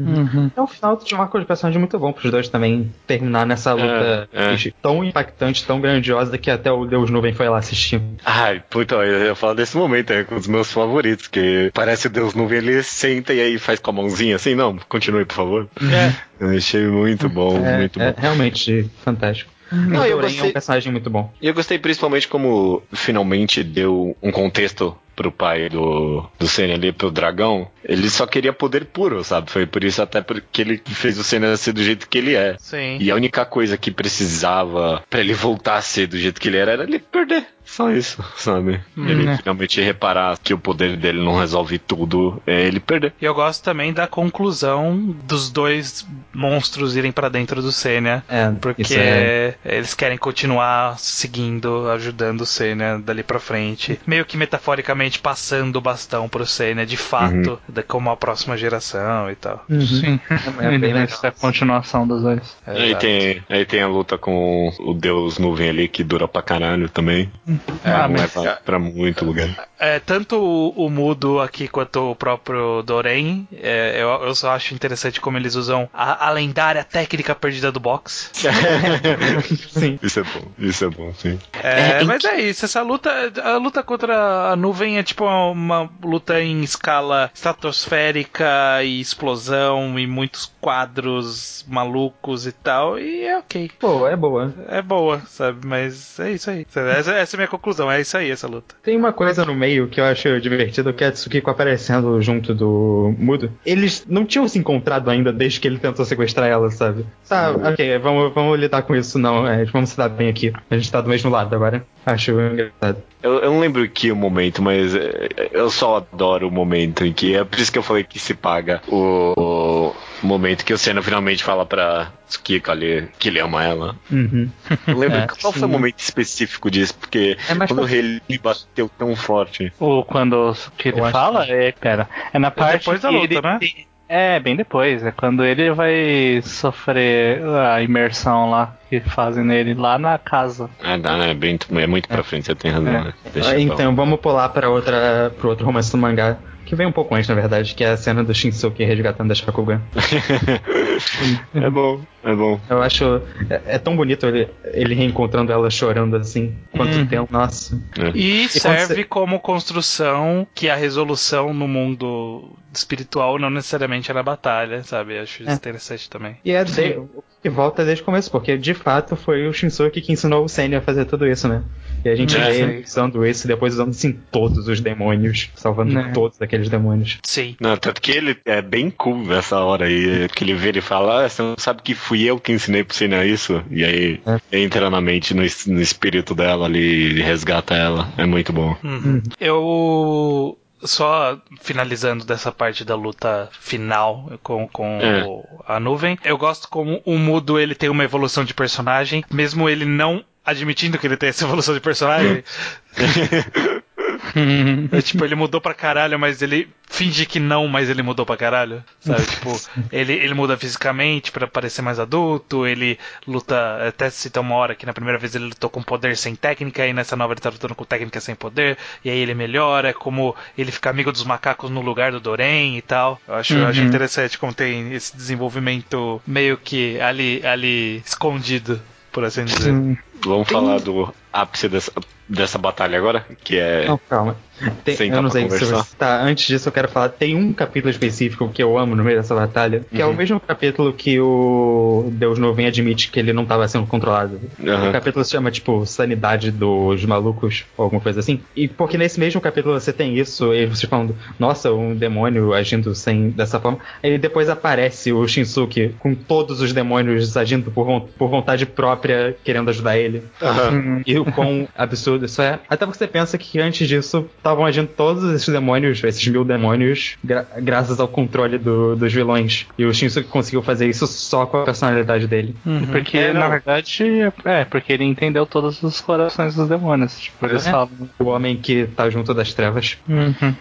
É um final de um arco de personagem muito bom pros dois também terminar nessa luta É, é. tão impactante, tão grandiosa que até o Deus Nuvem foi lá assistir. Ai, puta, eu ia falar desse momento, é um dos meus favoritos, que parece o Deus nuvem, ele senta e aí faz com a mãozinha assim, não, continue, por favor. É. Eu achei muito bom, é, muito é bom. realmente fantástico. Não, eu Doren é gostei- um personagem muito bom. E eu gostei principalmente como finalmente deu um contexto pro pai do, do Senna ali, pro dragão. Ele só queria poder puro, sabe? Foi por isso até porque ele fez o Senna ser do jeito que ele é. Sim. E a única coisa que precisava pra ele voltar a ser do jeito que ele era era ele perder. Só isso, (laughs) sabe? Ele né. finalmente reparar que o poder dele não resolve tudo, é ele perder. E eu gosto também da conclusão dos dois monstros irem pra dentro do Senya. É, Porque isso é. eles querem continuar seguindo, ajudando o Senna dali pra frente. Meio que metaforicamente realmente passando o bastão pro Seiya, de fato, de- como a próxima geração e tal. Sim. É bem (laughs) ser a continuação dos dois. Aí Exato. tem, aí tem a luta com o Deus Nuvem ali, que dura pra caralho também. Ah, não mas- leva pra muito lugar. É, tanto o, o Mudo aqui quanto o próprio Doren, é, eu, eu só acho interessante como eles usam a, a lendária técnica perdida do box. (laughs) Sim. Isso é bom, isso é bom, sim. É, mas é isso, essa luta, a luta contra a nuvem é tipo uma, luta em escala estratosférica e explosão e muitos quadros malucos e tal, e é ok. Pô, é boa. É boa, sabe? Mas é isso aí. Essa, essa é a minha conclusão, é isso aí, essa luta. Tem uma coisa no meio que eu acho divertido, que é Tsukiko aparecendo junto do Mudo. Eles não tinham se encontrado ainda desde que ele tentou sequestrar ela, sabe? Tá, ok, vamos, vamos lidar com isso não. É, vamos se dar bem aqui. A gente tá do mesmo lado agora. Acho engraçado. Eu, eu não lembro que o momento, mas é, eu só adoro o momento em que. É por isso que eu falei que se paga o, o momento que o Senna finalmente fala pra Tsukiko ali que ele ama ela. Uhum. Eu lembro (laughs) É, qual foi o sim. momento específico disso, porque É mais quando pra- ele bateu tão forte. O quando que ele Eu acho fala, é, pera, é na parte depois da luta, ele né? É, bem depois, é quando ele vai sofrer a imersão lá que fazem nele lá na casa. É, dá, né? Bem, é muito pra frente, você tem razão. É. Né? Deixa eu então, vamos pular para outra, pro outro romance do mangá, que vem um pouco antes, na verdade, que é a cena do Shinsuke resgatando a Shakugan. (laughs) é bom, é bom. Eu acho. É, é tão bonito ele, ele reencontrando ela chorando assim. Quanto Uhum. tempo, nossa. E, quando serve você- como construção que a resolução no mundo espiritual não necessariamente é na batalha, sabe? Acho isso É. interessante também. E é de, o que volta desde o começo, porque de fato foi o Shinsuke que ensinou o Senna a fazer tudo isso, né? E a gente É, vê ele usando isso e depois usando assim todos os demônios, salvando Né. todos aqueles demônios. Sim. Não, tanto que ele é bem cool nessa hora aí, que ele vê e fala, ah, você não sabe que fui eu que ensinei pro Senna isso? E aí entra na mente, no, no espírito dela ali e resgata ela. É muito bom. Uhum. Eu. Só finalizando dessa parte da luta final com, com É. o- a nuvem, eu gosto como o Mudo ele tem uma evolução de personagem, mesmo ele não admitindo que ele tem essa evolução de personagem. (laughs) É, tipo, ele mudou pra caralho, mas ele finge que não, mas ele mudou pra caralho. Sabe? tipo, ele, ele muda fisicamente pra parecer mais adulto, ele luta. Até cita uma hora que na primeira vez ele lutou com poder sem técnica, e nessa nova ele tá lutando com técnica sem poder, e aí ele melhora, é como ele fica amigo dos macacos no lugar do Doren e tal. Eu acho, eu acho Uhum. interessante como tem esse desenvolvimento meio que ali, ali escondido, por assim dizer. Vamos Tem- falar do ápice dessa, dessa batalha agora, que é... Não, calma. Tem- eu não sei se você. Tá, antes disso eu quero falar. Tem um capítulo específico que eu amo no meio dessa batalha, que é Uhum. o mesmo capítulo que o Deus Nuvem admite que ele não estava sendo controlado. Aham. O capítulo se chama, tipo, Sanidade dos Malucos, ou alguma coisa assim. E porque nesse mesmo capítulo você tem isso, e você falando, nossa, um demônio agindo sem dessa forma. Aí depois aparece o Shinsuke com todos os demônios agindo por, por vontade própria, querendo ajudar ele. Aham. E o quão absurdo isso é. Até porque você pensa que antes disso estavam agindo todos esses demônios, esses mil demônios, gra- graças ao controle do- dos vilões. E o Shinsuke conseguiu fazer isso só com a personalidade dele. Porque, É, na verdade, é, porque ele entendeu todos os corações dos demônios. Tipo, eles É. falam. O homem que tá junto das trevas. Uhum.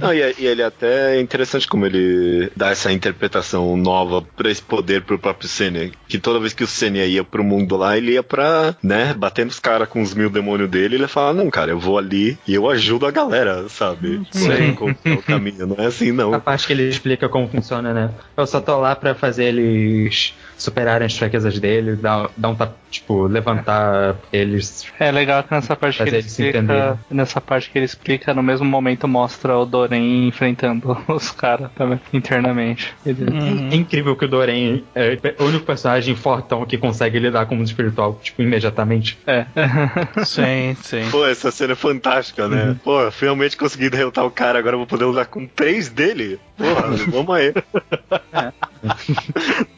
Não, e, e ele até é interessante como ele dá essa interpretação nova pra esse poder pro próprio Senya. Que toda vez que o Senya ia pro mundo lá, ele ia pra, né, bater nos caras com os mil demônios dele, ele fala, não, cara, eu vou ali e eu ajudo a galera, sabe? Sim. Encontrar o caminho, não é assim A não. parte que ele explica como funciona, né? Eu só tô lá pra fazer eles superarem as fraquezas dele, dar, dar um tipo, levantar eles. É legal que nessa parte que ele explica. Nessa parte que ele explica, no mesmo momento mostra o Doren enfrentando (laughs) os caras também, internamente. Ele- É incrível que o Doren é o único personagem fortão que consegue lidar com o mundo espiritual, tipo, imediatamente. É. Sim, sim. Pô, essa cena é fantástica, né? Pô, finalmente consegui derrotar o cara, agora eu vou poder usar com três dele. Porra, (laughs) vamos aí.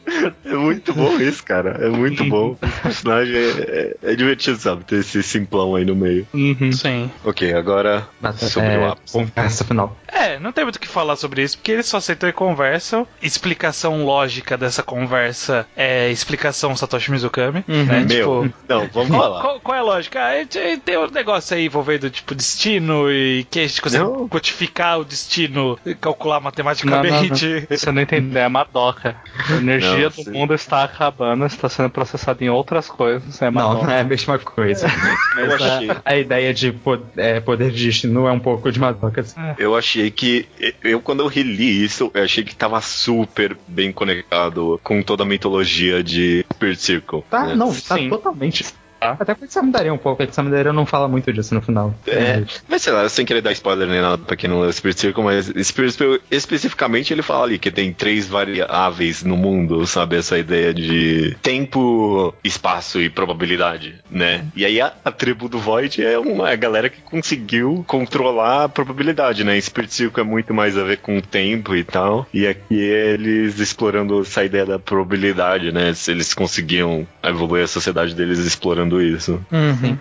É muito bom isso, cara. É muito bom. Esse personagem é, é- é divertido, sabe? Ter esse simplão aí no meio. Uhum. Sim. Ok, agora Bata- sobre é, o ápice. Conversa final. É, É, não tem muito o que falar sobre isso, porque eles só aceitam e conversam. Explicação lógica dessa conversa é explicação Satoshi Mizukami, Uhum. né? Meu, Tipo, não, vamos qual, falar. qual- qual é a lógica? Ah, tem um negócio aí envolvendo, tipo, destino e que a gente consegue Não. quantificar o destino, calcular matematicamente. Você não entendeu, é Madoka. A (laughs) energia Não, do mundo está acabando, está sendo processada em outras coisas. É Não, não é a mesma coisa. (laughs) Eu Mas a, a ideia de é, poder de destino é um pouco de Madoka. assim. eu achei que. Eu, quando eu reli isso, eu achei que tava super bem conectado com toda a mitologia de Spirit Circle. Tá, né? não, tá Sim. totalmente. Tá. Até com o daria um pouco, a Daria não fala muito disso no final. É, mas sei lá, sem querer dar spoiler nem nada pra quem não leu Spirit Circle, mas Spirit Circle, especificamente ele fala ali que tem três variáveis no mundo, sabe? Essa ideia de tempo, espaço e probabilidade, né? E aí a, a tribo do Void é uma galera que conseguiu controlar a probabilidade, né? Spirit Circle é muito mais a ver com o tempo e tal, e aqui eles explorando essa ideia da probabilidade, né? Se eles conseguiam evoluir a sociedade deles explorando isso. Uhum. Sim,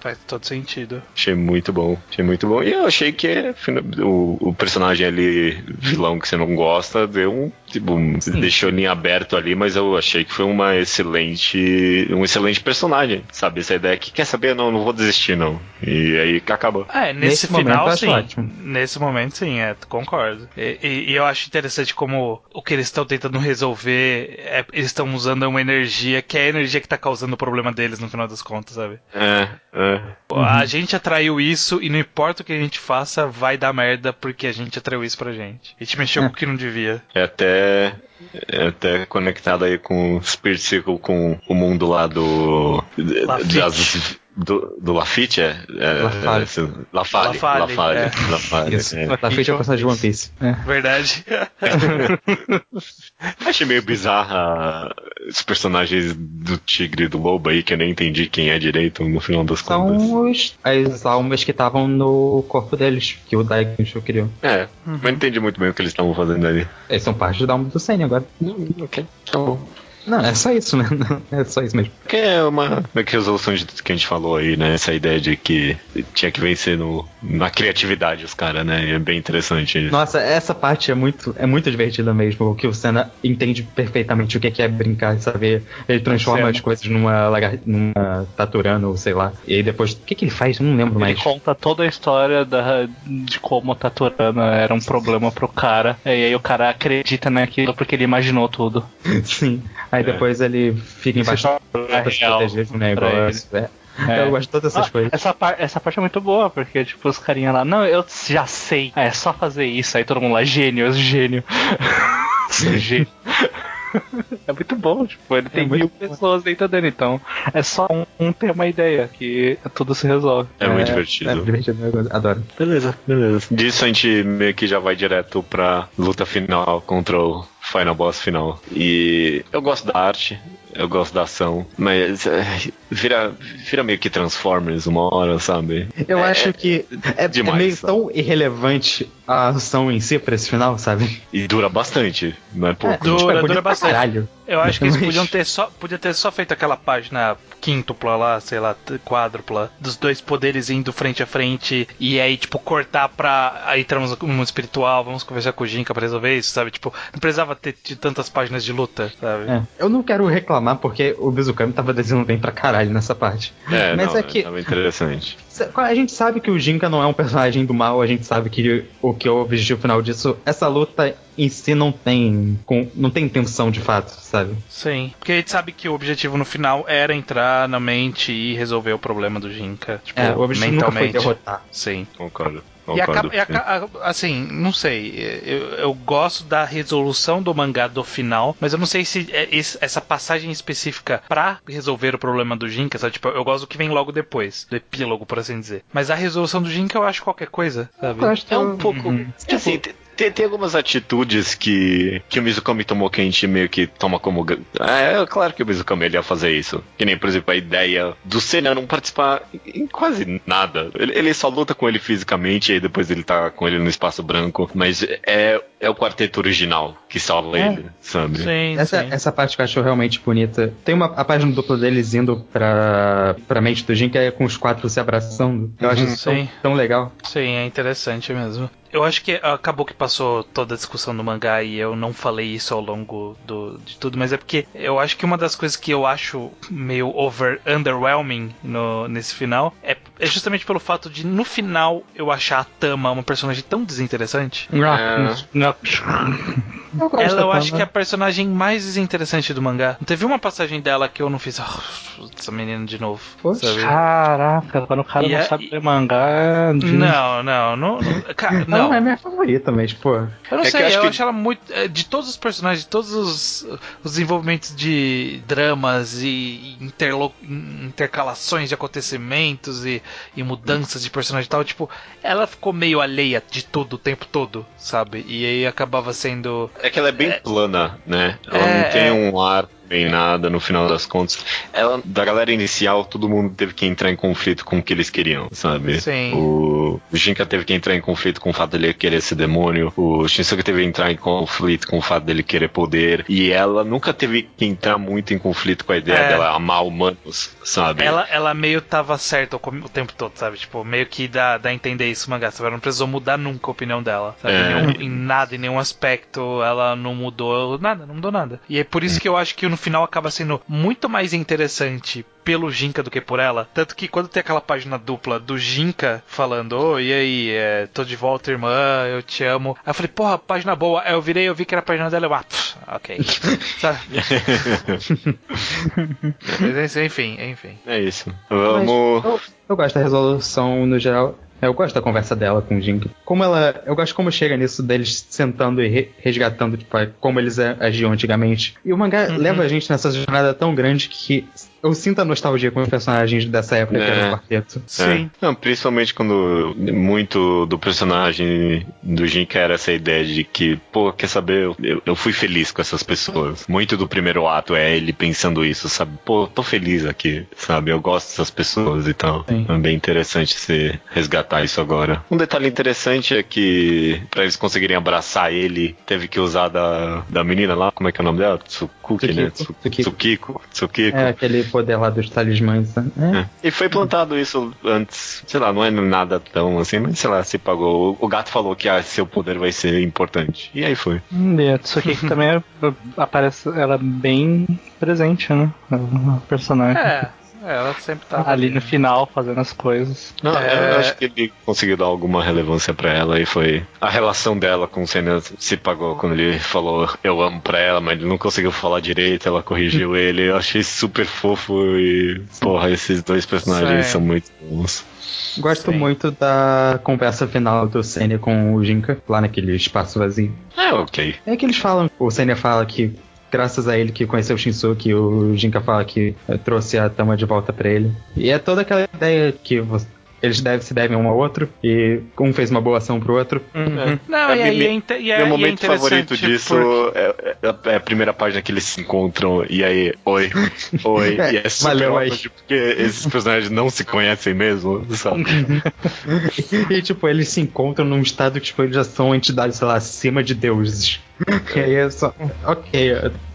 faz todo sentido. Achei muito bom, achei muito bom. E eu achei que o, o personagem ali, vilão que você não gosta, deu um. Tipo, deixou em aberto ali, mas eu achei que foi uma excelente. Um excelente personagem, sabe? Essa ideia que quer saber, não, não vou desistir, não. E aí que acabou. É, nesse, Nesse momento final, acho sim. ótimo. Nesse momento, sim, é, concordo. E, e- e eu acho interessante como o que eles estão tentando resolver, é, eles estão usando uma energia que é a energia que tá causando o problema deles no final das contas, sabe? É, é. A gente atraiu isso e não importa o que a gente faça, vai dar merda porque a gente atraiu isso pra gente. A gente mexeu É. com o que não devia. É até. É até conectado aí com o Spirit Circle, com o mundo lá do. Lafitte. das- do, do Lafitte, é? é Lafalle. é, Lafalle. Lafalle, Lafalle. é. Lafalle, Isso, é. tá feita a passagem de One Piece. É. Verdade. (laughs) Achei meio bizarra os personagens do tigre e do lobo aí, que eu nem entendi quem é direito no final das contas. São os, as almas que estavam no corpo deles, que o Daikensho criou. É, mas não entendi muito bem o que eles estavam fazendo ali. Eles são parte da alma do Senna agora. ok, tá bom. Não, é só isso, né? (laughs) É só isso mesmo. Que é uma meio que resolução de tudo que a gente falou aí, né? Essa ideia de que tinha que vencer no, na criatividade os caras, né? E é bem interessante isso. Nossa, essa parte é muito, é muito divertida mesmo, que o Senna entende perfeitamente o que é, que é brincar, saber. Ele transforma Senna. as coisas numa, lagar... numa taturana, ou sei lá. E aí depois, o que, que ele faz? Eu não lembro Ele mais. conta toda a história da, de como a Taturana era um problema pro cara. E aí o cara acredita naquilo porque ele imaginou tudo. (laughs) Sim. Aí depois ele fica embaixo pra é se proteger de um negócio. É. É. Eu gosto de todas essas Ah, coisas. Essa, par- essa parte é muito boa, porque, tipo, os carinha lá, não, eu já sei. É só fazer isso. Aí todo mundo lá, gênio, gênio. Sou gênio. (laughs) (laughs) É muito bom, tipo, ele tem muito mil bom. pessoas dentro dele, então é só um, um ter uma ideia que tudo se resolve. É, muito divertido. É divertido, adoro. Beleza, beleza. Disso a gente meio que já vai direto pra luta final contra o final boss final. E eu gosto da arte, eu gosto da ação, mas é, vira, vira meio que Transformers uma hora, sabe? Eu É, acho que é, é demais, meio sabe? tão irrelevante a ação em si pra esse final, sabe? E dura bastante, não é pouco. Dura, Tipo, é bonito dura bastante. Caralho. Eu acho que eles podiam ter só, podia ter só feito aquela página quíntupla lá, sei lá, quádrupla, dos dois poderes indo frente a frente, e aí, tipo, cortar pra. Aí entramos no mundo espiritual, vamos conversar com o Jinka pra resolver isso, sabe? Tipo, não precisava ter tido tantas páginas de luta, sabe? É, eu não quero reclamar porque o Bizukami tava desenhando bem pra caralho nessa parte. É, Mas não, é que tava interessante. a gente sabe que o Jinka não é um personagem do mal, a gente sabe que o que é o objetivo final disso, essa luta em si não tem com- não tem intenção de fato, sabe? Sim. Porque a gente sabe que o objetivo no final era entrar na mente e resolver o problema do Jinka. Tipo, É, o objetivo nunca foi mentalmente. derrotar. Sim. Concordo. E concordo. acaba, e aca- assim, não sei, eu, eu gosto da resolução do mangá do final, mas eu não sei se é esse- essa passagem específica pra resolver o problema do Jinka, sabe? Tipo, eu gosto do que vem logo depois, do epílogo, por assim dizer. Mas a resolução do Jinka eu acho qualquer coisa, sabe? Eu acho que É um pouco. Uhum. é assim, tem, tem- algumas atitudes que, que o Mizukami tomou que a gente meio que toma como. É, é claro que o Mizukami ele ia fazer isso. Que nem, por exemplo, a ideia do Senna não participar em quase nada. Ele, ele só luta com ele fisicamente e depois ele tá com ele no espaço branco. Mas é, é o quarteto original que salva É. ele, sabe? Sim, Essa, sim. essa parte que eu acho realmente bonita. Tem uma a página dupla deles indo pra, pra mente do Jin, que é com os quatro se abraçando. Eu acho Uhum, isso tão, tão legal. Sim, é interessante mesmo. Eu acho que acabou que passou toda a discussão do mangá e eu não falei isso ao longo do, de tudo, mas é porque eu acho que uma das coisas que eu acho meio over underwhelming no, nesse final é, é justamente pelo fato de no final eu achar a Tama uma personagem tão desinteressante. É. Eu ela eu acho que é a personagem mais desinteressante do mangá. Teve uma passagem dela que eu não fiz. Oh, essa menina de novo. Sabe? Caraca, quando o cara e não é, sabe ler mangá. De... Não, não, não. Não, cara, não. não é minha favorita, mas, pô. Eu não é sei, eu, acho, eu que... acho, ela muito. É, de todos os personagens, de todos os, os desenvolvimentos de dramas e interlo... intercalações de acontecimentos e, e mudanças de personagem e tal, tipo, ela ficou meio alheia de tudo o tempo todo, sabe? E aí acabava sendo é que ela é bem é, plana, né? Ela é, não tem é. um ar bem nada no final das contas. Ela, da galera inicial, todo mundo teve que entrar em conflito com o que eles queriam, sabe? Sim. O, Jinka teve que entrar em conflito com o fato dele querer ser demônio. O Shinsuke teve que entrar em conflito com o fato dele querer poder. E ela nunca teve que entrar muito em conflito com a ideia é. dela amar humanos, sabe? Ela, ela meio tava certa o, o tempo todo, sabe? Tipo, meio que dá, dá a entender isso, mangá. Sabe? Ela não precisou mudar nunca a opinião dela. Sabe? É. Em, nenhum, em, nada, em nenhum aspecto, ela não mudou nada, não mudou nada. E é por isso que eu acho que no final acaba sendo muito mais interessante pelo Jinka do que por ela. Tanto que quando tem aquela página dupla do Jinka falando, ô, oh, e aí, é, tô de volta, irmã, eu te amo. Aí eu falei, porra, página boa. Aí eu virei, eu vi que era a página dela, eu, ah, pff, ok. (laughs) enfim, enfim. É isso. Vamos. Eu, eu gosto da resolução no geral. Eu gosto da conversa dela com o Jink. Como ela. Eu gosto como chega nisso deles sentando e re resgatando, tipo, como eles agiam antigamente. E o mangá uhum. leva a gente nessa jornada tão grande que eu sinto a nostalgia com os personagens dessa época é. que era o quarteto. É. Sim. Não, principalmente quando muito do personagem do Jin era essa ideia de que, pô, quer saber, eu, eu, fui feliz com essas pessoas. Muito do primeiro ato é ele pensando isso, sabe? Pô, tô feliz aqui, sabe? Eu gosto dessas pessoas e tal. Sim. É bem interessante se resgatar isso agora. Um detalhe interessante é que para eles conseguirem abraçar ele, teve que usar da, da menina lá, como é que é o nome dela? Tsukuki, né? Tsukiko. Tsukiko. É, aquele poder lá dos talismãs. Né? É. E foi plantado isso antes, sei lá, não é nada tão assim, mas sei lá, se pagou. O gato falou que ah, seu poder vai ser importante. E aí foi. Hum, e a Tsukiki também (laughs) é, aparece, ela é bem presente, né? O personagem. É. É, ela sempre tá ali no final fazendo as coisas. Não, é... eu acho que ele conseguiu dar alguma relevância para ela e foi a relação dela com o Senna se pagou quando ele falou eu amo pra ela, mas ele não conseguiu falar direito, ela corrigiu (laughs) ele. Eu achei super fofo e porra, esses dois personagens Sim. são muito bons. Gosto Sim. muito da conversa final do Senna com o Jinka, lá naquele espaço vazio. É, ok. É que eles falam, o Senna fala que graças a ele que conheceu o Shinsuke, o Jinka fala que trouxe a Tama de volta para ele. E é toda aquela ideia que você eles devem, se devem um ao outro e um fez uma boa ação pro outro. Uhum. É. Não, é, e aí é, e é, meu momento é favorito disso porque... É, é, a primeira página que eles se encontram e aí, oi, (laughs) oi, e é super Valeu, óbvio, aí. porque esses personagens não se conhecem mesmo, sabe? e, (laughs) e, tipo, eles se encontram num estado que tipo, eles já são entidades, sei lá, acima de deuses. e aí é só, ok,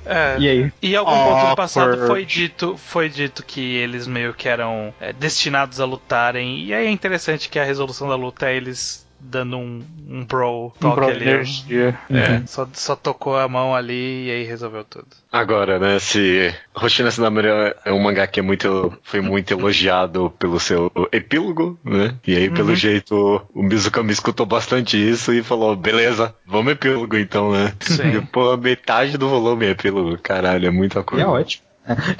é, e aí? E algum ponto do passado foi dito, foi dito que eles meio que eram é, destinados a lutarem. E aí é interessante que a resolução da luta é eles dando um, um bro talk um ali. É, uhum. só, só tocou a mão ali e aí resolveu tudo. Agora, né, se Roshina Sinamura é um mangá que é muito, foi muito elogiado pelo seu epílogo, né? E aí, pelo uhum. jeito, o Mizukami escutou bastante isso e falou, beleza, vamos epílogo então, né? Sim. E, (laughs) pô, metade do volume é epílogo, caralho, é muita coisa. é ótimo.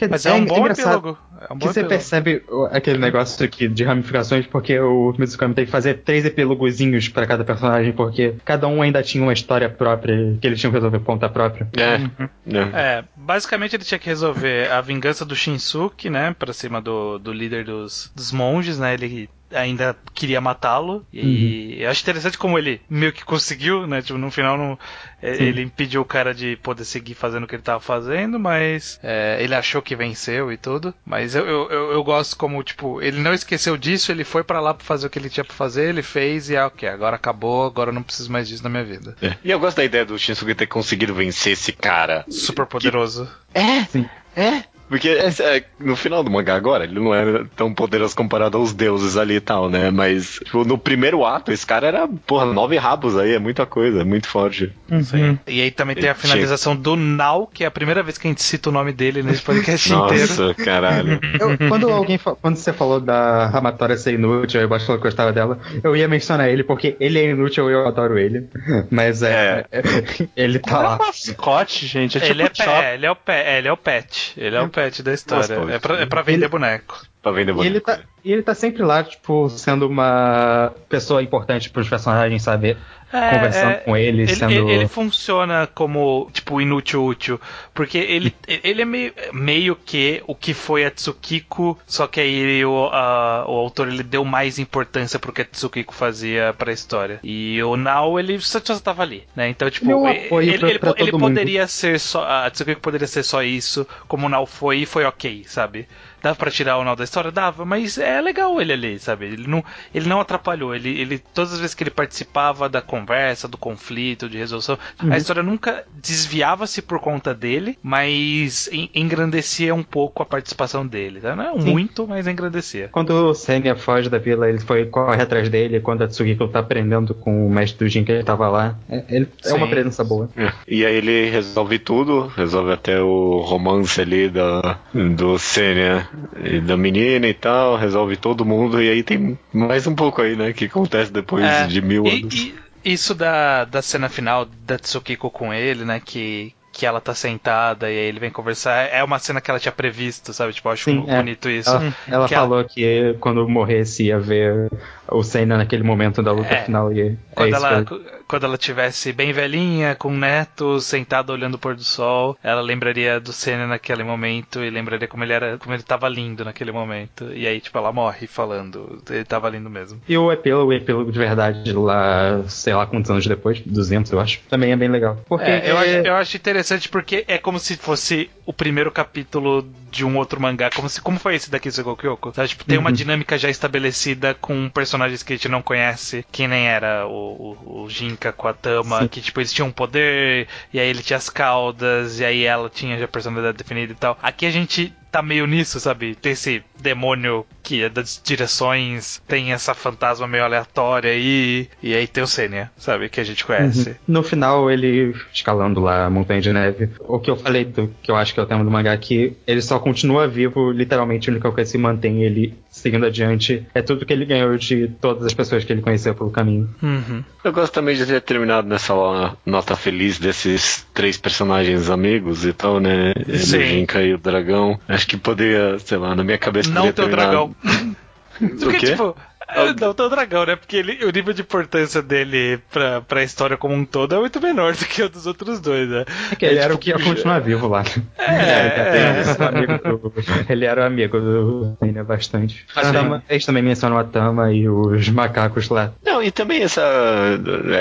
Mas é, é um bom epílogo. É um que você percebe aquele negócio aqui de ramificações, porque o Mizukami tem que fazer três epílogozinhos para cada personagem, porque cada um ainda tinha uma história própria que eles tinham que resolver ponta própria. É. Uhum. é. é. basicamente ele tinha que resolver a vingança do Shinsuke, né, pra cima do, do líder dos, dos monges, né, ele ainda queria matá-lo. E uhum. eu acho interessante como ele meio que conseguiu, né? Tipo, no final não, é, ele impediu o cara de poder seguir fazendo o que ele tava fazendo, mas é, ele achou que venceu e tudo. Mas eu, eu, eu, eu, gosto como, tipo, ele não esqueceu disso, ele foi para lá pra fazer o que ele tinha pra fazer, ele fez e ah, ok, agora acabou, agora eu não preciso mais disso na minha vida. É. E eu gosto da ideia do Shinsuke ter conseguido vencer esse cara. Super poderoso. Que... É, Sim. é. Porque é, é, no final do mangá agora, ele não era tão poderoso comparado aos deuses ali e tal, né? Mas tipo, no primeiro ato, esse cara era, porra, nove rabos aí, é muita coisa, é muito forte. Uhum. E aí também tem a finalização do Nau, que é a primeira vez que a gente cita o nome dele nesse podcast Nossa, (laughs) inteiro. Nossa, caralho. Eu, quando, alguém, quando você falou da Ramatória ser inútil, eu acho que eu gostava dela, eu ia mencionar ele, porque ele é inútil e eu adoro ele. Mas é, é. (laughs) ele tá lá. É mascote, gente. É tipo ele, é pé, ele, é o pé, ele é o pet. Ele é o pet da história. É pra, é pra vender Ele- boneco. Pra vender E ele, tá, e ele tá sempre lá, tipo, sendo uma pessoa importante pros personagens, sabe? É, Conversando é, com ele, Ele, sendo. ele- ele funciona como, tipo, inútil útil. Porque ele, ele é meio, meio que o que foi a Tsukiko, só que aí ele- o, a- o autor ele deu mais importância pro que a Tsukiko fazia pra história. E o Nao, ele só, só tava ali, né? Então, tipo, Ele um ele, pra- ele pra ele mundo. poderia ser só. A Tsukiko poderia ser só isso, como o Nao foi, e foi ok, sabe? Dava pra tirar o Nao da história? Dava, mas é legal ele ali, sabe? Ele não, ele não atrapalhou. Ele, ele, todas as vezes que ele participava da conversa, do conflito, de resolução, Uhum. a história nunca desviava-se por conta dele, mas en- engrandecia um pouco a participação dele. Tá? Não é Sim. muito, mas engrandecia. Quando o Senya foge da vila, ele foi corre atrás dele. Quando a Tsukiko tá aprendendo com o mestre do Jin que ele tava lá. É, ele é uma presença boa. É. E aí ele resolve tudo, resolve até o romance ali da, do Sênia e da menina e tal, resolve todo mundo, e aí tem mais um pouco aí, né, que acontece depois É, de mil e- anos. e isso da, da cena final da Tsukiko com ele, né? Que, que ela tá sentada e aí ele vem conversar. É uma cena que ela tinha previsto, sabe? Tipo, eu acho Sim, é. bonito isso. Ela, ela Que ela- falou que quando morresse ia ver o Senna naquele momento da luta É. final. E é Quando isso ela, que- quando ela tivesse bem velhinha, com netos, sentada olhando o pôr do sol, ela lembraria do Senna naquele momento e lembraria como ele era, como ele tava lindo naquele momento. E aí, tipo, ela morre falando, ele tava lindo mesmo. E o epílogo, o epílogo de verdade lá, sei lá quantos anos depois, 200 eu acho, também é bem legal. Porque É, eu, é- acho, eu acho interessante porque é como se fosse o primeiro capítulo de um outro mangá, como se como foi esse daqui, Segokyoko? Sabe? Tipo, tem uma Uhum. dinâmica já estabelecida com personagens que a gente não conhece, que nem era o, o, o Jinka com a Tama, Sim. que tipo, eles tinham um poder, e aí ele tinha as caudas, e aí ela tinha já a personalidade definida e tal. Aqui a gente tá meio nisso, sabe? Tem esse demônio que é das direções, tem essa fantasma meio aleatória aí, e aí tem o Senya, sabe? Que a gente conhece. Uhum. No final, ele escalando lá a montanha de neve. O que eu falei do que eu acho que é o tema do mangá que ele só continua vivo, literalmente a única coisa que mantém ele seguindo adiante é tudo que ele ganhou de todas as pessoas que ele conheceu pelo caminho. Uhum. Eu gosto também de ter terminado nessa nota feliz desses três personagens amigos e tal, né? Sim. o Jinka e o dragão. Acho que poderia, sei lá, na minha cabeça Não ter o terminar- dragão. O Porque, quê? tipo, é, não ter o dragão, né? Porque ele, o nível de importância dele pra, pra história como um todo é muito menor do que o dos outros dois, né? É que ele É, era tipo, o que ia continuar vivo lá. É, (laughs) Ele, era do- ele era amigo do Senna bastante. A Sim. Tama, eles também mencionam a Tama e os macacos lá. Não, e também essa.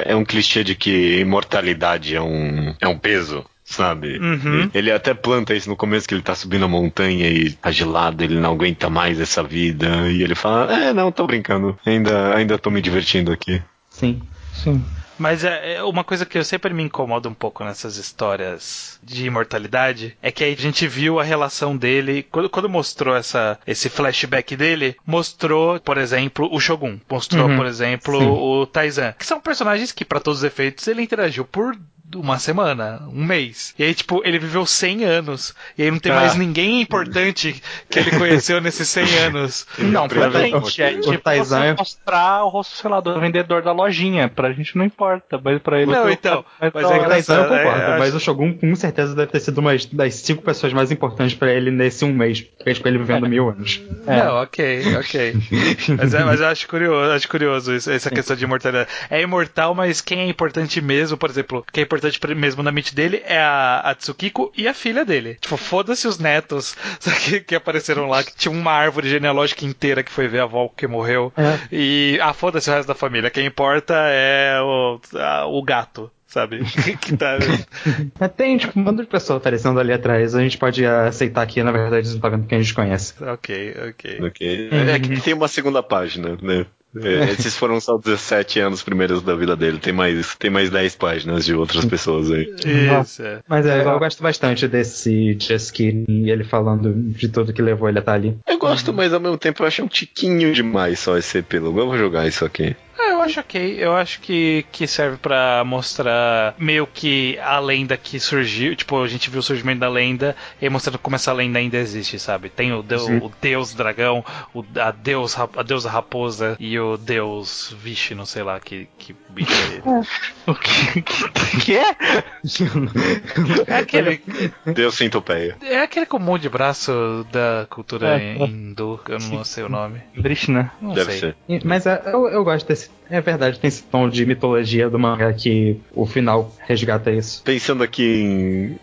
É um clichê de que imortalidade é um, é um peso. Sabe? Uhum. Ele até planta isso no começo que ele tá subindo a montanha e tá gelado, ele não aguenta mais essa vida. E ele fala: É, não, tô brincando. Ainda, ainda tô me divertindo aqui. Sim. Sim. Mas é, é uma coisa que eu sempre me incomoda um pouco nessas histórias de imortalidade é que aí a gente viu a relação dele. Quando, quando mostrou essa, esse flashback dele, mostrou, por exemplo, o Shogun. Mostrou, Uhum. por exemplo, Sim. o Taizan. Que são personagens que, pra todos os efeitos, ele interagiu por uma semana, um mês. E aí, tipo, ele viveu 100 anos. E aí não tem Ah. mais ninguém importante que ele conheceu nesses 100 anos. (laughs) Não, pra gente, é o tipo Taizan você é- mostrar o rosto, sei lá, do vendedor da lojinha. Pra gente não importa, mas pra ele... Não, então, mas mas é. O Taizan eu engraçado, concordo, é, mas acho- o Shogun com certeza deve ter sido uma das cinco pessoas mais importantes pra ele nesse um mês. Fez com ele vivendo mil anos. É. Não, ok, ok. (laughs) mas, é- mas eu acho curioso, acho curioso isso- essa questão de imortalidade. É imortal, mas quem é importante mesmo, por exemplo, quem é importante pra- mesmo na mente dele é a, a Tsukiko e a filha dele. Tipo, foda-se os netos (laughs) que, que apareceram lá, que tinha uma árvore genealógica inteira que foi ver a avó que morreu. É. E, ah, foda-se o resto da família. Quem importa é o, a- o gato. Sabe? (laughs) que tá. Mas (laughs) Tem, tipo, um bando de pessoas aparecendo ali atrás. A gente pode aceitar que, na verdade, eles não estão vendo quem a gente conhece. Ok, ok. Ok. É que tem uma segunda página, né? É, Esses foram só 17 anos primeiros da vida dele. Tem mais, tem mais 10 páginas de outras pessoas aí. Isso, é. Mas é, eu gosto bastante desse Juskin e ele falando de tudo que levou ele a estar ali. Eu gosto, mas ao mesmo tempo eu acho um tiquinho demais só esse epílogo. Eu vou jogar isso aqui. Eu acho ok. Eu acho que, que serve pra mostrar meio que a lenda que surgiu. Tipo, a gente viu o surgimento da lenda e mostrando como essa lenda ainda existe, sabe? Tem o, deu- o deus dragão, o, a, deus, a deusa raposa e o deus Vishnu, sei lá que, que bicho é ele. (laughs) O que, que, que é? (laughs) É aquele, Deus centopeia. é aquele com um monte de braço da cultura É, é. hindu, eu não sei o nome. Krishna. Não Deve sei. ser. Mas é, eu, eu gosto desse. É verdade, tem esse tom de mitologia do mangá que o final resgata isso. Pensando aqui em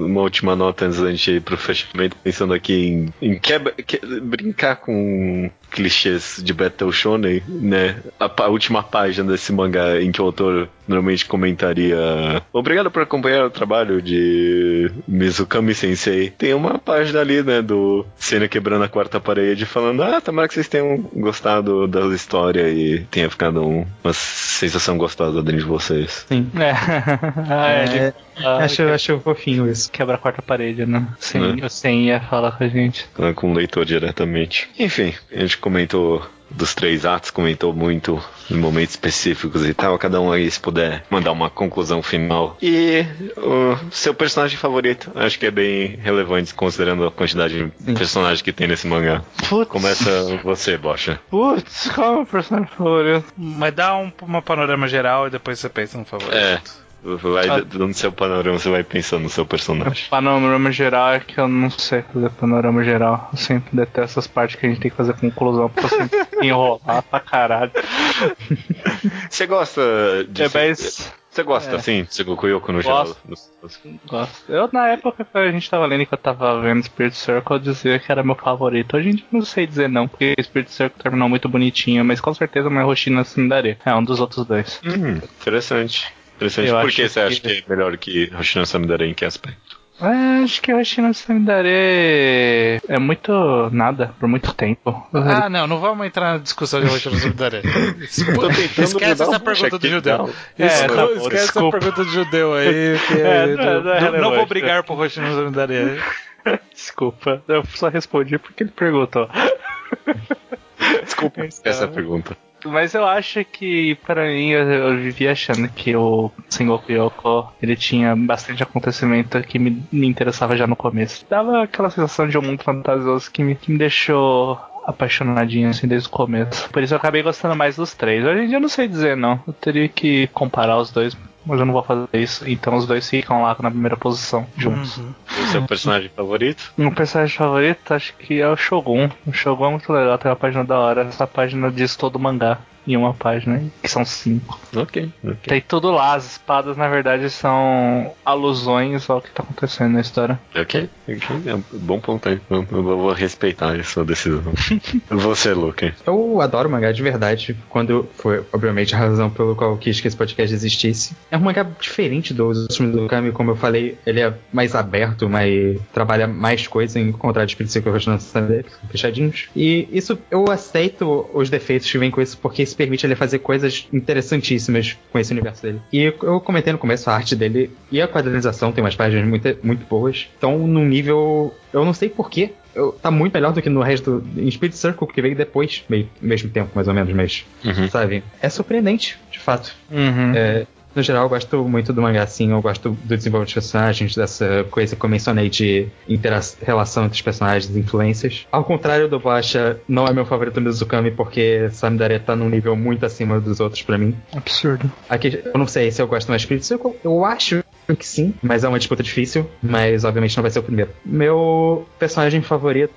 uma última nota antes da gente ir pro fechamento, pensando aqui em, em quebra- que- brincar com clichês de Battle Shonen, né? A, a última página desse mangá em que o autor normalmente comentaria Obrigado por acompanhar o trabalho de Mizukami Sensei. Tem uma página ali, né, do Senna quebrando a quarta parede falando Ah, tomara que vocês tenham gostado da história e tenha ficado um- uma sensação gostosa dentro de vocês. Sim. É. (laughs) ah, é, ele É, ah, acho, acho fofinho isso. quebra a quarta parede, né? Sem, Né? O ia falar com a gente. com o leitor diretamente. Enfim, a gente comentou dos três atos, comentou muito em momentos específicos e tal. Cada um aí, se puder mandar uma conclusão final. E o seu personagem favorito, acho que é bem relevante considerando a quantidade de Sim. personagens que tem nesse mangá. Putz. Começa você, Bocha. Putz, qual é o meu personagem favorito? Mas dá um, uma panorama geral e depois você pensa no favorito. É. Vai Ah. dando seu panorama, você vai pensando no seu personagem. Panorama geral é que eu não sei fazer panorama geral. Eu sempre detesto essas partes que a gente tem que fazer conclusão, eu sempre (laughs) enrolar pra caralho. Você gosta de. É, mas. Você gosta, É. assim, de Goku Yoko no geral? Gosto. Gosto. Eu, na época que a gente tava lendo que eu tava vendo Spirit Circle, eu dizia que era meu favorito. Hoje em dia não sei dizer não, porque Spirit Circle terminou muito bonitinho, mas com certeza meu Roshina Sindare é um dos outros dois. Hum, interessante. Interessante. Eu Por que você acha que- que é melhor que Hoshino Samidare em que aspecto? É, acho que o Roshina Sindare é muito nada por muito tempo. Ah, não, não vamos entrar na discussão de. (laughs) Tô tentando Esquece essa um pergunta do judeu. É, Esco- tá bom, esquece essa pergunta do judeu aí, (laughs) que É, não, não é- não é não- vou brigar por Roshiro Solidaré. (laughs) Desculpa, eu só respondi porque ele perguntou. Desculpa Então- essa pergunta. Mas eu acho que, pra mim, eu, eu vivia achando que o Sengoku Yoko, ele tinha bastante acontecimento que me, me interessava já no começo. Dava aquela sensação de um mundo fantasioso que me, que me deixou apaixonadinho assim desde o começo. Por isso eu acabei gostando mais dos três. Hoje em dia eu não sei dizer não. Eu teria que comparar os dois, mas eu não vou fazer isso. Então os dois ficam lá na primeira posição juntos. Uhum. O seu personagem favorito? Meu personagem favorito acho que é o Shogun. O Shogun é muito legal, tem uma página da hora. Essa página diz todo o mangá em uma página, que são cinco. Ok, ok. Tem tudo lá, as espadas na verdade são alusões ao que tá acontecendo na história. Ok, ok. É um bom ponto aí. Eu, eu vou respeitar a sua decisão. (laughs) Você, Luke. Eu adoro mangá de verdade, quando foi, obviamente, a razão pelo qual eu quis que esse podcast existisse. É um mangá diferente dos outros do Kami, como eu falei, ele é mais aberto, mais, trabalha mais coisas em contrário de e Sandere, que são fechadinhos. E isso, eu aceito os defeitos que vêm com isso, porque isso permite ele fazer coisas interessantíssimas com esse universo dele. E eu comentei no começo, a arte dele e a quadrinização tem umas páginas muito, muito boas. Então, num nível, eu não sei porquê, eu, tá muito melhor do que no resto em Spirit Circle, que veio depois, meio, mesmo tempo, mais ou menos, mas, Uhum. sabe? É surpreendente, de fato. Uhum. É, no geral, eu gosto muito do mangá, assim, eu gosto do desenvolvimento dos personagens, dessa coisa que eu mencionei de relação entre os personagens e influências. Ao contrário do Basha, não é meu favorito Mizukami, porque Samidare tá num nível muito acima dos outros pra mim. Absurdo. Aqui, eu não sei se eu gosto mais de Spirit Circle, eu acho que sim, mas é uma disputa difícil, mas obviamente não vai ser o primeiro. Meu personagem favorito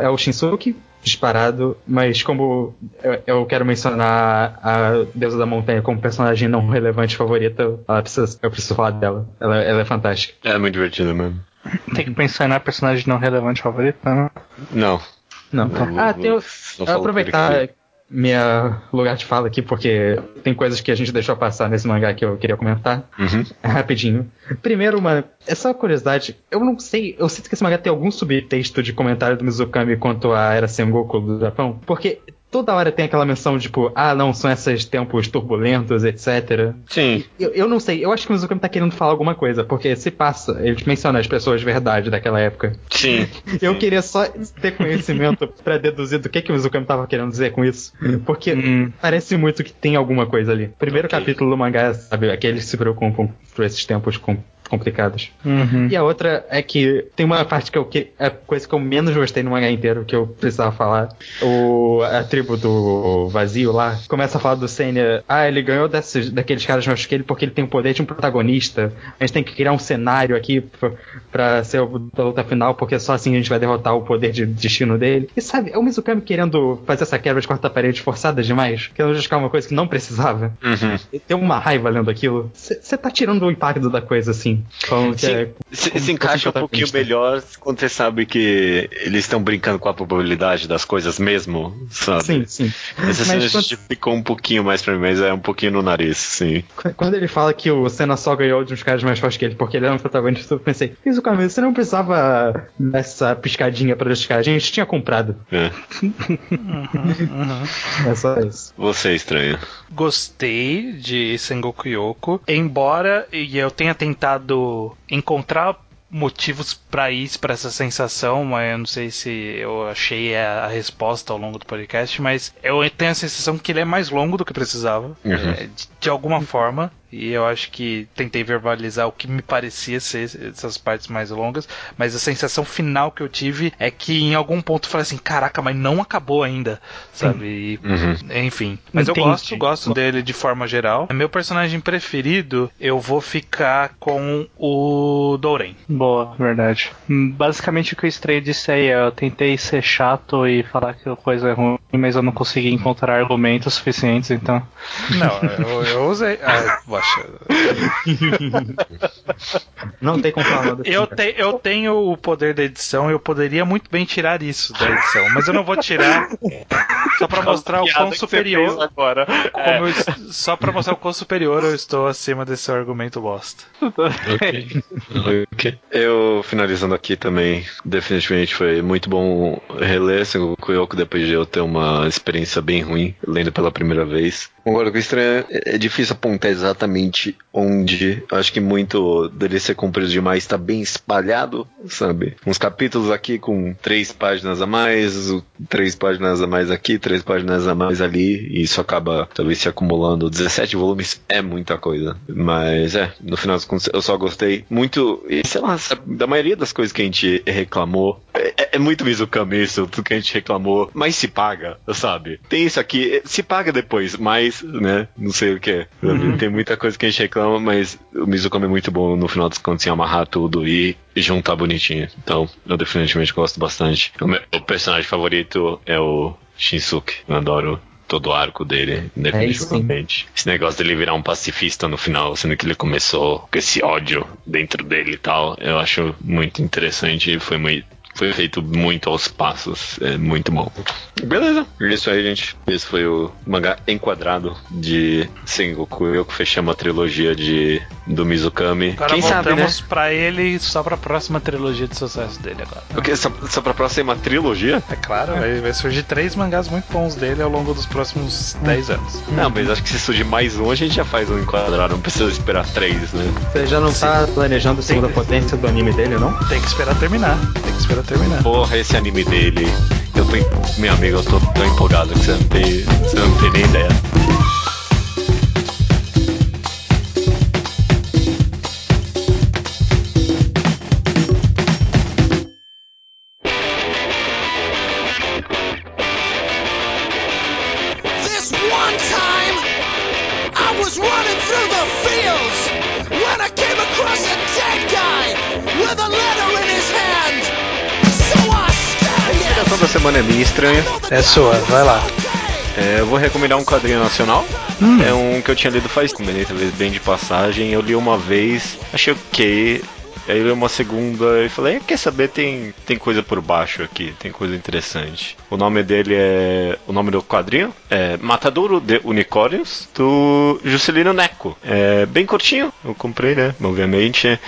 é o Shinsuke, disparado, mas como eu, eu quero mencionar a Deusa da Montanha como personagem não relevante favorita, ela precisa, eu preciso falar dela. Ela, ela é fantástica. É muito divertido mesmo. Tem que pensar na personagem não relevante favorita, né? Não. Não, Não, ah, tem, o- não por aproveitar aqui. Minha lugar de fala aqui, porque tem coisas que a gente deixou passar nesse mangá que eu queria comentar. Uhum. (laughs) Rapidinho. Primeiro, uma. É só uma curiosidade. Eu não sei. Eu sinto que esse mangá tem algum subtexto de comentário do Mizukami quanto à era Sengoku do Japão. Porque toda hora tem aquela menção, tipo, ah, não, são esses tempos turbulentos, etc. Sim. Eu, eu não sei, eu acho que o Mizukami tá querendo falar alguma coisa, porque se passa, eles mencionam as pessoas de verdade daquela época. Sim. (laughs) Eu queria só ter conhecimento pra deduzir do que, que o Mizukami tava querendo dizer com isso. Porque Hum. parece muito que tem alguma coisa ali. Primeiro Ok. capítulo do mangá, sabe, aqueles que se preocupam por esses tempos com- complicados. Uhum. E a outra é que tem uma parte que eu que é a coisa que eu menos gostei no mangá inteiro, que eu precisava falar. O, a tribo do vazio lá começa a falar do Senya. Ah, ele ganhou desses, daqueles caras mais que ele porque ele tem o poder de um protagonista. A gente tem que criar um cenário aqui pra, pra ser o- a luta final, porque só assim a gente vai derrotar o poder de destino dele. E sabe, é o Mizukami querendo fazer essa quebra de quarta parede forçada demais, querendo justificar uma coisa que não precisava. Uhum. E Tem uma raiva lendo aquilo. Você tá tirando o impacto da coisa assim. Que Sim, é se, como se encaixa um fosse pouquinho melhor quando você sabe que eles estão brincando com a probabilidade das coisas mesmo, sabe? Sim, sim. Essa cena quando, justificou um pouquinho mais pra mim, mas é um pouquinho no nariz, sim. quando ele fala que o Senna só ganhou de uns caras mais fortes que ele porque ele era um protagonista, eu pensei, isso Camilo, você não precisava dessa piscadinha pra justificar, a gente tinha comprado. É. (laughs) É só isso. Você é estranho. Gostei de Sengoku Yoko, embora eu tenha tentado encontrar motivos pra isso, pra essa sensação, mas eu não sei se eu achei a, a resposta ao longo do podcast, mas eu tenho a sensação que ele é mais longo do que precisava, Uhum. é, de, de alguma forma, e eu acho que tentei verbalizar o que me parecia ser essas partes mais longas, mas a sensação final que eu tive é que em algum ponto eu falei assim, caraca, mas não acabou ainda, sabe? E Uhum. enfim. Mas eu Entendi. gosto, gosto dele de forma geral. É meu personagem preferido, eu vou ficar com o Douren. Boa, verdade. Basicamente o que eu estranho disso aí é eu tentei ser chato e falar que a coisa é ruim, mas eu não consegui encontrar argumentos suficientes, então. Não, eu, eu usei. Ah, poxa. (laughs) Não tem como falar nada Eu, assim, te- eu tenho o poder da edição, eu poderia muito bem tirar isso da edição, mas eu não vou tirar só pra mostrar o quão superior. agora. Como eu só pra mostrar o quão superior eu estou acima desse argumento bosta. Ok. Eu, finalizando aqui também, definitivamente foi muito bom reler Sengoku Yoko depois de eu ter uma experiência bem ruim lendo pela primeira vez. Agora, o que é estranho é, difícil apontar exatamente onde. Acho que muito dele ser comprido demais está bem espalhado, sabe? Uns capítulos aqui com três páginas a mais, o- três páginas a mais aqui, três páginas a mais ali, e isso acaba talvez se acumulando. 17 volumes é muita coisa. Mas é, no final das contas, eu só gostei muito, e sei lá, da maioria das coisas que a gente reclamou. É, é- é muito Mizukami isso, tudo que a gente reclamou, mas se paga, sabe? Tem isso aqui, se paga depois, mas, né, não sei o que. Tem muita coisa que a gente reclama, mas o Mizukami é muito bom no final das contas em amarrar tudo e juntar bonitinho. Então, eu definitivamente gosto bastante. O meu o personagem favorito é o Shinsuke. Eu adoro todo o arco dele, definitivamente. Esse negócio dele virar um pacifista no final, sendo que ele começou com esse ódio dentro dele e tal, eu acho muito interessante e foi muito. Foi feito muito aos passos, é muito bom. Beleza, é isso aí, gente. Esse foi o mangá enquadrado de Sengoku Yoko. Fechamos a trilogia de, do Mizukami. Agora Quem sabe, né? pra ele só pra próxima trilogia de sucesso dele agora. Porque só, só pra próxima trilogia? É claro, vai, vai surgir três mangás muito bons dele ao longo dos próximos 10 anos. Não, mas acho que se surgir mais um, a gente já faz um enquadrado. Não precisa esperar três, né? Você já não tá planejando a segunda potência do anime dele, não? Tem que esperar terminar. Tem que esperar terminar. Porra, esse anime dele. Eu tô. Meu amigo, eu tô tão empolgado que você não tem, você não tem nem ideia. Da semana é minha estranha. É sua, vai lá. É, eu vou recomendar um quadrinho nacional. É um que eu tinha lido faz tempo, talvez bem de passagem. Eu li uma vez, achei ok. Aí eu li uma segunda e falei, quer saber, tem, tem coisa por baixo aqui, tem coisa interessante. O nome dele é. O nome do quadrinho é Matadouro de Unicórnios, do Juscelino Neco. É bem curtinho, eu comprei, né? Obviamente.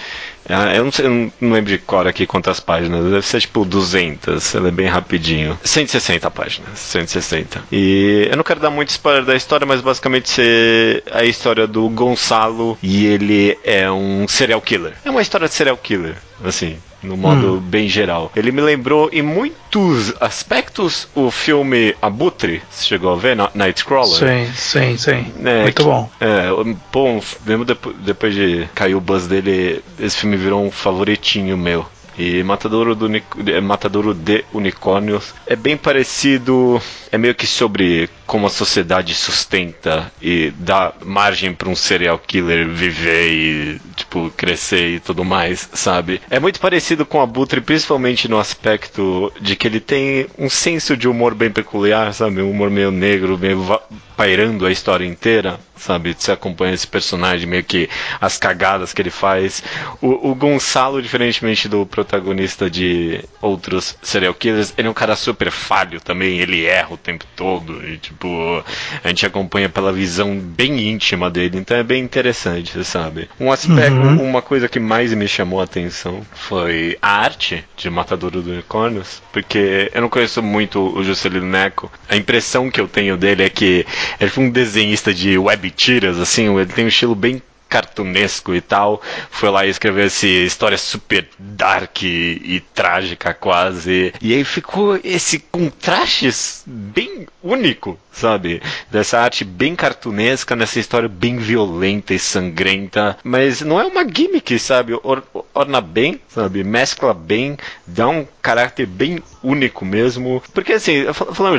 Ah, Eu não, sei, eu não lembro de cor aqui quantas páginas. Deve ser tipo 200. Ela é bem rapidinho. 160 páginas. 160. E eu não quero dar muito spoiler da história, mas basicamente ser a história do Gonçalo e ele é um serial killer. É uma história de serial killer, assim. No modo bem geral. Ele me lembrou em muitos aspectos o filme Abutre. Você chegou a ver? Nightcrawler? Sim, sim, sim. É, Muito que- bom. É, bom, mesmo depo- depois de cair o buzz dele, esse filme virou um favoritinho meu. E Matadouro, do, é, Matadouro de Unicórnios é bem parecido, é meio que sobre como a sociedade sustenta e dá margem para um serial killer viver e, tipo, crescer e tudo mais, sabe? É muito parecido com Abutre, principalmente no aspecto de que ele tem um senso de humor bem peculiar, sabe? Um humor meio negro, meio pairando a história inteira, sabe? Você acompanha esse personagem, meio que as cagadas que ele faz. O, o Gonçalo, diferentemente do protagonista de outros serial killers, ele é um cara super falho também, ele erra o tempo todo e, tipo, a gente acompanha pela visão bem íntima dele, então é bem interessante, sabe? Um aspecto, uma coisa que mais me chamou a atenção foi a arte de Matadouro do Unicórnios, porque eu não conheço muito o Juscelino Neco. A impressão que eu tenho dele é que ele foi um desenhista de web tiras, assim, ele tem um estilo bem cartunesco e tal, foi lá e escreveu essa história super dark e, e trágica quase. E aí ficou esse contraste bem único, sabe? Dessa arte bem cartunesca, nessa história bem violenta e sangrenta. Mas não é uma gimmick, sabe? Or- orna bem, sabe? Mescla bem, dá um caráter bem único mesmo. Porque assim, fal- falando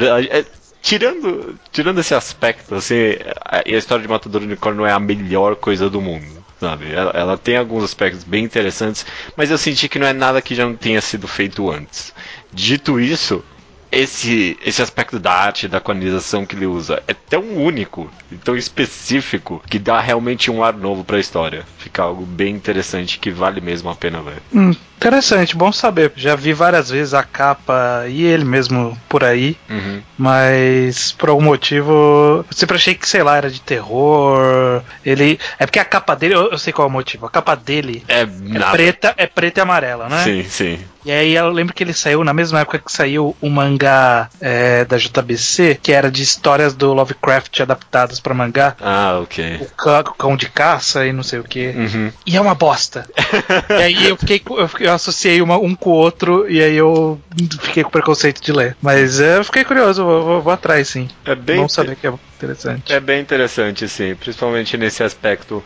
tirando, tirando esse aspecto, assim, a, a história de Matador do Unicórnio não é a melhor coisa do mundo. Sabe? Ela, ela tem alguns aspectos bem interessantes, mas eu senti que não é nada que já não tenha sido feito antes. Dito isso, esse, esse aspecto da arte, da quadrinização que ele usa é tão único e tão específico que dá realmente um ar novo pra história. Fica algo bem interessante que vale mesmo a pena ver. Hum, interessante, bom saber. Já vi várias vezes a capa e ele mesmo por aí, Uhum. mas por algum motivo eu sempre achei que, sei lá, era de terror. Ele. É porque a capa dele, eu, eu sei qual é o motivo. A capa dele É é preta, é preta e amarela, né? Sim, sim. E aí eu lembro que ele saiu na mesma época que saiu o mangá é, da JBC, que era de histórias do Lovecraft adaptadas pra mangá. Ah, ok. O cã- o cão de caça e não sei o que. Uhum. E é uma bosta. (laughs) e aí eu fiquei, eu, fiquei- eu associei uma- um com o outro e aí eu fiquei com preconceito de ler. Mas é, eu fiquei curioso, vou, vou- vou atrás sim. É bem, Bom saber que é interessante. é bem interessante, sim. Principalmente nesse aspecto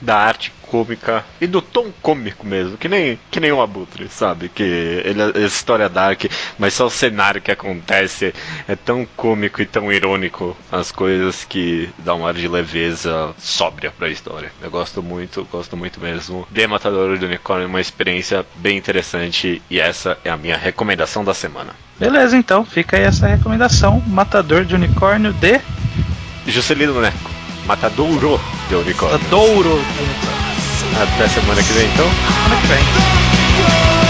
da arte cômica e do tom cômico mesmo, que nem, que nem o Abutre, sabe? Que ele é história dark, mas só o cenário que acontece é tão cômico e tão irônico as coisas que dá um ar de leveza sóbria pra história. Eu gosto muito, gosto muito mesmo. The Matador do Unicórnio é uma experiência bem interessante e essa é a minha recomendação da semana. Beleza, então, fica aí essa recomendação: Matador de Unicórnio de Juscelino Neco, Matadouro de unicórnios. Matadouro. Até semana que vem, então. Semana que vem.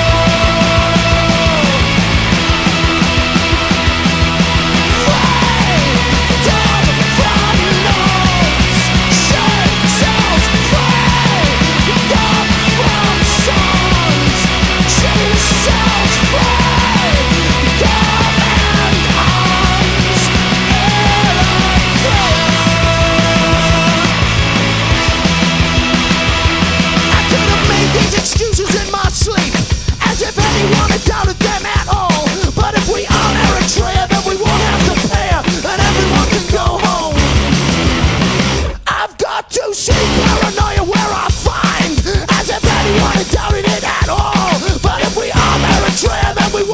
trail that we